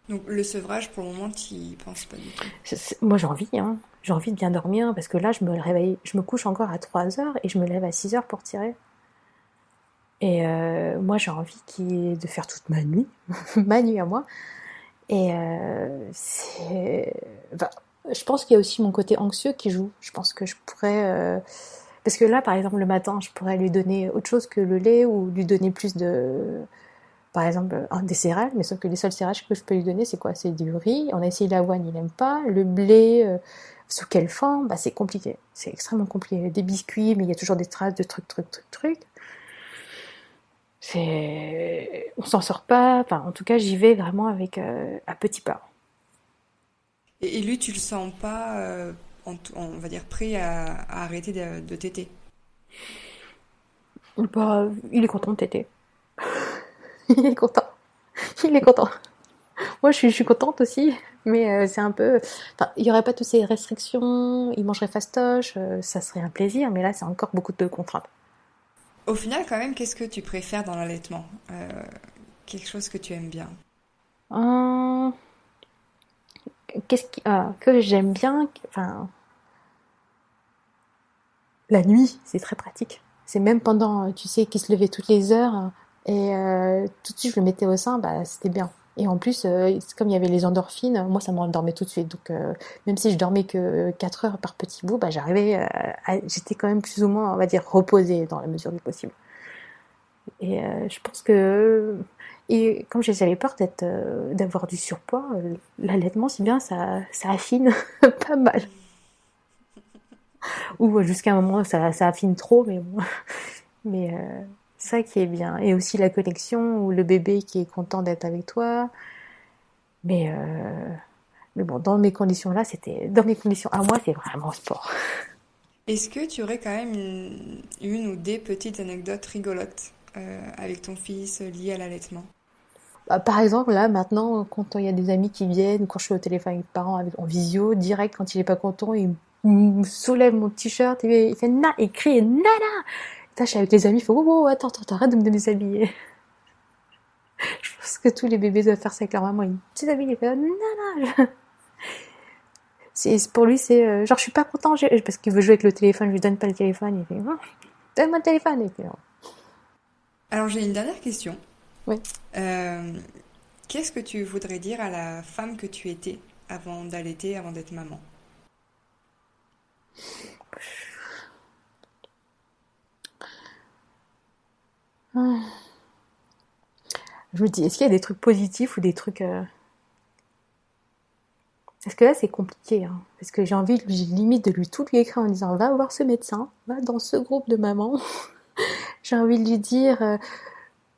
Donc le sevrage, pour le moment, tu y penses pas du tout. Moi, j'ai envie, hein. J'ai envie de bien dormir parce que là, je me réveille, je me couche encore à 3 heures et je me lève à 6 heures pour tirer. Et euh, moi, j'ai envie de faire toute ma nuit, ma nuit à moi. Et euh, je pense qu'il y a aussi mon côté anxieux qui joue. Je pense que je pourrais, euh, parce que là, par exemple, le matin, je pourrais lui donner autre chose que le lait ou lui donner plus de, par exemple, un- des céréales. Mais sauf que les seuls céréales que je peux lui donner, c'est quoi? C'est du riz. On a essayé l'avoine, il n'aime pas. Le blé, euh, sous quelle forme? Bah, c'est compliqué. C'est extrêmement compliqué. Des biscuits, mais il y a toujours des traces de trucs, trucs, trucs, trucs. C'est, on s'en sort pas. Enfin, en tout cas, j'y vais vraiment avec euh, à petits pas. Et, lui, tu le sens pas, euh, en on va dire, prêt à, à arrêter de, de téter? Bah, il est content de téter. Il est content. Il est content. Moi, je suis, je suis contente aussi, mais euh, c'est un peu. Enfin, il y aurait pas toutes ces restrictions. Il mangerait fastoche, euh, ça serait un plaisir, mais là, c'est encore beaucoup de contraintes. Au final, quand même, qu'est-ce que tu préfères dans l'allaitement? Euh, Quelque chose que tu aimes bien. Qu'est-ce qui, ah, que j'aime bien, enfin, la nuit, c'est très pratique. C'est même pendant, tu sais, qu'il se levait toutes les heures et euh, tout de suite je le mettais au sein, bah c'était bien. Et en plus, euh, comme il y avait les endorphines, moi ça m'endormait tout de suite. Donc euh, même si je dormais que 4 heures par petit bout, bah j'arrivais, j'étais quand même plus ou moins, on va dire, reposée dans la mesure du possible. Et je pense que et comme j'avais peur d'être, d'avoir du surpoids, l'allaitement, c'est bien, ça, ça affine pas mal. Ou jusqu'à un moment, ça, ça affine trop, mais bon. Mais ça qui est bien. Et aussi la connexion, ou le bébé qui est content d'être avec toi. Mais, euh, mais bon, dans mes conditions là, c'était, dans mes conditions à moi, c'est vraiment sport. Est-ce que tu aurais quand même une, une ou des petites anecdotes rigolotes euh, avec ton fils liées à l'allaitement? Bah, Par exemple, là, maintenant, quand il y a des amis qui viennent, quand je suis au téléphone avec les parents en visio, direct, quand il est pas content, il me soulève mon t-shirt et il fait na, il crie nana. Je suis avec les amis, il fait oh, oh, attends, attends, arrête de me déshabiller. Je pense que tous les bébés doivent faire ça avec leur maman. Ils déshabillent, il fait nana. C'est, pour lui, c'est euh, genre, je suis pas content parce qu'il veut jouer avec le téléphone, je lui donne pas le téléphone, il fait oh, donne-moi le téléphone. Et puis, oh. Alors j'ai une dernière question. Oui. Euh, qu'est-ce que tu voudrais dire à la femme que tu étais avant d'allaiter, avant d'être maman? Je me dis, est-ce qu'il y a des trucs positifs ou des trucs. euh, Parce que là, c'est compliqué. hein. Parce que j'ai envie, limite de lui tout lui écrire en disant va voir ce médecin, va dans ce groupe de mamans. j'ai envie de lui dire euh,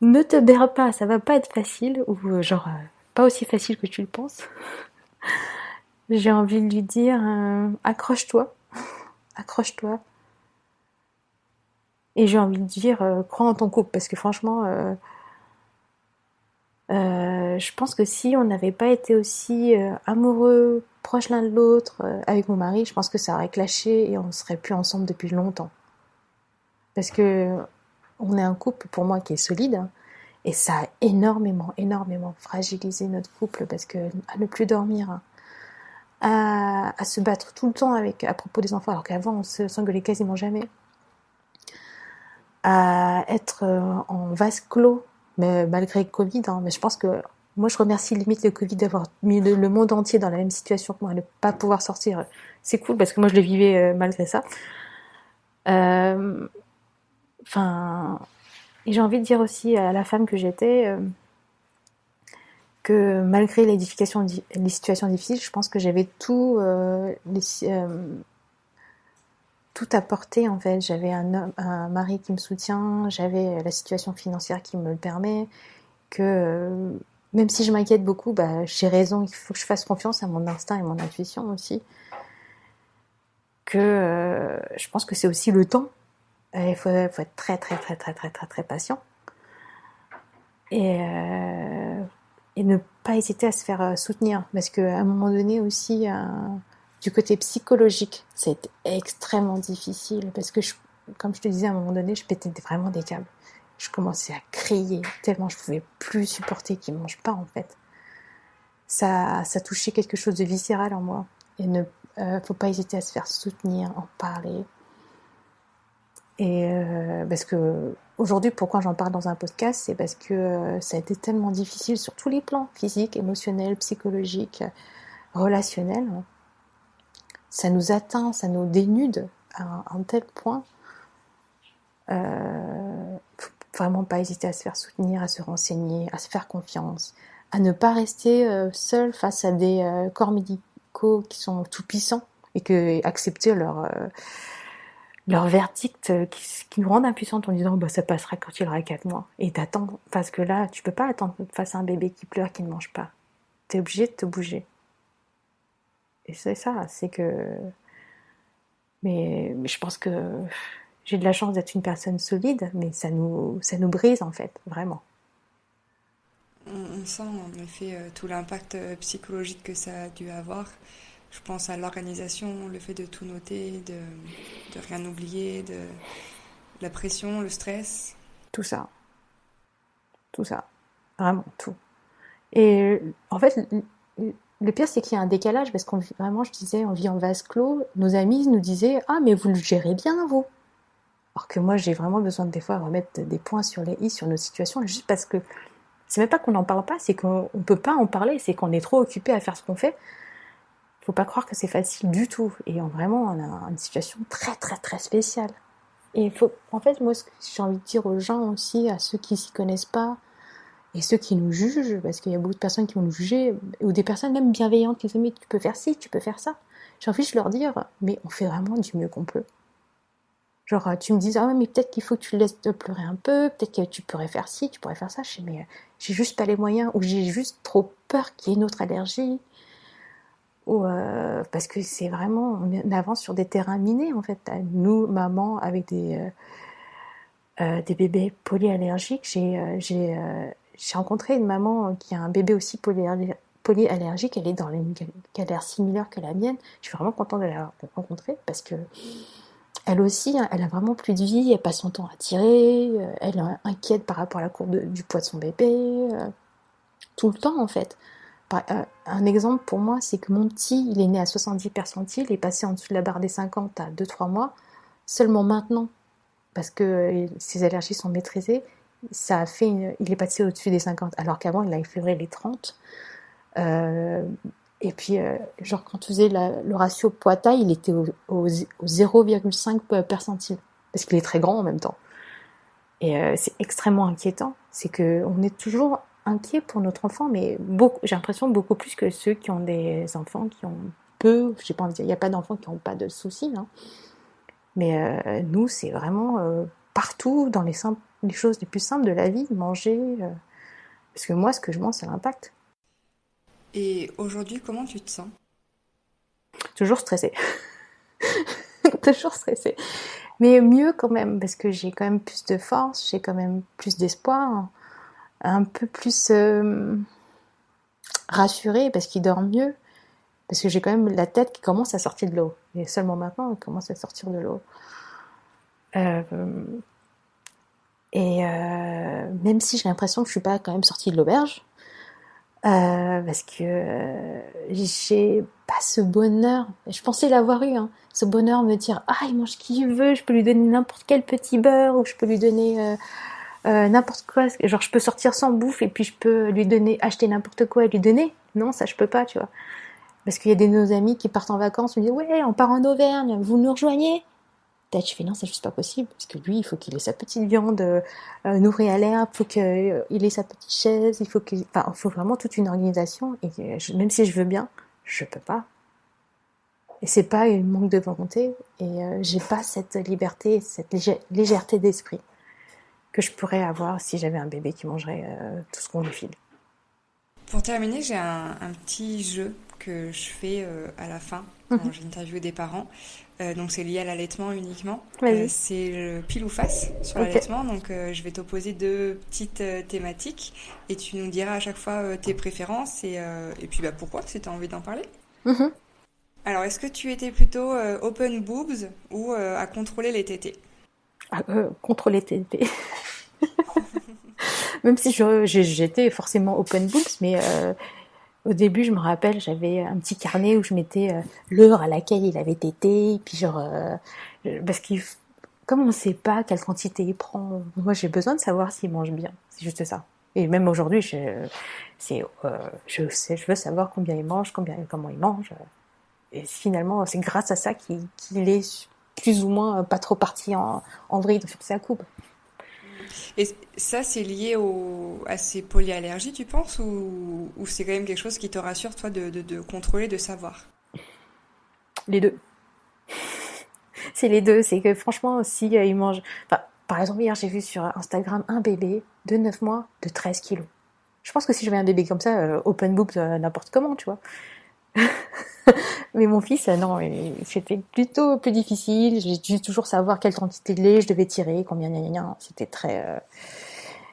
ne te berre pas, ça va pas être facile. Ou euh, genre, euh, pas aussi facile que tu le penses. j'ai envie de lui dire euh, accroche-toi, accroche-toi. Et j'ai envie de dire euh, crois en ton couple. Parce que franchement. euh, euh, je pense que si on n'avait pas été aussi amoureux, proches l'un de l'autre. Avec mon mari, je pense que ça aurait clashé et on serait plus ensemble depuis longtemps. Parce que on est un couple pour moi qui est solide hein, et ça a énormément, énormément fragilisé notre couple parce que à ne plus dormir, hein, à, se battre tout le temps avec à propos des enfants alors qu'avant on s'engueulait quasiment jamais, à être euh, en vase clos mais malgré le Covid. Hein, mais je pense que moi, je remercie limite le Covid d'avoir mis le, monde entier dans la même situation que moi, ne pas pouvoir sortir. C'est cool parce que moi, je le vivais euh, malgré ça. Euh, enfin, et j'ai envie de dire aussi à la femme que j'étais que malgré les, les situations difficiles, je pense que j'avais tout, tout apporté en fait. J'avais un, un mari qui me soutient, j'avais la situation financière qui me le permet, que même si je m'inquiète beaucoup, bah, j'ai raison, il faut que je fasse confiance à mon instinct et mon intuition aussi. Que euh, je pense que c'est aussi le temps. Il faut, être très très très très très très très patient. Et, euh, et ne pas hésiter à se faire euh, soutenir. Parce qu'à un moment donné aussi, du côté psychologique, c'est extrêmement difficile. Parce que, comme je te disais, à un moment donné, je pétais vraiment des câbles je commençais à crier tellement je pouvais plus supporter qu'il mange pas en fait. Ça, touchait quelque chose de viscéral en moi. Et ne euh, faut pas hésiter à se faire soutenir, en parler. Et euh, parce que aujourd'hui, pourquoi j'en parle dans un podcast, c'est parce que euh, ça a été tellement difficile sur tous les plans, physique, émotionnel, psychologique, relationnel. Ça nous atteint, ça nous dénude à un, tel point. Euh, vraiment pas hésiter à se faire soutenir, à se renseigner, à se faire confiance, à ne pas rester euh, seul face à des euh, corps médicaux qui sont tout puissants et que accepter leur euh, leur verdict qui, nous rendent impuissants en disant bah ça passera quand il aura 4 mois et t'attends parce que là tu peux pas attendre face à un bébé qui pleure qui ne mange pas t'es obligé de te bouger et c'est ça c'est que mais, mais je pense que j'ai de la chance d'être une personne solide, mais ça nous, ça nous brise en fait, vraiment. On, sent en effet euh, tout l'impact euh, psychologique que ça a dû avoir. Je pense à l'organisation, le fait de tout noter, de, de rien oublier, de la pression, le stress. Tout ça. Tout ça. Vraiment tout. Et en fait, le pire, c'est qu'il y a un décalage parce qu'on vraiment, je disais, on vit en vase clos. Nos amis nous disaient Ah, mais vous le gérez bien, vous. Alors que moi, j'ai vraiment besoin de, des fois remettre des points sur les i sur nos situations, juste parce que c'est même pas qu'on n'en parle pas, c'est qu'on ne peut pas en parler, c'est qu'on est trop occupé à faire ce qu'on fait. Il Faut pas croire que c'est facile du tout. Et vraiment, on a une situation très très très spéciale. Et faut, en fait, moi, ce que j'ai envie de dire aux gens aussi, à ceux qui s'y connaissent pas, et ceux qui nous jugent, parce qu'il y a beaucoup de personnes qui vont nous juger, ou des personnes même bienveillantes qui disent mais tu peux faire ci, tu peux faire ça. J'ai envie de leur dire mais on fait vraiment du mieux qu'on peut. Genre, euh, tu me dis, ah mais peut-être qu'il faut que tu laisses pleurer un peu, peut-être que tu pourrais faire ci, tu pourrais faire ça. Je sais, mais euh, j'ai juste pas les moyens, ou j'ai juste trop peur qu'il y ait une autre allergie. Ou, euh, parce que c'est vraiment, on avance sur des terrains minés, en fait. Nous, maman, avec des, des bébés polyallergiques, j'ai, j'ai, rencontré une maman qui a un bébé aussi polyallergique, elle est dans une galère similaire que la mienne. Je suis vraiment contente de la rencontrer parce que elle aussi, hein, elle a vraiment plus de vie, elle passe son temps à tirer, euh, elle est inquiète par rapport à la courbe du poids de son bébé, euh, tout le temps en fait. Euh, un exemple pour moi, c'est que mon petit, il est né à 70 percentiles, il est passé en dessous de la barre des 50 à 2-3 mois, seulement maintenant, parce que ses allergies sont maîtrisées, ça a fait il est passé au-dessus des 50, alors qu'avant il a effleuré les 30. Et puis, euh, genre, quand tu faisais le ratio poids-taille, il était au, 0,5 percentile. Parce qu'il est très grand en même temps. Et euh, c'est extrêmement inquiétant. C'est que on est toujours inquiet pour notre enfant, mais beaucoup, j'ai l'impression beaucoup plus que ceux qui ont des enfants qui ont peu, j'ai pas envie de dire, il n'y a pas d'enfants qui n'ont pas de soucis, hein. Mais euh, nous, c'est vraiment partout, dans les, les choses les plus simples de la vie, manger. parce que moi, ce que je mange, c'est l'impact. Et aujourd'hui, comment tu te sens? Toujours stressée. Toujours stressée. Mais mieux quand même, parce que j'ai quand même plus de force, j'ai quand même plus d'espoir, un peu plus euh, rassurée, parce qu'il dort mieux, Parce que j'ai quand même la tête qui commence à sortir de l'eau. Et seulement maintenant, elle commence à sortir de l'eau. Euh, et euh, même si j'ai l'impression que je suis pas quand même sortie de l'auberge, euh, parce que j'ai pas ce bonheur. Je pensais l'avoir eu, hein, ce bonheur me dire ah il mange ce qu'il veut, je peux lui donner n'importe quel petit beurre ou je peux lui donner n'importe quoi. Genre je peux sortir sans bouffe et puis je peux lui donner acheter n'importe quoi et lui donner. Non ça je peux pas tu vois. Parce qu'il y a des de nos amis qui partent en vacances, me disent ouais on part en Auvergne, vous nous rejoignez je fais non, c'est juste pas possible. Parce que lui, il faut qu'il ait sa petite viande euh, nourrie à l'herbe, il faut qu'il euh, ait sa petite chaise, il faut qu'il, enfin, faut vraiment toute une organisation. Et euh, même si je veux bien, je peux pas. Et c'est pas un manque de volonté. Et euh, j'ai pas cette liberté, cette légèreté d'esprit que je pourrais avoir si j'avais un bébé qui mangerait euh, tout ce qu'on lui file. Pour terminer, j'ai un, un, petit jeu que je fais euh, à la fin quand mmh. j'interviewe des parents. Euh, donc c'est lié à l'allaitement uniquement. Euh, c'est le pile ou face sur okay. l'allaitement. Donc euh, je vais t'opposer deux petites euh, thématiques et tu nous diras à chaque fois euh, tes préférences et, et puis bah, pourquoi si tu as envie d'en parler. Mm -hmm. Alors est-ce que tu étais plutôt open boobs ou à contrôler les tétés? Ah, Contrôler les tétés. Même si j'étais forcément open boobs, mais au début, je me rappelle, j'avais un petit carnet où je mettais euh, l'heure à laquelle il avait tété, puis genre euh, parce qu'il comme on ne sait pas quelle quantité il prend, moi j'ai besoin de savoir s'il mange bien. C'est juste ça. Et même aujourd'hui, je, c'est, euh, je veux savoir combien il mange, combien, comment il mange. Et finalement, c'est grâce à ça qu'il, qu'il est plus ou moins pas trop parti en, en vrille sur sa coupe. Et ça, c'est lié à ces polyallergies, tu penses, ou, c'est quand même quelque chose qui te rassure, toi, de, contrôler, de savoir? Les deux. c'est les deux. C'est que franchement, si euh, il mange. Enfin, par exemple, hier, j'ai vu sur Instagram un bébé de 9 mois de 13 kilos. Je pense que si j'avais un bébé comme ça, euh, open boobs, euh, n'importe comment, tu vois. Mais mon fils, non, c'était plutôt plus difficile. J'ai dû toujours savoir quelle quantité de lait je devais tirer, combien. C'était très. Euh...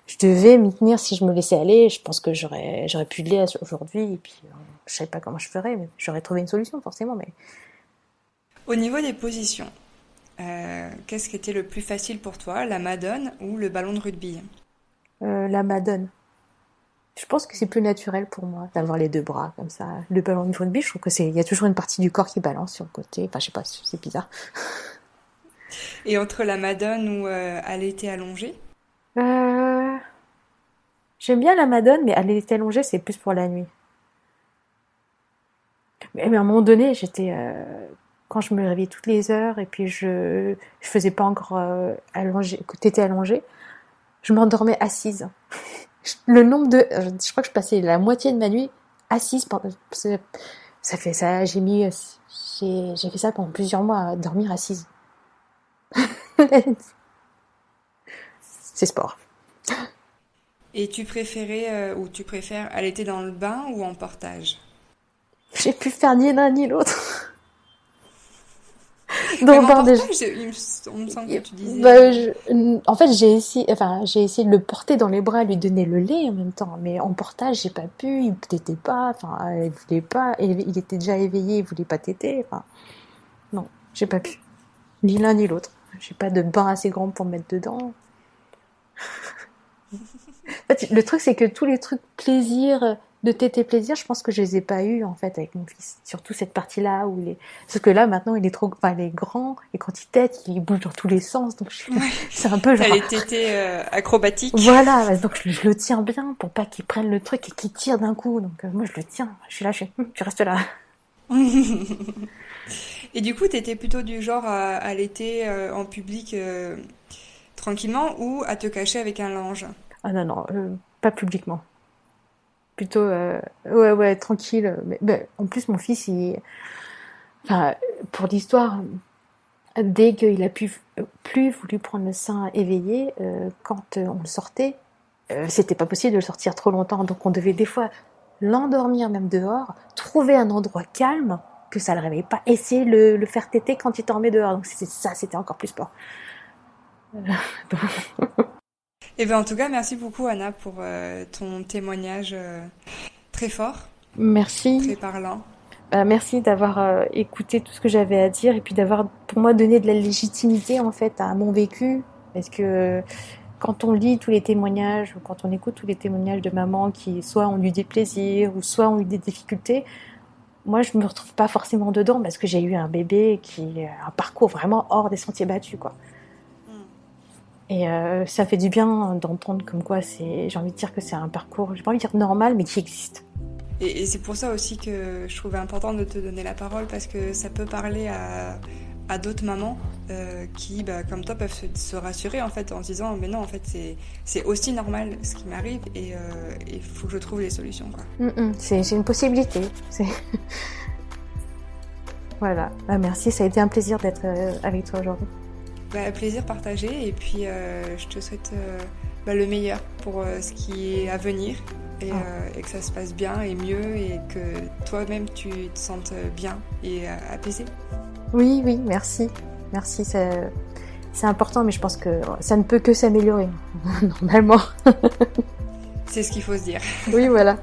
Je devais m'y tenir si je me laissais aller. Je pense que j'aurais, j'aurais plus de lait aujourd'hui. Et puis, euh, je savais pas comment je ferais, mais j'aurais trouvé une solution forcément. Mais au niveau des positions, euh, qu'est-ce qui était le plus facile pour toi, la madone ou le ballon de rugby? Euh, La madone. Je pense que c'est plus naturel pour moi d'avoir les deux bras comme ça. Le ballon de rugby, je trouve que c'est, il y a toujours une partie du corps qui balance sur le côté. Enfin, je sais pas, c'est bizarre. Et entre la madone ou euh, allaiter allongé euh... J'aime bien la madone, mais allaiter allongé, c'est plus pour la nuit. Mais, mais à un moment donné, j'étais euh, quand je me réveillais toutes les heures et puis je je faisais pas encore euh, allongé, tété allongé, je m'endormais assise le nombre de, je crois que je passais la moitié de ma nuit assise ça fait ça, j'ai mis, j'ai, fait ça pendant plusieurs mois, à dormir assise. C'est sport. Et tu préférais, euh, ou tu préfères allaiter dans le bain ou en portage? J'ai pu faire ni l'un ni l'autre. Me, on me semble que tu disais. Bah, je, en fait, j'ai essayé, enfin, j'ai essayé de le porter dans les bras, lui donner le lait en même temps. Mais en portage, j'ai pas pu. Il t'était pas. Enfin, il voulait pas. Il était déjà éveillé. Il voulait pas téter. Enfin, non, j'ai pas pu. Ni l'un ni l'autre. J'ai pas de bain assez grand pour mettre dedans. le truc, c'est que tous les trucs plaisir de téter plaisir, je pense que je les ai pas eu en fait avec mon fils. Surtout cette partie-là où les, parce que là maintenant il est trop, enfin il est grand et quand il tète, il bouge dans tous les sens, donc je... ouais. c'est un peu genre. les tétés euh, acrobatiques. Voilà, donc je, je, le tiens bien pour pas qu'il prenne le truc et qu'il tire d'un coup. Donc euh, moi je le tiens, je suis là, je, hum, tu restes là. et du coup, t'étais plutôt du genre à, à l'été euh, en public tranquillement ou à te cacher avec un linge? Ah non non, pas publiquement plutôt euh, ouais ouais tranquille. Mais, mais, en plus mon fils il enfin pour l'histoire dès qu'il a pu plus voulu prendre le sein éveillé euh, quand euh, on le sortait c'était pas possible de le sortir trop longtemps. Donc on devait des fois l'endormir même dehors trouver un endroit calme que ça le réveille pas essayer de le, le faire téter quand il dormait dehors. Donc ça c'était encore plus sport Eh bien, en tout cas, merci beaucoup, Anna, pour euh, ton témoignage euh, très fort. Merci. Très parlant. Bah, merci d'avoir euh, écouté tout ce que j'avais à dire et puis d'avoir pour moi donné de la légitimité en fait à mon vécu parce que quand on lit tous les témoignages ou quand on écoute tous les témoignages de mamans qui soit ont eu des plaisirs ou soit ont eu des difficultés, moi je me retrouve pas forcément dedans parce que j'ai eu un bébé qui a un parcours vraiment hors des sentiers battus quoi. Et euh, ça fait du bien d'entendre comme quoi c'est, j'ai envie de dire que c'est un parcours, j'ai pas envie de dire normal, mais qui existe. Et, c'est pour ça aussi que je trouvais important de te donner la parole parce que ça peut parler à, à d'autres mamans euh, qui, bah, comme toi, peuvent se, rassurer en fait en se disant mais non en fait c'est aussi normal ce qui m'arrive et euh, il faut que je trouve les solutions quoi. Mm, mm. c'est une possibilité. voilà. Bah, merci, ça a été un plaisir d'être euh, avec toi aujourd'hui. Bah, plaisir partagé et puis je te souhaite bah, le meilleur pour ce qui est à venir ah. Euh, et, que ça se passe bien et mieux et que toi-même tu te sentes bien et euh, apaisé. Oui, oui, merci. Merci, c'est important, mais je pense que ça ne peut que s'améliorer, normalement. c'est ce qu'il faut se dire. Oui, voilà.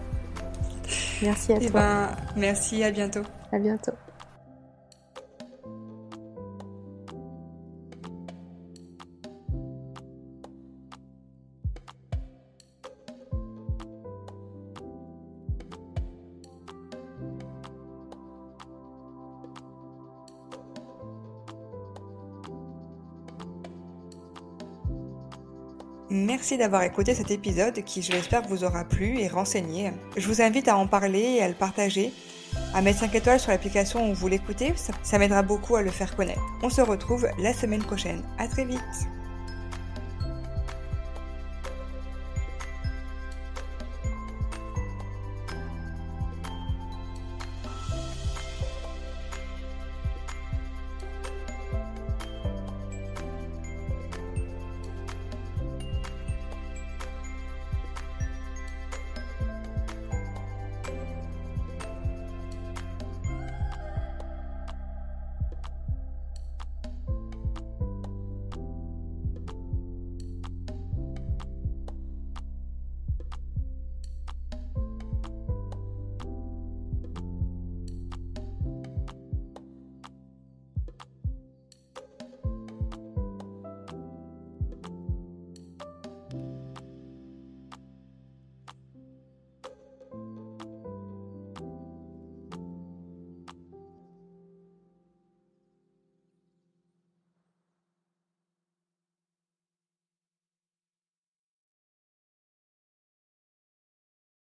Merci à et eh toi. Ben, merci, à bientôt. À bientôt. Merci d'avoir écouté cet épisode qui, je l'espère, vous aura plu et renseigné. Je vous invite à en parler et à le partager, à mettre 5 étoiles sur l'application où vous l'écoutez, ça, ça m'aidera beaucoup à le faire connaître. On se retrouve la semaine prochaine. À très vite